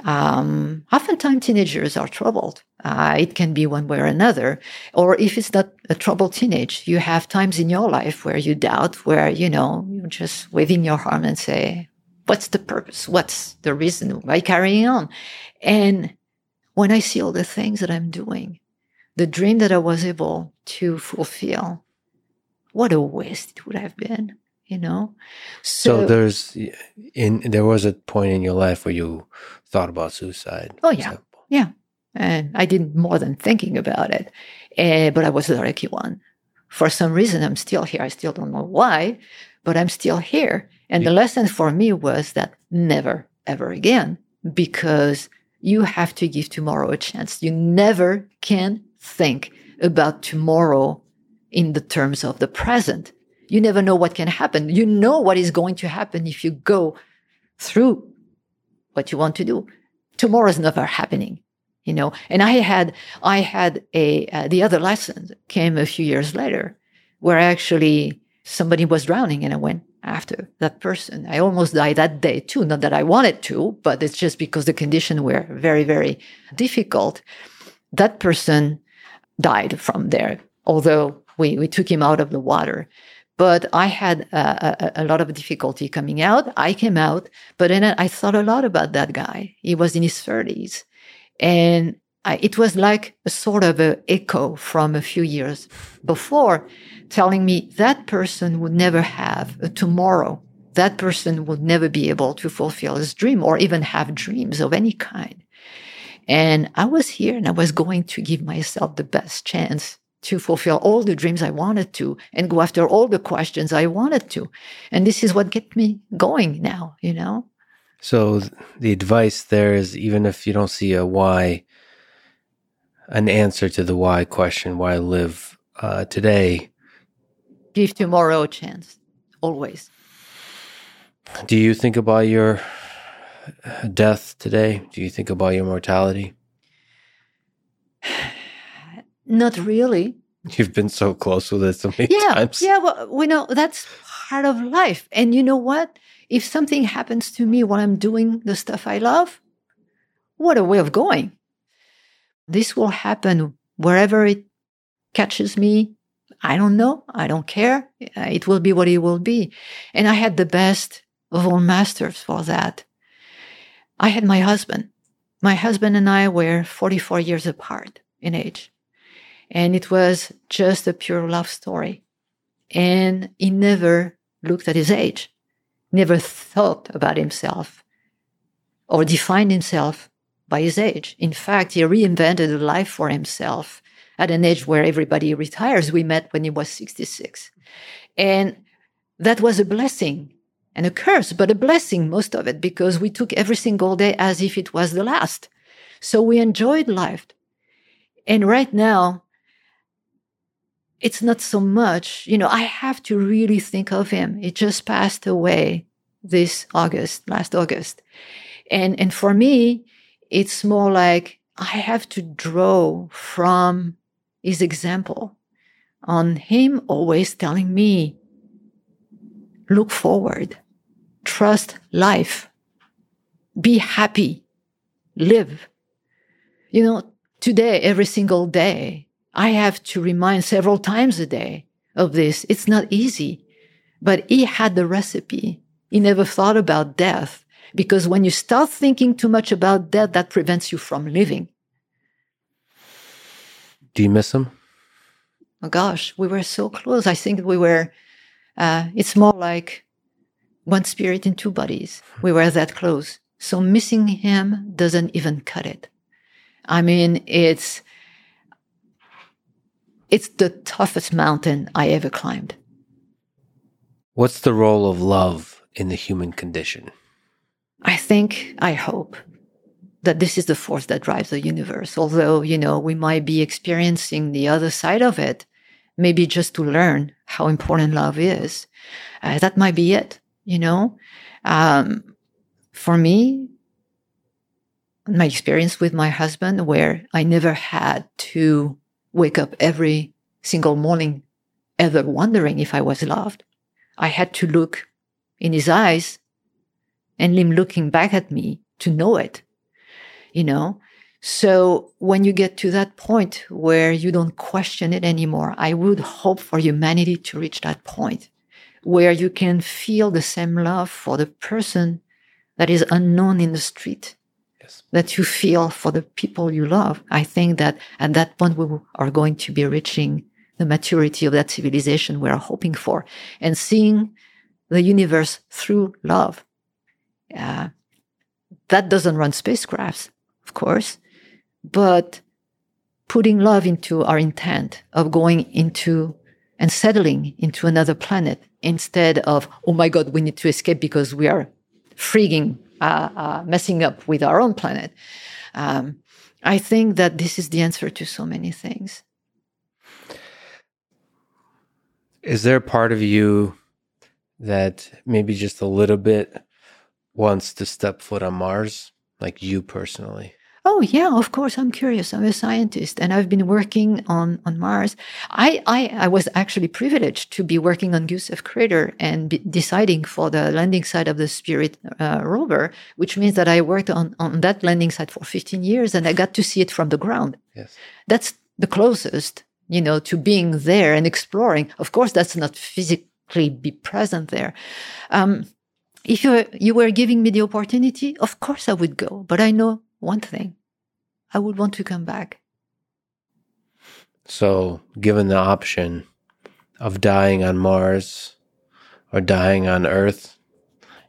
um, oftentimes teenagers are troubled. Uh, it can be one way or another. Or if it's not a troubled teenage, you have times in your life where you doubt, where, you know, you're just waving your arm and say, what's the purpose? What's the reason? Why carrying on? And when I see all the things that I'm doing, the dream that I was able to fulfill, what a waste it would have been you know so, so, there's in there was a point in your life where you thought about suicide oh yeah yeah and i did more than thinking about it uh, but i was the lucky one for some reason i'm still here i still don't know why but i'm still here and yeah. the lesson for me was that never ever again because you have to give tomorrow a chance you never can think about tomorrow in the terms of the present you never know what can happen. You know what is going to happen if you go through what you want to do. Tomorrow is never happening, you know. And I had, I had a, uh, the other lesson came a few years later where actually somebody was drowning and I went after that person. I almost died that day too. Not that I wanted to, but it's just because the conditions were very, very difficult. That person died from there, although we, we took him out of the water but I had a, a, a, lot of difficulty coming out. I came out, but then I thought a lot about that guy. He was in his 30s. And I, it was like a sort of an echo from a few years before telling me that person would never have a tomorrow. That person would never be able to fulfill his dream or even have dreams of any kind. And I was here and I was going to give myself the best chance to fulfill all the dreams I wanted to and go after all the questions I wanted to. And this is what get me going now, you know? So the advice there is even if you don't see a why, an answer to the why question, why live uh, today? Give tomorrow a chance, always. Do you think about your death today? Do you think about your mortality? Not really. You've been so close with it so many yeah, times. Yeah, well, we know that's part of life. And you know what? If something happens to me while I'm doing the stuff I love, what a way of going. This will happen wherever it catches me. I don't know. I don't care. Uh, it will be what it will be. And I had the best of all masters for that. I had my husband. My husband and I were 44 years apart in age. And it was just a pure love story. And he never looked at his age, never thought about himself or defined himself by his age. In fact, he reinvented a life for himself at an age where everybody retires. We met when he was 66. And that was a blessing and a curse, but a blessing, most of it, because we took every single day as if it was the last. So we enjoyed life. And right now, it's not so much, you know, I have to really think of him. He just passed away this August, last August. And, and for me, it's more like I have to draw from his example on him always telling me, look forward, trust life, be happy, live. You know, today, every single day, I have to remind several times a day of this. It's not easy, but he had the recipe. He never thought about death because when you start thinking too much about death, that prevents you from living. Do you miss him? Oh gosh, we were so close. I think we were, uh, it's more like one spirit in two bodies. We were that close. So missing him doesn't even cut it. I mean, it's, it's the toughest mountain I ever climbed. What's the role of love in the human condition? I think, I hope that this is the force that drives the universe. Although, you know, we might be experiencing the other side of it, maybe just to learn how important love is. Uh, that might be it, you know? Um, for me, my experience with my husband, where I never had to wake up every single morning ever wondering if I was loved. I had to look in his eyes and him looking back at me to know it, you know? So when you get to that point where you don't question it anymore, I would hope for humanity to reach that point where you can feel the same love for the person that is unknown in the street yes. that you feel for the people you love. I think that at that point, we are going to be reaching the maturity of that civilization we are hoping for and seeing the universe through love. Uh, that doesn't run spacecrafts, of course, but putting love into our intent of going into and settling into another planet instead of, oh my God, we need to escape because we are freaking uh, uh, messing up with our own planet. Um, I think that this is the answer to so many things. Is there a part of you that maybe just a little bit wants to step foot on Mars, like you personally? Oh yeah, of course. I'm curious. I'm a scientist, and I've been working on on Mars. I I, I was actually privileged to be working on Gusev crater and deciding for the landing site of the Spirit uh, rover, which means that I worked on on that landing site for 15 years, and I got to see it from the ground. Yes, that's the closest, you know, to being there and exploring. Of course, that's not physically be present there. Um, if you you were giving me the opportunity, of course I would go. But I know one thing I would want to come back. So, given the option of dying on Mars or dying on Earth,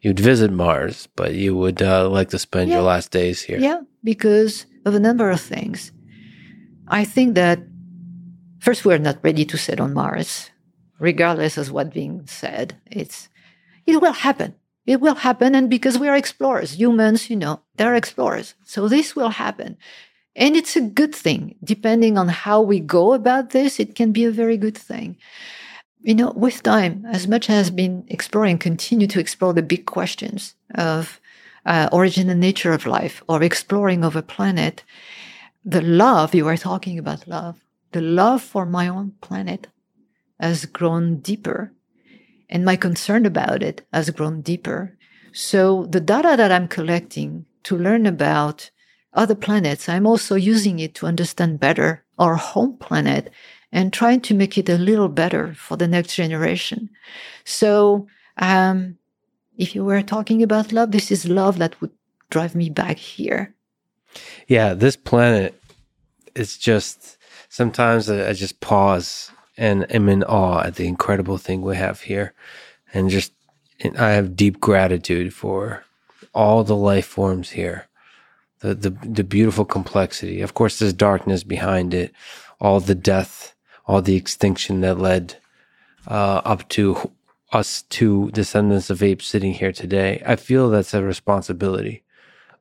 you'd visit Mars, but you would uh, like to spend yeah. your last days here. Yeah, because of a number of things. I think that first, we're not ready to set on Mars, regardless of what being said. It's it will happen. It will happen. And because we are explorers, humans, you know, they're explorers. So this will happen. And it's a good thing. Depending on how we go about this, it can be a very good thing. You know, with time, as much as been exploring, continue to explore the big questions of uh, origin and nature of life or exploring of a planet, the love, you were talking about love, the love for my own planet has grown deeper and my concern about it has grown deeper. So the data that I'm collecting to learn about other planets, I'm also using it to understand better our home planet and trying to make it a little better for the next generation. So, um, if you were talking about love, this is love that would drive me back here. Yeah, this planet is just sometimes I just pause and am in awe at the incredible thing we have here. And just, I have deep gratitude for all the life forms here, the, the, the beautiful complexity. Of course, there's darkness behind it, all the death, all the extinction that led uh, up to us two descendants of apes sitting here today. I feel that's a responsibility.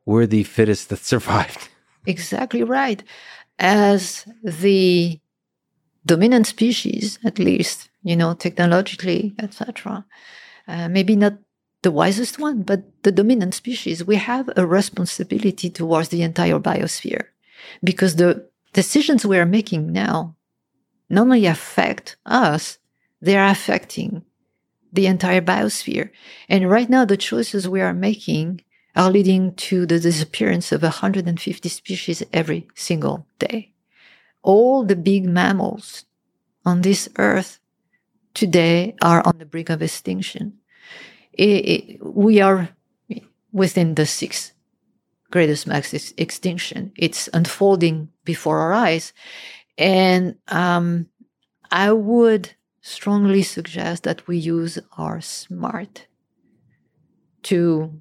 We're the fittest that survived. Exactly right. As the dominant species, at least, you know, technologically, etc. Uh, maybe not the wisest one, but the dominant species, we have a responsibility towards the entire biosphere because the decisions we are making now not only affect us, they are affecting the entire biosphere. And right now, the choices we are making are leading to the disappearance of 150 species every single day all the big mammals on this earth today are on the brink of extinction. It, it, we are within the sixth greatest mass extinction. It's unfolding before our eyes. And um, I would strongly suggest that we use our smart to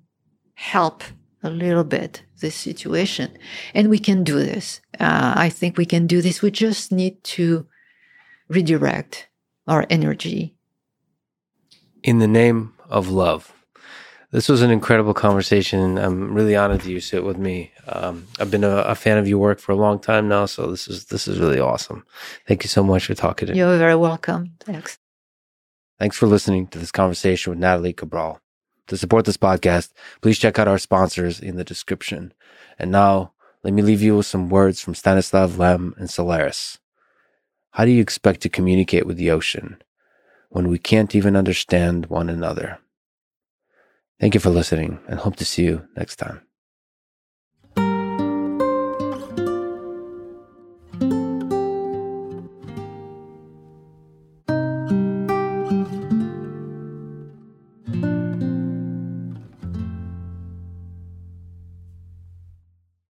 help a little bit this situation. And we can do this. Uh, I think we can do this. We just need to redirect our energy. In the name of love. This was an incredible conversation. I'm really honored that you sit with me. Um, I've been a, a, fan of your work for a long time now, so this is this is really awesome. Thank you so much for talking to me. You're very welcome. Thanks. Thanks for listening to this conversation with Nathalie Cabrol. To support this podcast, please check out our sponsors in the description. And now, let me leave you with some words from Stanislaw Lem and Solaris. How do you expect to communicate with the ocean when we can't even understand one another? Thank you for listening and hope to see you next time.